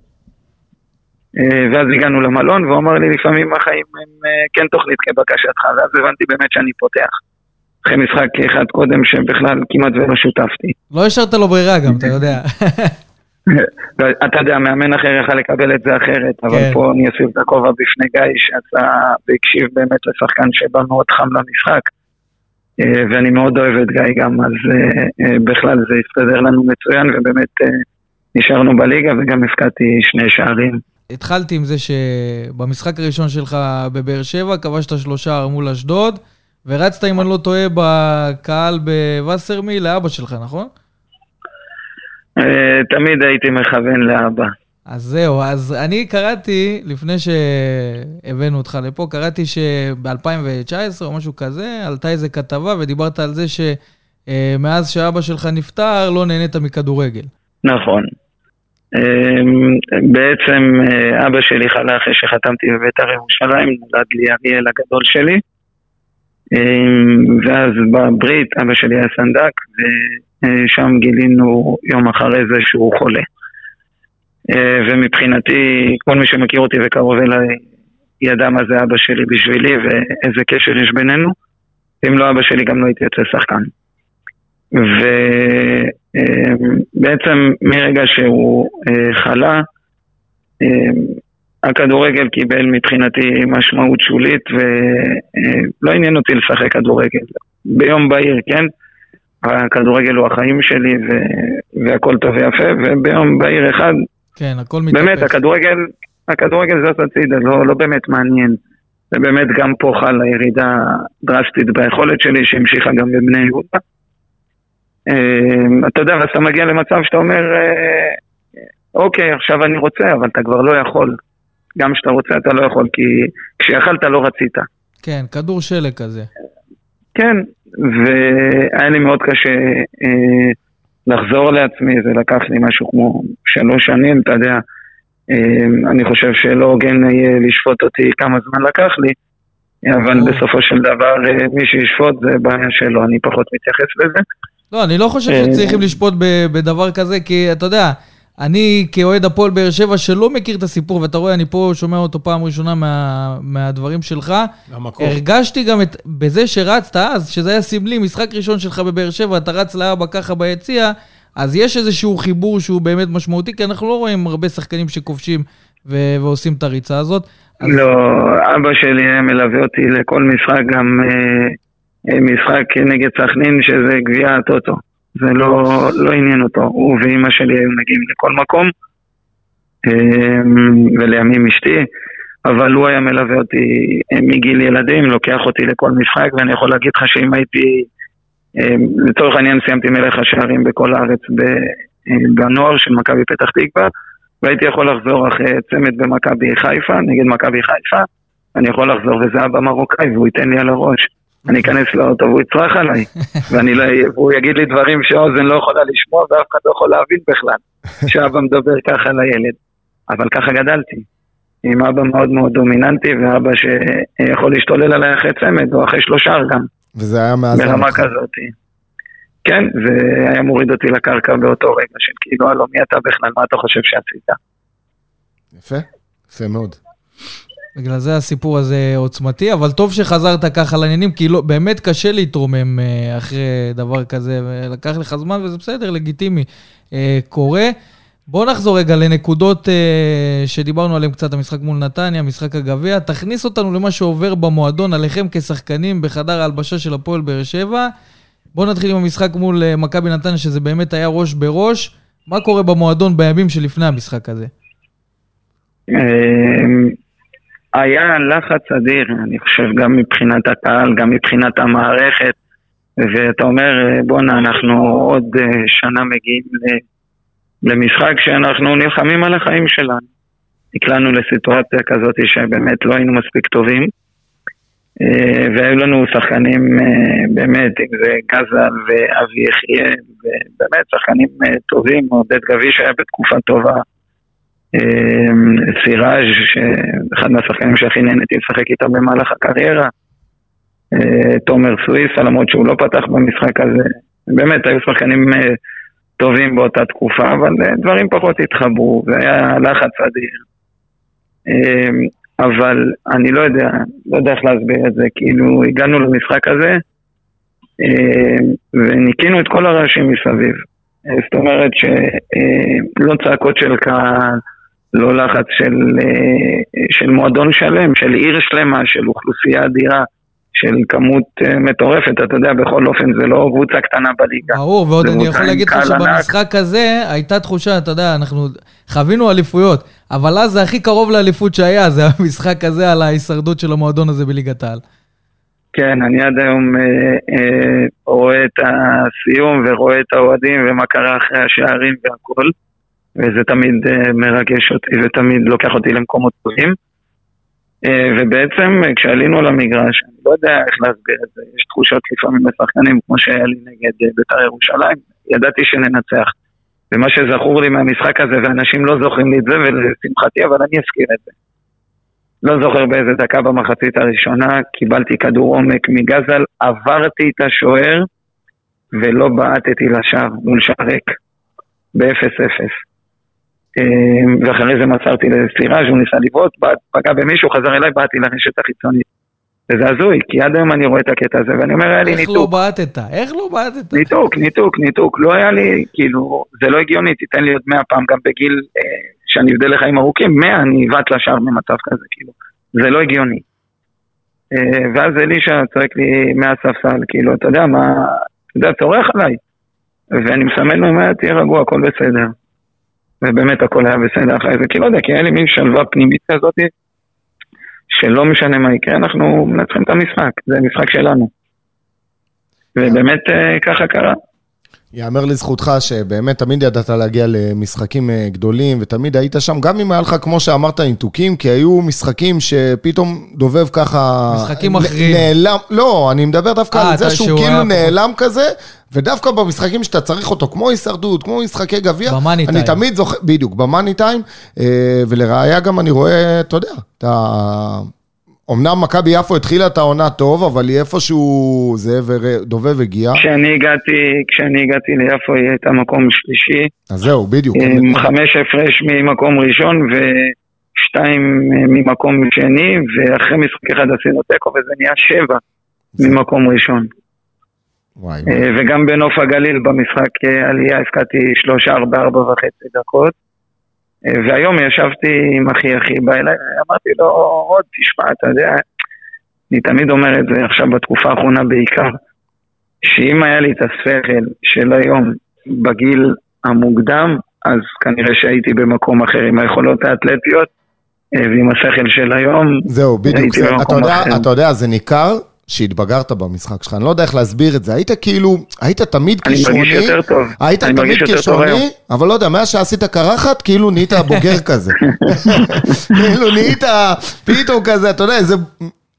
אה, ואז הגענו למלון, והוא אמר לי, לפעמים החיים הם אה, כן תוכנית כבקשתך, ואז הבנתי באמת שאני פותח. אחרי משחק אחד קודם שבכלל כמעט ולא שותפתי. לא השארת לו ברירה גם, אתה יודע. אתה יודע, מאמן אחר יכל לקבל את זה אחרת, אבל כן. פה אני אוסיף את הכובע בפני גיא, שעשה והקשיב באמת לשחקן שבא מאוד חם למשחק. אה, ואני מאוד אוהב את גיא גם, אז אה, אה, בכלל זה הסתדר לנו מצוין, ובאמת נשארנו בליגה וגם הפקדתי שני שערים. התחלתי עם זה שבמשחק הראשון שלך בבאר שבע, כבשת שלושה מול אשדוד, ורצת, אם אני לא טועה, בקהל בווסרמיל לאבא שלך, נכון? אה, תמיד הייתי מכוון לאבא. אז זהו, אז אני קראתי, לפני שהבאנו אותך לפה, קראתי שב-2019 או משהו כזה, עלתה איזה כתבה ודיברת על זה שמאז שאבא שלך נפטר, לא נהנית מכדורגל. נכון. אמ, בעצם אה, אבא שלי חלה אחרי שחתמתי בבית"ר ירושלים, נולד לי אריאל הגדול שלי. אמ, ואז בברית אבא שלי היה סנדק, ושם גילינו יום אחרי זה שהוא חולה. אה, ומבחינתי, כל מי שמכיר אותי וקרוב אליי, ידע מה זה אבא שלי בשבילי ואיזה קשר יש בינינו. אם לא אבא שלי גם לא הייתי יוצא שחקן. ובעצם מרגע שהוא אה, חלה, אה, הכדורגל קיבל מבחינתי משמעות שולית ולא עניין אותי לשחק כדורגל. ביום בהיר, כן? הכדורגל הוא החיים שלי ו- והכל טוב ויפה, וביום בהיר אחד, כן, הכל מתהפך. באמת, הכדורגל, הכדורגל זז הצידה, לא, לא באמת מעניין. ובאמת גם פה חלה ירידה דרסטית ביכולת שלי, שהמשיכה גם בבני יהודה. אה, אתה יודע, ואז אתה מגיע למצב שאתה אומר, אה, אוקיי, עכשיו אני רוצה, אבל אתה כבר לא יכול. גם כשאתה רוצה אתה לא יכול, כי כשיכלת לא רצית. כן, כדור שלג כזה. כן, והיה לי מאוד קשה אה, לחזור לעצמי, זה לקח לי משהו כמו שלוש שנים, אתה יודע, אה, אני חושב שלא הוגן יהיה לשפוט אותי כמה זמן לקח לי, אבל ברור. בסופו של דבר אה, מי שישפוט זה בעיה שלו, אני פחות מתייחס לזה. לא, אני לא חושב אה, שצריכים לשפוט בדבר כזה, כי אתה יודע, אני כאוהד הפועל באר שבע שלא מכיר את הסיפור, ואתה רואה, אני פה שומע אותו פעם ראשונה מה, מהדברים שלך, המקור. הרגשתי גם את, בזה שרצת אז, שזה היה סמלי, משחק ראשון שלך בבאר שבע, אתה רץ לארבע ככה ביציע, אז יש איזשהו חיבור שהוא באמת משמעותי, כי אנחנו לא רואים הרבה שחקנים שכובשים ו- ועושים את הריצה הזאת. אז, לא, אבא שלי היה מלווה אותי לכל משחק, גם אה, אה, משחק נגד סכנין, שזה גביע הטוטו. זה לא, לא עניין אותו. הוא ואימא שלי היו מגיעים לכל מקום, אה, ולימים אשתי, אבל הוא היה מלווה אותי אה, מגיל ילדים, לוקח אותי לכל משחק, ואני יכול להגיד לך שאם הייתי, אה, לצורך העניין סיימתי מלך השערים בכל הארץ אה, בנוער של מכבי פתח תקווה, והייתי יכול לחזור אחרי צמד במכבי חיפה, נגד מכבי חיפה, אני יכול לחזור וזה אבא מרוקאי והוא ייתן לי על הראש. אני אכנס לאוטו והוא יצרח עליי, ואני לא, והוא יגיד לי דברים שהאוזן לא יכולה לשמוע ואף אחד לא יכול להבין בכלל, שאבא מדבר ככה לילד. אבל ככה גדלתי, עם אבא מאוד מאוד דומיננטי ואבא שיכול להשתולל עליי אחרי צמד או אחרי שלושה גם, וזה היה מאזן ברמה. כזאת. כן, זה היה מוריד אותי לקרקע באותו רגע של כאילו, הלו, מי אתה בכלל, מה אתה חושב שעשית? יפה, יפה מאוד. בגלל זה הסיפור הזה עוצמתי, אבל טוב שחזרת ככה לעניינים, כי לא, באמת קשה להתרומם אה, אחרי דבר כזה, ולקח לך זמן, וזה בסדר, לגיטימי, אה, קורה. בואו נחזור רגע לנקודות אה, שדיברנו עליהן קצת, המשחק מול נתניה, משחק הגביע. תכניס אותנו למה שעובר במועדון עליכם כשחקנים בחדר ההלבשה של הפועל באר שבע. בואו נתחיל עם המשחק מול מכבי נתניה, שזה באמת היה ראש בראש. מה קורה במועדון בימים שלפני המשחק הזה? היה לחץ אדיר, אני חושב, גם מבחינת הקהל, גם מבחינת המערכת, ואתה אומר, בואנה, אנחנו עוד אה, שנה מגיעים למשחק שאנחנו נלחמים על החיים שלנו. נקלענו לסיטואציה כזאת שבאמת לא היינו מספיק טובים, אה, והיו לנו שחקנים, אה, באמת, אם זה גזל ואבי יחיא, ובאמת שחקנים טובים, עודד גביש היה בתקופה טובה. אמ, סיראז', אחד מהשחקנים שהכי נהניתי לשחק איתם במהלך הקריירה. אה, תומר סוויסה, למרות שהוא לא פתח במשחק הזה. באמת, היו שחקנים אה, טובים באותה תקופה, אבל אה, דברים פחות התחברו, והיה לחץ אדיר. אמ, אבל אני לא יודע, לא יודע איך להסביר את זה, כאילו הגענו למשחק הזה וניקינו את כל הרעשים מסביב. זאת אומרת שלא צעקות של קהל, לא לחץ של, אה, של מועדון שלם, של עיר שלמה, של אוכלוסייה אדירה. של כמות אה, מטורפת, אתה יודע, בכל אופן זה לא קבוצה קטנה בליגה. ברור, ועוד אני יכול להגיד לך שבמשחק הזה הייתה תחושה, אתה יודע, אנחנו חווינו אליפויות, אבל אז זה הכי קרוב לאליפות שהיה, זה המשחק הזה על ההישרדות של המועדון הזה בליגת העל. כן, אני עד היום אה, אה, רואה את הסיום ורואה את האוהדים ומה קרה אחרי השערים והכל. וזה תמיד uh, מרגש אותי ותמיד לוקח אותי למקומות טובים. Uh, ובעצם uh, כשעלינו למגרש, אני לא יודע איך להסביר את זה, יש תחושות לפעמים לשחקנים, כמו שהיה לי נגד בית"ר ירושלים, ידעתי שננצח. ומה שזכור לי מהמשחק הזה, ואנשים לא זוכרים לי את זה, ולשמחתי, אבל אני אזכיר את זה. לא זוכר באיזה דקה במחצית הראשונה, קיבלתי כדור עומק מגזל, עברתי את השוער, ולא בעטתי לשער מול שער ריק, ב-0-0. אמ, ואחרי זה מסרתי לסירה שהוא ניסה לבעוט, פגע במישהו, חזר אליי, באתי לרשת החיצונית. וזה הזוי, כי עד היום אני רואה את הקטע הזה, ואני אומר, היה לי ניתוק. איך לא בעטת? איך לא בעטת? ניתוק, ניתוק, ניתוק. לא היה לי, כאילו, זה לא הגיוני, תיתן לי עוד מאה פעם, גם בגיל אה, שאני אבדל לחיים ארוכים, מאה אני אבעט לשער במצב כזה, כאילו. זה לא הגיוני. אה, ואז אלישע צועק לי מהספסל, כאילו, אתה יודע מה, אתה יודע, צורח עליי. ואני מסמן לו, אומר, תהיה רגוע, הכל בסדר. ובאמת הכל היה בסדר אחרי זה, כי לא יודע, כי היה לי מין שלווה פנימית כזאת, שלא משנה מה יקרה, אנחנו מנצחים את המשחק, זה משחק שלנו. ובאמת אה, ככה קרה. יאמר לזכותך שבאמת תמיד ידעת להגיע למשחקים אה, גדולים, ותמיד היית שם, גם אם היה לך, כמו שאמרת, ניתוקים, כי היו משחקים שפתאום דובב ככה... משחקים מכריעים. נעלם, לא, אני מדבר דווקא 아, על זה שהוא כאילו נעלם פה. כזה, ודווקא במשחקים שאתה צריך אותו, כמו הישרדות, כמו משחקי גביע, במאני טיים. אני תמיד זוכר, בדיוק, במאני טיים, אה, ולראיה גם אני רואה, אתה יודע, אתה... אמנם מכבי יפו התחילה את העונה טוב, אבל היא איפשהו זאב דובב הגיע. כשאני הגעתי, כשאני הגעתי ליפו היא הייתה מקום שלישי. אז זהו, בדיוק. עם חמש הפרש ממקום ראשון ושתיים ממקום שני, ואחרי משחק אחד עשינו תיקו וזה נהיה שבע ממקום ראשון. וואי, וואי. אה, וגם בנוף הגליל במשחק אה, עלייה הפקעתי שלושה, ארבע, ארבע וחצי דקות. והיום ישבתי עם אחי אחי, בא אליי, אמרתי לו, עוד תשמע, אתה יודע, אני תמיד אומר את זה עכשיו בתקופה האחרונה בעיקר, שאם היה לי את השכל של היום בגיל המוקדם, אז כנראה שהייתי במקום אחר עם היכולות האתלטיות, אה, ועם השכל של היום, זהו, בדיוק, זה, אתה, יודע, אתה יודע, זה ניכר שהתבגרת במשחק שלך, אני לא יודע איך להסביר את זה, היית כאילו, היית תמיד כישרוני, אני מרגיש יותר טוב, היית תמיד כישרוני, אבל לא יודע, מאז שעשית קרחת, כאילו נהיית בוגר כזה. כאילו נהיית פתאום כזה, אתה יודע, איזה...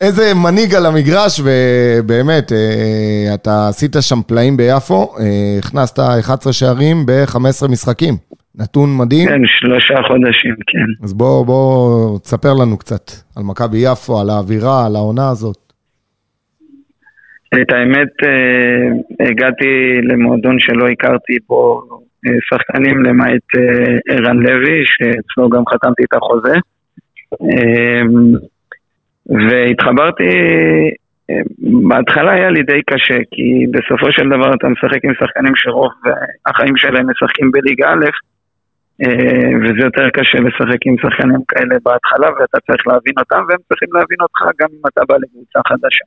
איזה מנהיג על המגרש, ובאמת, אה, אתה עשית שם פלאים ביפו, אה, הכנסת 11 שערים ב-15 משחקים. נתון מדהים. כן, שלושה חודשים, כן. אז בוא, בוא, תספר לנו קצת על מכבי יפו, על האווירה, על העונה הזאת. את האמת, אה, הגעתי למועדון שלא הכרתי בו אה, שחקנים למעט אה, ערן לוי, שאצלו גם חתמתי את החוזה. והתחברתי, אה, בהתחלה היה לי די קשה, כי בסופו של דבר אתה משחק עם שחקנים שרוב החיים שלהם משחקים בליגה א', וזה יותר קשה לשחק עם שחקנים כאלה בהתחלה, ואתה צריך להבין אותם, והם צריכים להבין אותך גם אם אתה בא לקבוצה חדשה.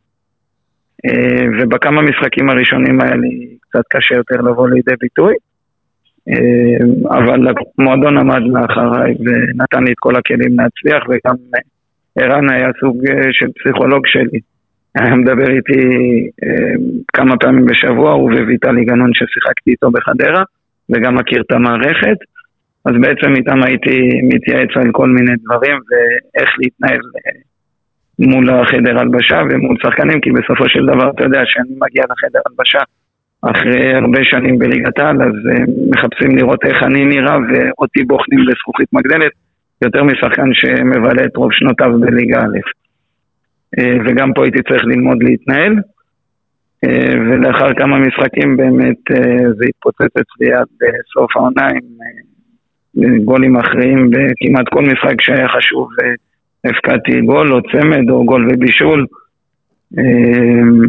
אה, ובכמה משחקים הראשונים היה לי קצת קשה יותר לבוא לידי ביטוי, אבל המועדון עמד מאחריי ונתן לי את כל הכלים להצליח, וגם ערן היה סוג של פסיכולוג שלי. היה מדבר איתי כמה פעמים בשבוע, הוא וויטלי גנון ששיחקתי איתו בחדרה, וגם מכיר את המערכת. אז בעצם איתם הייתי מתייעץ על כל מיני דברים ואיך להתנהל מול החדר הלבשה ומול שחקנים, כי בסופו של דבר אתה יודע שאני מגיע לחדר הלבשה אחרי הרבה שנים בליגת העל, אז מחפשים לראות איך אני נראה ואותי בוחנים לזכוכית מגדלת, יותר משחקן שמבלה את רוב שנותיו בליגה א'. וגם פה הייתי צריך ללמוד להתנהל. ולאחר כמה משחקים באמת זה התפוצץ אצלי עד סוף העונה עם גולים מכריעים בכמעט כל משחק שהיה חשוב, הפקדתי גול או צמד או גול ובישול. אמ,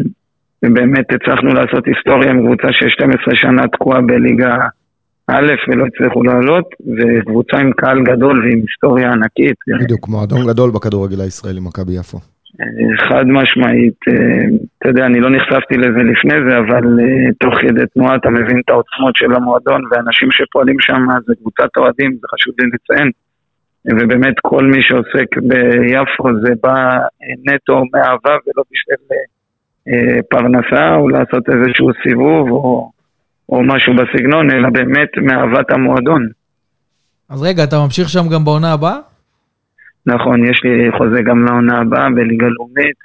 ובאמת הצלחנו לעשות היסטוריה עם קבוצה ש-12 שנה תקועה בליגה א' ולא הצליחו לעלות, וקבוצה עם קהל גדול ועם היסטוריה ענקית. בדיוק, מועדון גדול בכדורגל הישראלי, מכבי יפו. חד משמעית, אה, אתה יודע, אני לא נחשפתי לזה לפני זה, אבל אה, תוך כדי תנועה אתה מבין את העוצמות של המועדון, ואנשים שפועלים שם זה קבוצת אוהדים, זה חשוב לי לציין. ובאמת כל מי שעוסק ביפו זה בא אה, נטו מאהבה ולא בשביל פרנסה או לעשות איזשהו סיבוב או, או משהו בסגנון, אלא באמת מאהבת המועדון. אז רגע, אתה ממשיך שם גם בעונה הבאה? נכון, יש לי חוזה גם לעונה הבאה בליגה לאומית,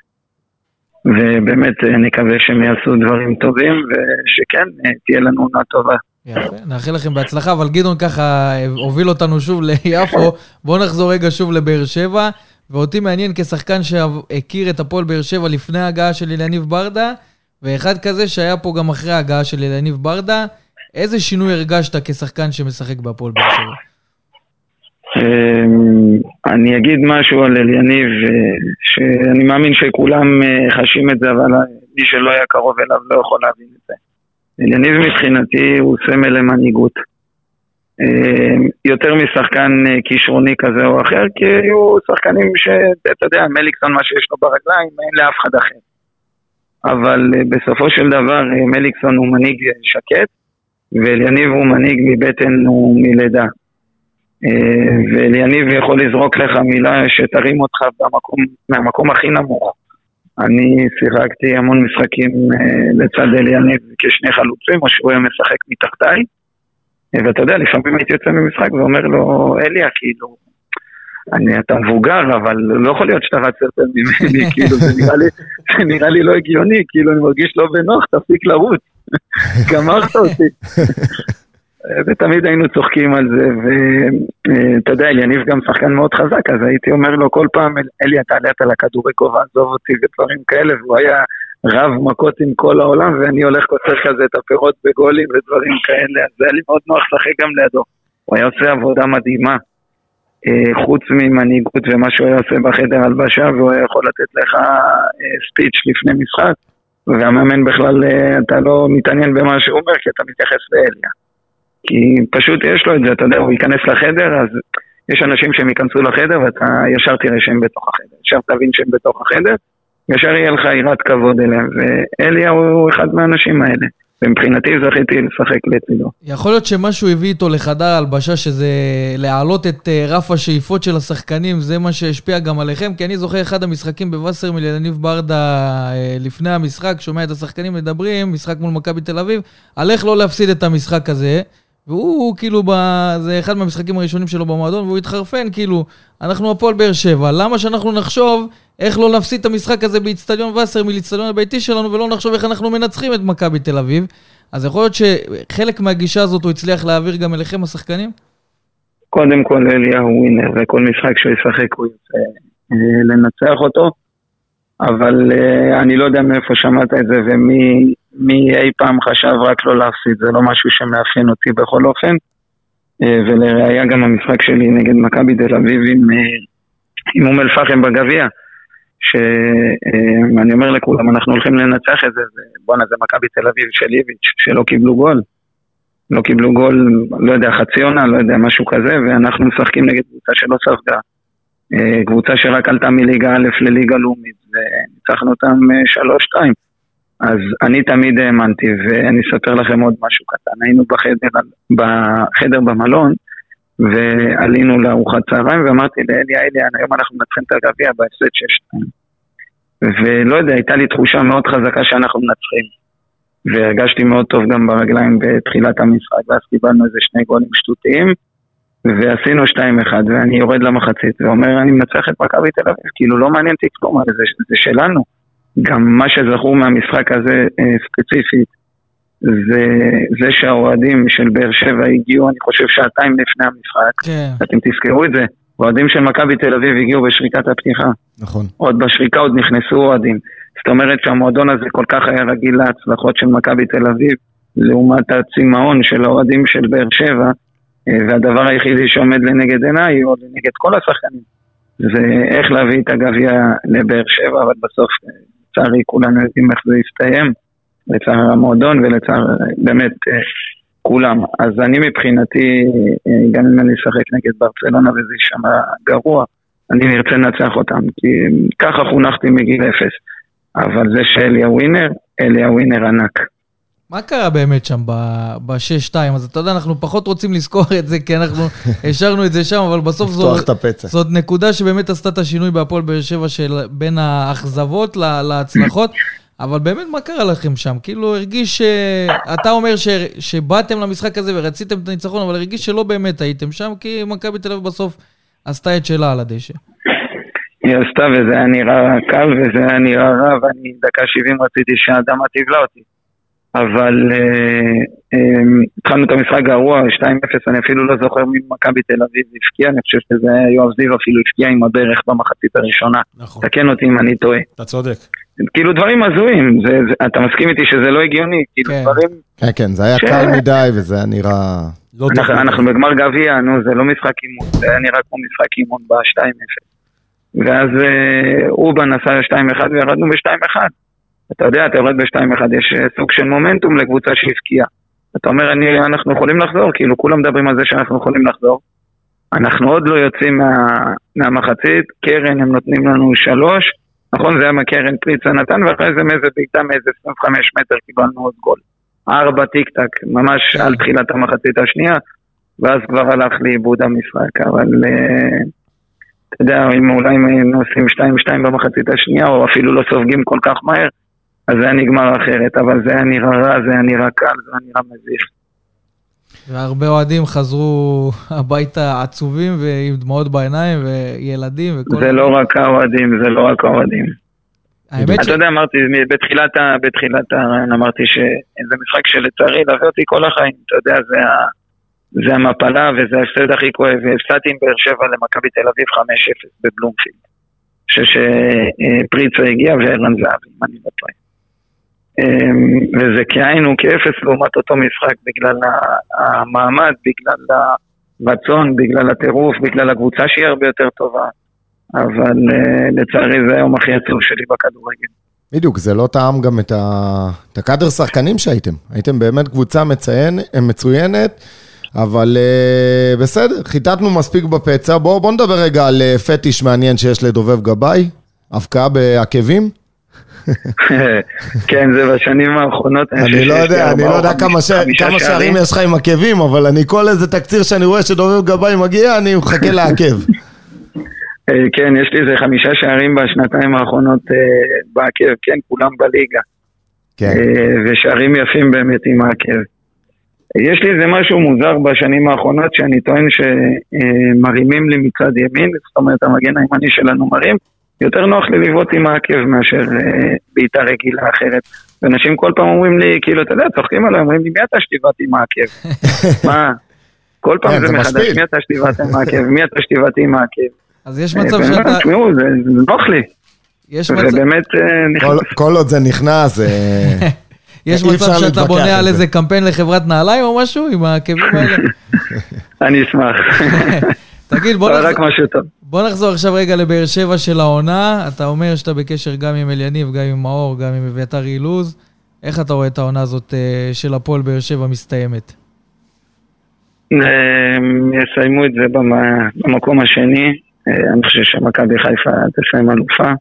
ובאמת אה, נקווה שהם יעשו דברים טובים, ושכן, אה, תהיה לנו עונה טובה. יפה, נאחל לכם בהצלחה, אבל גדעון ככה אה, הוביל אותנו שוב ליפו. בואו נחזור רגע שוב לבאר שבע, ואותי מעניין כשחקן שהכיר את הפועל באר שבע לפני ההגעה של אליניב ברדה, ואחד כזה שהיה פה גם אחרי ההגעה של אליניב ברדה, איזה שינוי הרגשת כשחקן שמשחק בהפועל באר שבע? אמ, אני אגיד משהו על אליניב, אה, שאני מאמין שכולם אה, חשים את זה, אבל מי שלא היה קרוב אליו לא יכול להבין את זה. אליניב מבחינתי הוא סמל למנהיגות. אמ, יותר משחקן אה, כישרוני כזה או אחר, כי היו שחקנים שאתה יודע, מליקסון מה שיש לו ברגליים, אין לאף אחד אחר. אבל בסופו של דבר מליקסון הוא מנהיג שקט, ואליניב הוא מנהיג מבטן ומלידה. אה, ואליניב יכול לזרוק לך מילה שתרים אותך במקום, מהמקום הכי נמוך. אני שיחקתי המון משחקים אה, לצד אליניב כשני חלוצים, או שהוא היה משחק מתחתיי. ואתה יודע, לפעמים הייתי יוצא ממשחק ואומר לו, אליה, כאילו, אני, אתה מבוגר, אבל לא יכול להיות שאתה רץ יותר ממני, כאילו, זה נראה, לי, זה נראה לי לא הגיוני, כאילו, אני מרגיש לא בנוח, תפסיק לרוץ. גמרת אותי. ותמיד היינו צוחקים על זה, ואתה יודע, יניב גם שחקן מאוד חזק, אז הייתי אומר לו כל פעם, אלי, אתה עלית על הכדורי כובע, עזוב אותי ודברים כאלה, והוא היה רב מכות עם כל העולם, ואני הולך קוצר כזה את הפירות בגולים ודברים כאלה, אז היה לי מאוד נוח לשחק גם לידו. הוא היה עושה עבודה מדהימה, אה, חוץ ממנהיגות ומה שהוא היה עושה בחדר הלבשה, והוא היה יכול לתת לך ספיץ' אה, לפני משחק, והמאמן בכלל, אה, אתה לא מתעניין במה שהוא אומר, כי אתה מתייחס לאליה. כי פשוט יש לו את זה, אתה יודע, הוא ייכנס לחדר, אז יש אנשים שהם ייכנסו לחדר ואתה ישר תראה שהם בתוך החדר. ישר תבין שהם בתוך החדר, ישר יהיה לך יראת כבוד אליהם, ואליה הוא אחד מהאנשים האלה. ומבחינתי זכיתי לשחק לצידו. יכול להיות שמשהו הביא איתו לחדר הלבשה, שזה להעלות את אה, רף השאיפות של השחקנים, זה מה שהשפיע גם עליכם, כי אני זוכר אחד המשחקים בווסרמיל, יניב ברדה אה, לפני המשחק, שומע את השחקנים מדברים, משחק מול מכבי תל אביב, על איך לא להפסיד את המשחק הזה. והוא כאילו, ב... זה אחד מהמשחקים הראשונים שלו במועדון, והוא התחרפן, כאילו, אנחנו הפועל באר שבע, למה שאנחנו נחשוב איך לא נפסיד את המשחק הזה באיצטדיון וסרמיל, איצטדיון הביתי שלנו, ולא נחשוב איך אנחנו מנצחים את מכבי תל אביב? אז יכול להיות שחלק מהגישה הזאת הוא הצליח להעביר גם אליכם, השחקנים? קודם כל אליהו ווינר, וכל משחק שהוא ישחק הוא יוצא אה, לנצח אותו, אבל uh, אני לא יודע מאיפה שמעת את זה ומי מי אי פעם חשב רק לא להפסיד, זה לא משהו שמאפיין אותי בכל אופן. אה, ולראיה גם המשחק שלי נגד מכבי תל אביב עם, אה, עם אום אל-פחם בגביע, שאני אומר לכולם, אנחנו הולכים לנצח את זה, בואנה זה מכבי תל אביב של איביץ', שלא קיבלו גול. לא קיבלו גול, לא יודע, חצי עונה, לא יודע, משהו כזה, ואנחנו משחקים נגד קבוצה שלא ספגה. אה, קבוצה שרק עלתה מליגה א' לליגה לאומית, וניצחנו אותם אה, שלוש-שתיים. אז אני תמיד האמנתי, ואני אספר לכם עוד משהו קטן. היינו בחדר, בחדר במלון, ועלינו לארוחת צהריים, ואמרתי לאלי, אלי, היום אנחנו מנצחים את הגביע בהפסד 6-2. ולא יודע, הייתה לי תחושה מאוד חזקה שאנחנו מנצחים. והרגשתי מאוד טוב גם ברגליים בתחילת המשחק, ואז קיבלנו איזה שני גולים שטותיים, ועשינו 2-1, ואני יורד למחצית, ואומר, אני מנצח את מכבי תל אביב, כאילו לא מעניין אותי כלום, זה, זה שלנו. גם מה שזכור מהמשחק הזה אה, ספציפית, זה, זה שהאוהדים של באר שבע הגיעו, אני חושב, שעתיים לפני המשחק. כן. אתם תזכרו את זה. אוהדים של מכבי תל אביב הגיעו בשריקת הפתיחה. נכון. עוד בשריקה עוד נכנסו אוהדים. זאת אומרת שהמועדון הזה כל כך היה רגיל להצלחות של מכבי תל אביב, לעומת הצמאון של האוהדים של באר שבע, אה, והדבר היחידי שעומד לנגד עיניי, או לנגד כל השחקנים, זה איך להביא את הגביע לבאר שבע, אבל בסוף, אה, לצערי, כולנו יודעים איך זה יסתיים, לצער המועדון ולצער באמת אה, כולם. אז אני מבחינתי, גם אם אני אשחק נגד ברצלונה וזה יישמע גרוע, אני ארצה לנצח אותם, כי ככה חונכתי מגיל אפס. אבל זה שאלי הווינר, אלי הווינר ענק. מה קרה באמת שם ב-6-2? אז אתה יודע, אנחנו פחות רוצים לזכור את זה, כי אנחנו השארנו את זה שם, אבל בסוף זו, זאת נקודה שבאמת עשתה את השינוי בהפועל באר שבע של בין האכזבות להצלחות. אבל באמת, מה קרה לכם שם? כאילו, הרגיש ש... אתה אומר ש... שבאתם למשחק הזה ורציתם את הניצחון, אבל הרגיש שלא באמת הייתם שם, כי מכבי תל אביב בסוף עשתה את שלה על הדשא. היא עשתה וזה היה נראה קל וזה היה נראה רע ואני דקה 70 רציתי שהאדמה תבלע אותי. אבל אה, אה, התחלנו את המשחק גרוע, 2-0, אני אפילו לא זוכר מי מכבי תל אביב הבקיע, אני חושב שזה היה יואב זיו אפילו הבקיע עם הברך במחצית הראשונה. נכון. תקן אותי אם אני טועה. אתה צודק. כאילו דברים הזויים, זה, זה, אתה מסכים איתי שזה לא הגיוני, כאילו כן. דברים... כן, כן, זה היה ש- קל מדי וזה היה נראה... לא אנחנו בגמר גביע, נו, זה לא משחק אימון, זה היה נראה כמו משחק אימון ב-2-0. ואז אה, אובן עשה 2-1 וירדנו ב-2-1. אתה יודע, אתה יורד ב-2-1, יש אה, סוג של מומנטום לקבוצה שהבקיעה. אתה אומר, אני, אנחנו יכולים לחזור, כאילו כולם מדברים על זה שאנחנו יכולים לחזור. אנחנו עוד לא יוצאים מה, מהמחצית, קרן הם נותנים לנו שלוש, נכון? זה היה מקרן פריצה נתן, ואחרי זה מאיזה בעיטה מאיזה 25 מטר קיבלנו עוד גול. ארבע טיק טק, ממש על תחילת המחצית השנייה, ואז כבר הלך לאיבוד המשחק, אבל אה, אתה יודע, אם אולי היינו עושים 2-2 במחצית השנייה, או אפילו לא סופגים כל כך מהר, אז זה היה נגמר אחרת, אבל זה היה נראה רע, זה היה נראה קל, זה היה נראה מביך. והרבה אוהדים חזרו הביתה עצובים ועם דמעות בעיניים, וילדים וכל... זה לא רק האוהדים, זה לא רק האוהדים. האמת ש... אתה יודע, אמרתי, בתחילת, ה- בתחילת הרעיון אמרתי שזה משחק שלצערי ילווה אותי כל החיים, אתה יודע, זה, ה, זה המפלה וזה ההפסד הכי כואב, והפסדתי עם באר שבע למכבי תל אביב 5-0 בבלומפילד. אני חושב שפריצה הגיע וערן זהבי, אם אני לא טועה. אמ, וזה כאין וכאפס לעומת אותו משחק בגלל המעמד, בגלל הרצון, בגלל הטירוף, בגלל הקבוצה שהיא הרבה יותר טובה. אבל אה, לצערי זה היום הכי עצוב שלי בכדורגל. בדיוק, זה לא טעם גם את, ה... את הקאדר שחקנים שהייתם. הייתם באמת קבוצה מציין, מצוינת, אבל uh, בסדר, חיטטנו מספיק בפצע. בואו בוא נדבר רגע על uh, פטיש מעניין שיש לדובב גבאי, הבקעה בעקבים. כן, זה בשנים האחרונות. אני לא יודע, אני לא או יודע כמה שערים יש לך עם עקבים, אבל אני כל איזה תקציר שאני רואה שדובב גבאי מגיע, אני מחכה לעקב. אה, כן, יש לי איזה חמישה שערים בשנתיים האחרונות אה, בעקב, כן, כולם בליגה. כן. אה, ושערים יפים באמת עם העקב. יש לי איזה משהו מוזר בשנים האחרונות שאני טוען שמרימים לי מצד ימין, זאת אומרת המגן הימני שלנו מרים, יותר נוח לי לבעוט עם העקב מאשר אה, בעיטה רגילה אחרת. ואנשים כל פעם אומרים לי, כאילו, אתה יודע, צוחקים עליי, אומרים לי, מי אתה שתבעט עם העקב? מה? כל כן, פעם זה זה מחדש. מי אתה שתבעט עם העקב? מי אתה שתבעט עם העקב? אז יש אה, מצב אומר, שאתה... תשמעו, זה זה נוח לי. יש מצב... ובאמת אה, כל, נכנס. כל עוד זה נכנס, אה, יש מצב שאתה בונה על זה. איזה קמפיין לחברת נעליים או משהו עם העקבים האלה? אני אשמח. תגיד, בוא נחזור- רק משהו טוב. בוא נחזור עכשיו רגע לבאר שבע של העונה. אתה אומר שאתה בקשר גם עם אליניב, גם עם מאור, גם עם אביתר אילוז. איך אתה רואה את העונה הזאת אה, של הפועל באר שבע מסתיימת? יסיימו את זה במ- במקום השני. אה, אני חושב שמכבי חיפה תסיים אלופה.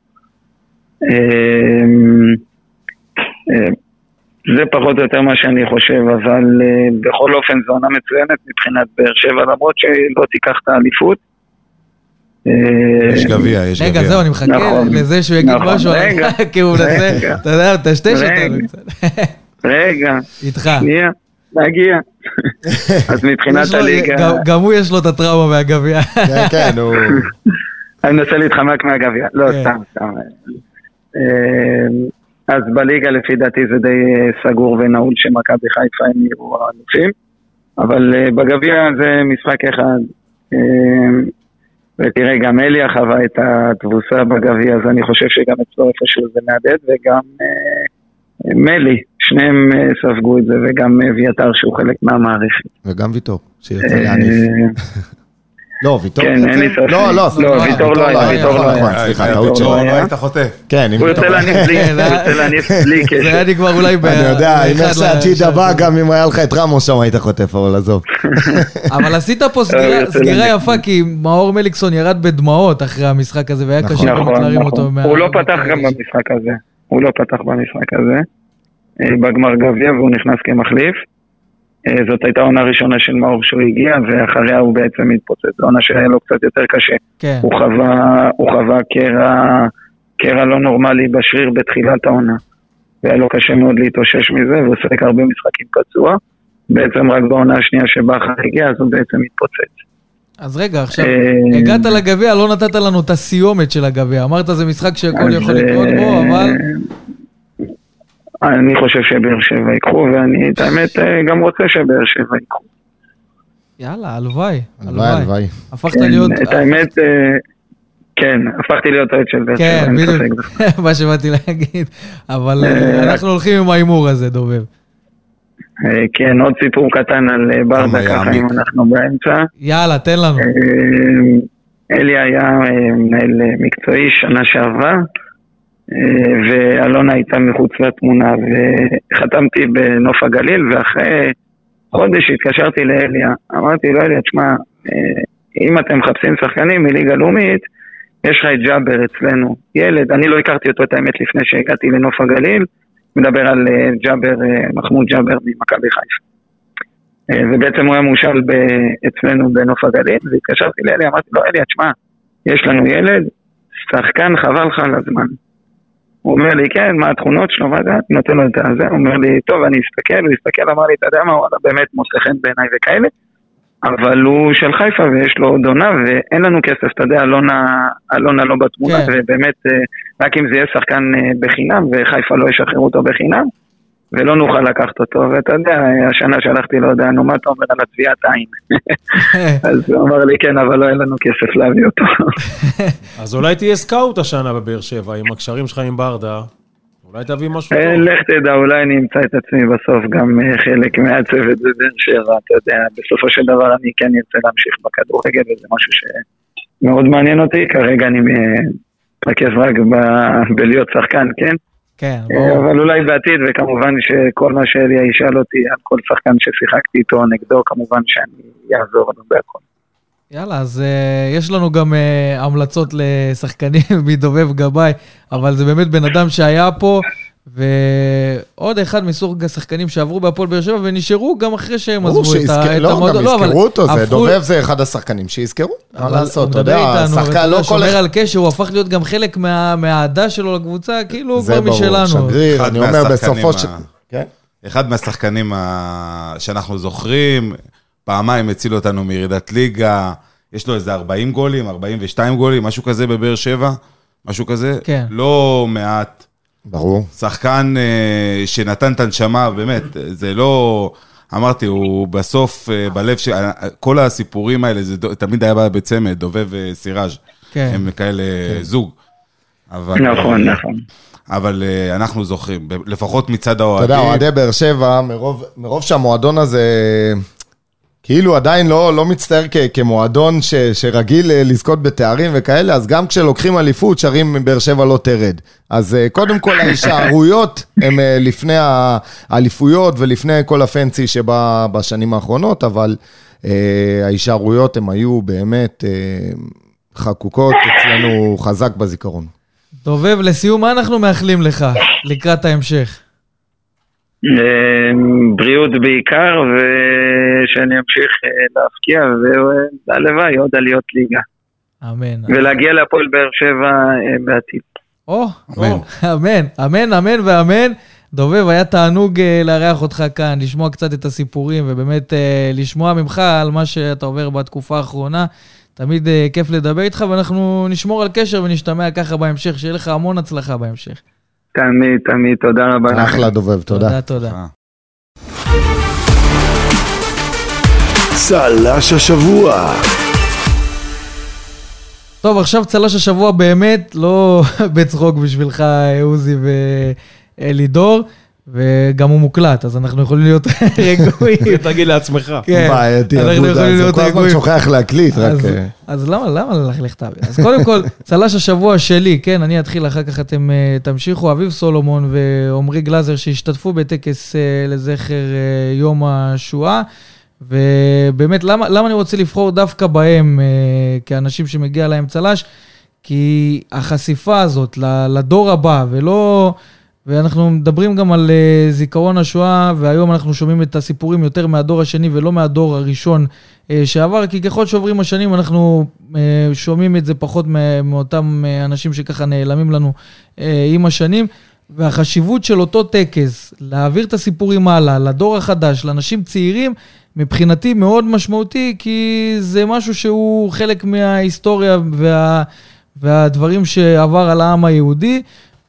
אה, אה, זה פחות או יותר מה שאני חושב, אבל אה, בכל אופן זו עונה מצוינת מבחינת באר שבע, למרות שהיא לא תיקח את האליפות. אה, יש גביע, יש גביע. רגע, זהו, אני מחכה נכון. לזה שהוא יגיד נכון, משהו, רגע. כי הוא מנסה. אתה יודע, מטשטש אותנו. קצת. רגע, איתך. שנייה, נגיע. אז מבחינת הליגה, גם- גם הוא יש לו את הטראומה מהגביע. כן, כן, הוא... אני מנסה להתחמק מהגביע. לא, כן. סתם, סתם. אז בליגה לפי דעתי זה די אה, סגור ונעול שמכבי חיפה הם יהיו האלופים. אבל אה, בגביע זה משחק אחד. אה, ותראה, גם אליה חווה את התבוסה בגביע, אז אני חושב שגם אצלו איפשהו זה מהדהד, וגם מלי, שניהם ספגו את זה, וגם אביתר שהוא חלק מהמערכת. וגם ויטור, שיוצא להניף. אה, לא, ויטור כן, אין לי? ספק. לא, לא, סליחה, ויטור לא היה, ויטור לא נכון, היה. סליחה, ויטור טעות לא. היה. לא היית חוטף. כן, אם הוא ויטור... יוצא להניף בלי, כן, הוא יוצא להניף בלי זה היה קשר. לי כבר אולי ב... אני יודע, עם איך באחד שהג'ידה לשלוש. בא, גם אם היה לך את רמוס שם היית חוטף, אבל עזוב. אבל עשית פה סגירה- יוצא סגירה. יפה, כי מאור מליקסון ירד בדמעות אחרי המשחק הזה, והיה נכון. קשה נכון, להרים אותו. הוא לא פתח גם במשחק הזה. הוא לא פתח במשחק הזה. אה, בגמר גביע והוא נכנס כמחליף. אה, זאת הייתה עונה ראשונה של מאור שהוא הגיע, ואחריה הוא בעצם התפוצץ. זו עונה שהיה לו קצת יותר קשה. כן, הוא חווה, הוא חווה קרע, קרע לא נורמלי בשריר בתחילת העונה. והיה לו קשה מאוד להתאושש מזה, והוא שיחק הרבה משחקים פצוע. בעצם רק בעונה השנייה שבכר הגיע, אז הוא בעצם התפוצץ. אז רגע, עכשיו, אה, הגעת לגביע, לא נתת לנו את הסיומת של הגביע. אמרת זה משחק שהכל יכול לקרות בו, אה, אבל... אני חושב שבאר שבע ייקחו, ואני את האמת אה, גם רוצה שבאר שבע ייקחו. יאללה, הלוואי, הלוואי, הלוואי. הפכת כן, להיות... את האמת, אה, כן, הפכתי להיות אוהד של באר שבע, כן, בדיוק. מה שבאתי להגיד. אבל אה, אנחנו הולכים עם ההימור הזה, דובב. כן, עוד סיפור קטן על ברדה, ככה. אם אנחנו באמצע. יאללה, תן לנו. אלי היה מנהל מקצועי שנה שעברה, ואלונה הייתה מחוץ לתמונה, וחתמתי בנוף הגליל, ואחרי חודש התקשרתי לאליה, אמרתי לו, אליה, תשמע, אה, אם אתם מחפשים שחקנים מליגה לאומית, יש לך את ג'אבר אצלנו, ילד, אני לא הכרתי אותו את האמת לפני שהגעתי לנוף הגליל, מדבר על אה, ג'אבר, אה, מחמוד ג'אבר ממכבי חיפה. אה, ובעצם הוא היה מושל ב- אצלנו בנוף הגליל, והתקשרתי לאלי, אמרתי לו, אלי, תשמע, יש לנו ילד, שחקן חבל לך על הזמן. הוא אומר לי, כן, מה התכונות שלו, מה זה? נותן לו את הזה, הוא אומר לי, טוב, אני אסתכל, הוא הסתכל, אמר לי, אתה יודע מה, וואלה, באמת מוצא חן בעיניי וכאלה, אבל הוא של חיפה ויש לו עוד עונה, ואין לנו כסף, אתה יודע, אלונה, אלונה לא בתמונה, כן. ובאמת, אה, רק אם זה יהיה שחקן אה, בחינם, וחיפה לא ישחררו אותו בחינם, ולא נוכל לקחת אותו, ואתה יודע, השנה שלחתי לו הודעה, נו, מה אתה אומר על הטביעת עין? אז הוא אמר לי, כן, אבל לא אין לנו כסף להביא אותו. אז אולי תהיה סקאוט השנה בבאר שבע, עם הקשרים שלך עם ברדה. אולי תביא משהו אה, טוב. לך תדע, אולי אני אמצא את עצמי בסוף גם אה, חלק מהצוות בבאר שבע, אתה יודע, בסופו של דבר אני כן ארצה להמשיך בכדורגל, וזה משהו שמאוד מעניין אותי, כרגע אני אה, מתרכז רק ב- בלהיות שחקן, כן? כן, אה, ברור. אבל אולי בעתיד, וכמובן שכל מה שאליה ישאל אותי על כל שחקן ששיחקתי איתו נגדו, כמובן שאני אעזור לו בהכל. יאללה, אז uh, יש לנו גם uh, המלצות לשחקנים מדובב גבאי, אבל זה באמת בן אדם שהיה פה, ועוד אחד מסוג השחקנים שעברו בהפועל באר שבע ונשארו גם אחרי שהם ברור עזבו את לא, המועדון. גם אבל יזכרו אותו, זה הפכו- דובב זה אחד השחקנים שיזכרו, מה לעשות, אתה יודע, איתנו, ואתה שחקן יודע, לא כל שומר על קשר, הוא הפך להיות גם חלק מה- מהאהדה שלו לקבוצה, כאילו הוא זה כבר ברור, משלנו. שגריר, אחד אני אומר בסופו של... ה- כן? אחד מהשחקנים ה- שאנחנו זוכרים, פעמיים הצילו אותנו מירידת ליגה, יש לו איזה 40 גולים, 42 גולים, משהו כזה בבאר שבע, משהו כזה. כן. לא מעט. ברור. שחקן אה, שנתן את הנשמה, באמת, זה לא... אמרתי, הוא בסוף, אה, בלב של... כל הסיפורים האלה, זה ד- תמיד היה בצמד, דובב וסיראז'. כן. הם כאלה זוג. אבל, נכון, אה, נכון. אבל אה, אנחנו זוכרים, ב- לפחות מצד אתה האוהדים. יודע, אוהדי באר שבע, מרוב, מרוב שהמועדון הזה כאילו עדיין לא, לא מצטייר כ, כמועדון ש, שרגיל אה, לזכות בתארים וכאלה, אז גם כשלוקחים אליפות, שרים באר שבע לא תרד. אז אה, קודם כל ההישארויות הן אה, לפני האליפויות ולפני כל הפנסי שבא בשנים האחרונות, אבל ההישארויות הן היו באמת חקוקות אצלנו חזק בזיכרון. דובב, לסיום, מה אנחנו מאחלים לך לקראת ההמשך? בריאות בעיקר, ושאני אמשיך אה, להפקיע, והלוואי עוד עליות ליגה. אמן. ולהגיע להפועל באר שבע אה, בעתיד. או, אמן, אמן, אמן ואמן. דובב, היה תענוג אה, לארח אותך כאן, לשמוע קצת את הסיפורים, ובאמת לשמוע ממך על מה שאתה עובר בתקופה האחרונה. תמיד כיף לדבר איתך, ואנחנו נשמור על קשר ונשתמע ככה בהמשך, שיהיה לך המון הצלחה בהמשך. תמיד, תמיד, תודה רבה. אחלה דובב, תודה. תודה, תודה. צל"ש השבוע. טוב, עכשיו צל"ש השבוע באמת, לא בצחוק בשבילך, עוזי ואלידור. וגם הוא מוקלט, אז אנחנו יכולים להיות רגועים. תגיד לעצמך. כן, בעייתי, אנחנו יכולים להיות רגועים. כל הזמן שוכח להקליט, רק... אה. אז למה, למה ללכלך את האוויר? אז קודם כל, צל"ש השבוע שלי, כן, אני אתחיל, אחר כך אתם אה, תמשיכו. אביב סולומון ועמרי גלאזר שהשתתפו בטקס אה, לזכר יום השואה. ובאמת, למה, למה אני רוצה לבחור דווקא בהם כאנשים שמגיע להם צל"ש? כי החשיפה הזאת לדור הבא, ולא... ואנחנו מדברים גם על uh, זיכרון השואה, והיום אנחנו שומעים את הסיפורים יותר מהדור השני ולא מהדור הראשון uh, שעבר, כי ככל שעוברים השנים אנחנו uh, שומעים את זה פחות מאותם אנשים שככה נעלמים לנו עם השנים. והחשיבות של אותו טקס, להעביר את הסיפורים הלאה, לדור החדש, לאנשים צעירים, מבחינתי מאוד משמעותי, כי זה משהו שהוא חלק מההיסטוריה וה, והדברים שעבר על העם היהודי.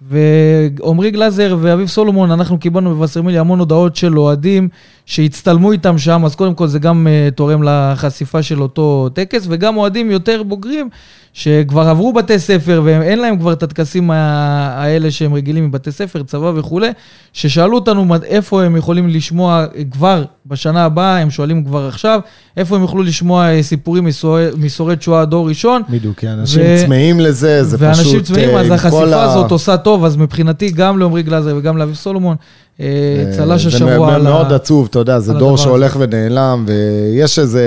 ועמרי גלאזר ואביב סולומון, אנחנו קיבלנו בווסרמיליה המון הודעות של אוהדים שהצטלמו איתם שם, אז קודם כל זה גם uh, תורם לחשיפה של אותו טקס, וגם אוהדים יותר בוגרים שכבר עברו בתי ספר ואין להם כבר את הטקסים האלה שהם רגילים מבתי ספר, צבא וכולי, ששאלו אותנו איפה הם יכולים לשמוע כבר בשנה הבאה, הם שואלים כבר עכשיו, איפה הם יוכלו לשמוע אה, סיפורים משורד שואה דור ראשון. בדיוק, כי אנשים ו... צמאים לזה, זה ואנשים פשוט... ואנשים צמאים, אז החשיפה ה... הזאת עושה טוב, אז מבחינתי גם לעמרי גלאזר וגם לאביב סולומון, אה, צל"ש השבוע על ה... זה מאוד עצוב, אתה יודע, זה דור שהולך ונעלם, ויש איזה,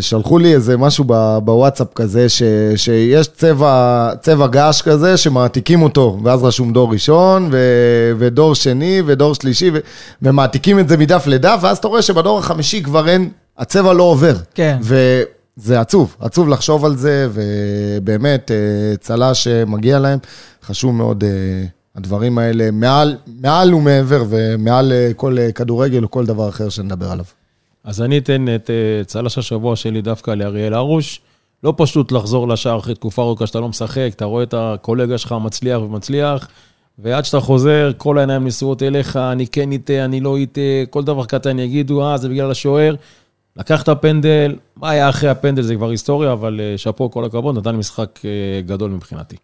שלחו לי איזה משהו בוואטסאפ כזה, ש, שיש צבע, צבע געש כזה, שמעתיקים אותו, ואז רשום דור ראשון, ו, ודור שני, ודור שלישי, ו, ומעתיקים את זה מדף לדף, ואז אתה רואה שבדור החמישי כבר אין, הצבע לא עובר. כן. וזה עצוב, עצוב לחשוב על זה, ובאמת, אה, צל"ש מגיע להם, חשוב מאוד. הדברים האלה מעל, מעל ומעבר ומעל אה, כל אה, כדורגל או כל דבר אחר שנדבר עליו. אז אני אתן את אה, צל"ש השבוע שלי דווקא לאריאל הרוש. לא פשוט לחזור לשער אחרי תקופה ארוכה שאתה לא משחק, אתה רואה את הקולגה שלך מצליח ומצליח, ועד שאתה חוזר, כל העיניים נשואות אליך, אני כן איתה, אני לא איתה, כל דבר קטן יגידו, אה, זה בגלל השוער. לקח את הפנדל, מה היה אחרי הפנדל זה כבר היסטוריה, אבל שאפו, כל הכבוד, נתן משחק גדול מבחינתי.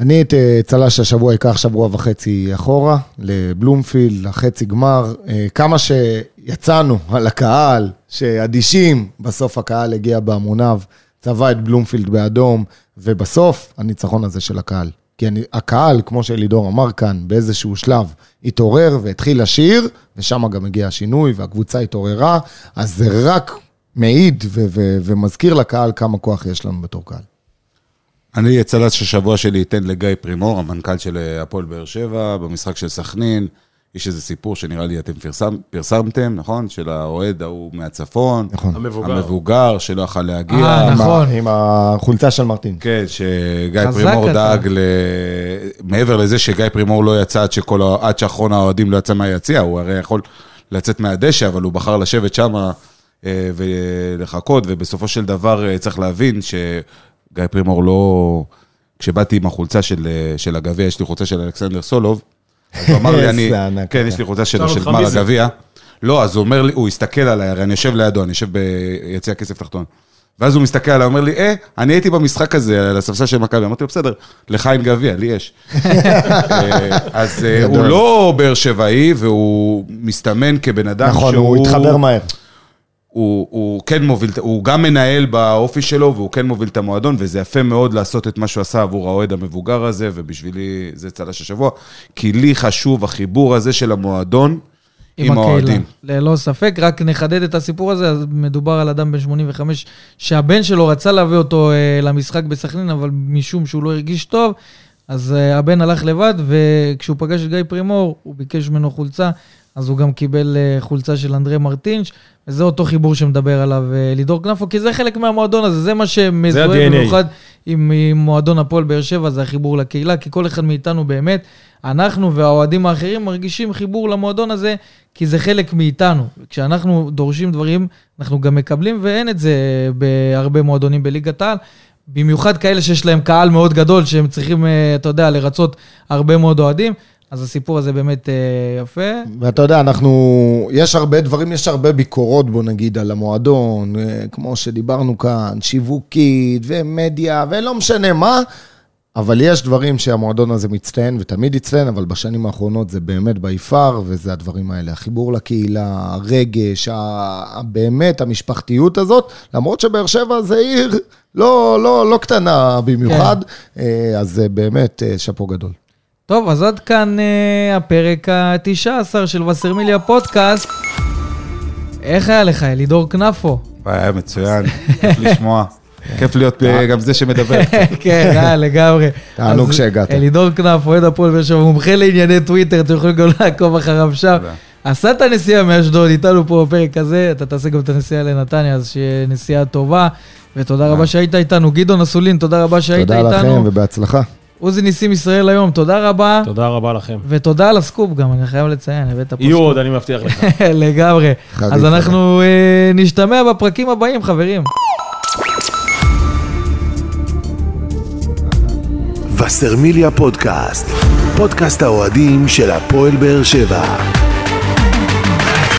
אני את אה, צל"ש השבוע אקח שבוע וחצי אחורה, לבלומפילד, לחצי גמר. אה, כמה שיצאנו על הקהל, שאדישים, בסוף הקהל הגיע בהמוניו, צבע את בלומפילד באדום, ובסוף הניצחון הזה של הקהל. כי אני, הקהל, כמו שאלידור אמר כאן, באיזשהו שלב התעורר והתחיל לשיר, ושם גם הגיע השינוי, והקבוצה התעוררה, אז זה רק מעיד ומזכיר לקהל כמה כוח יש לנו בתור קהל. אני את צל"ש השבוע שלי אתן לגיא פרימור, המנכ"ל של אה, הפועל באר שבע, במשחק של סכנין. יש איזה סיפור שנראה לי אתם פרסם, פרסמתם, נכון? של האוהד ההוא מהצפון. נכון. המבוגר. המבוגר שלא יכל להגיע. אה, נכון. עם החולצה של מרטין. כן, שגיא פרימור דאג ל... מעבר לזה שגיא פרימור לא יצא עד, שכל... עד שאחרון האוהדים לא יצא מהיציע, הוא הרי יכול לצאת מהדשא, אבל הוא בחר לשבת שם אה, ולחכות, ובסופו של דבר צריך להבין ש... גיא פרימור לא... כשבאתי עם החולצה של, של הגביע, יש לי חולצה של אלכסנדר סולוב, אז הוא אמר לי, אני... כן, יש לי חולצה שלו של גמר הגביע. לא, אז הוא אומר לי, הוא הסתכל עליי, הרי אני יושב לידו, אני יושב ביציע כסף תחתון. ואז הוא מסתכל עליי, אומר לי, אה, אני הייתי במשחק הזה, על הספסל של מכבי. אמרתי לו, בסדר, לך אין גביע, לי יש. אה, אז אה, הוא לא באר שבעי, והוא מסתמן כבן אדם שהוא... נכון, הוא התחבר מהר. הוא, הוא כן מוביל, הוא גם מנהל באופי שלו, והוא כן מוביל את המועדון, וזה יפה מאוד לעשות את מה שהוא עשה עבור האוהד המבוגר הזה, ובשבילי זה צל"ש השבוע, כי לי חשוב החיבור הזה של המועדון עם, עם האוהדים. ללא ספק, רק נחדד את הסיפור הזה, אז מדובר על אדם בן 85, שהבן שלו רצה להביא אותו אה, למשחק בסכנין, אבל משום שהוא לא הרגיש טוב, אז אה, הבן הלך לבד, וכשהוא פגש את גיא פרימור, הוא ביקש ממנו חולצה. אז הוא גם קיבל אה, חולצה של אנדרי מרטינש, וזה אותו חיבור שמדבר עליו אה, לידור כנפו, כי זה חלק מהמועדון הזה, זה מה שמזוהה במיוחד עם, עם מועדון הפועל באר שבע, זה החיבור לקהילה, כי כל אחד מאיתנו באמת, אנחנו והאוהדים האחרים מרגישים חיבור למועדון הזה, כי זה חלק מאיתנו. כשאנחנו דורשים דברים, אנחנו גם מקבלים, ואין את זה בהרבה מועדונים בליגת העל. במיוחד כאלה שיש להם קהל מאוד גדול, שהם צריכים, אה, אתה יודע, לרצות הרבה מאוד אוהדים. אז הסיפור הזה באמת אה, יפה. ואתה יודע, אנחנו, יש הרבה דברים, יש הרבה ביקורות, בוא נגיד, על המועדון, אה, כמו שדיברנו כאן, שיווקית ומדיה ולא משנה מה, אבל יש דברים שהמועדון הזה מצטיין ותמיד יצטיין, אבל בשנים האחרונות זה באמת ביפר, וזה הדברים האלה, החיבור לקהילה, הרגש, באמת המשפחתיות הזאת, למרות שבאר שבע זה עיר לא, לא, לא קטנה במיוחד, כן. אז זה באמת שאפו גדול. טוב, אז עד כאן uh, הפרק ה-19 של וסרמיליה פודקאסט. איך היה לך, אלידור כנפו? היה מצוין, כיף לשמוע. כיף להיות אה, גם זה שמדבר. כן, היה לגמרי. תענוג שהגעת. אלידור כנפו, אוהד הפועל באר שבע, מומחה לענייני טוויטר, אתם יכולים גם לעקוב אחריו שם. עשה את הנסיעה מאשדוד, איתנו פה בפרק הזה, אתה תעשה גם את הנסיעה לנתניה, אז שיהיה נסיעה טובה. ותודה רבה שהיית איתנו. גדעון אסולין, תודה רבה שהיית איתנו. תודה לכם ובהצלחה. עוזי ניסים ישראל היום, תודה רבה. תודה רבה לכם. ותודה על הסקופ גם, אני חייב לציין, הבאת פה יהיו עוד, אני מבטיח לך. לגמרי. אז אנחנו אה, נשתמע בפרקים הבאים, חברים. וסרמיליה פודקאסט, פודקאסט האוהדים של הפועל באר שבע.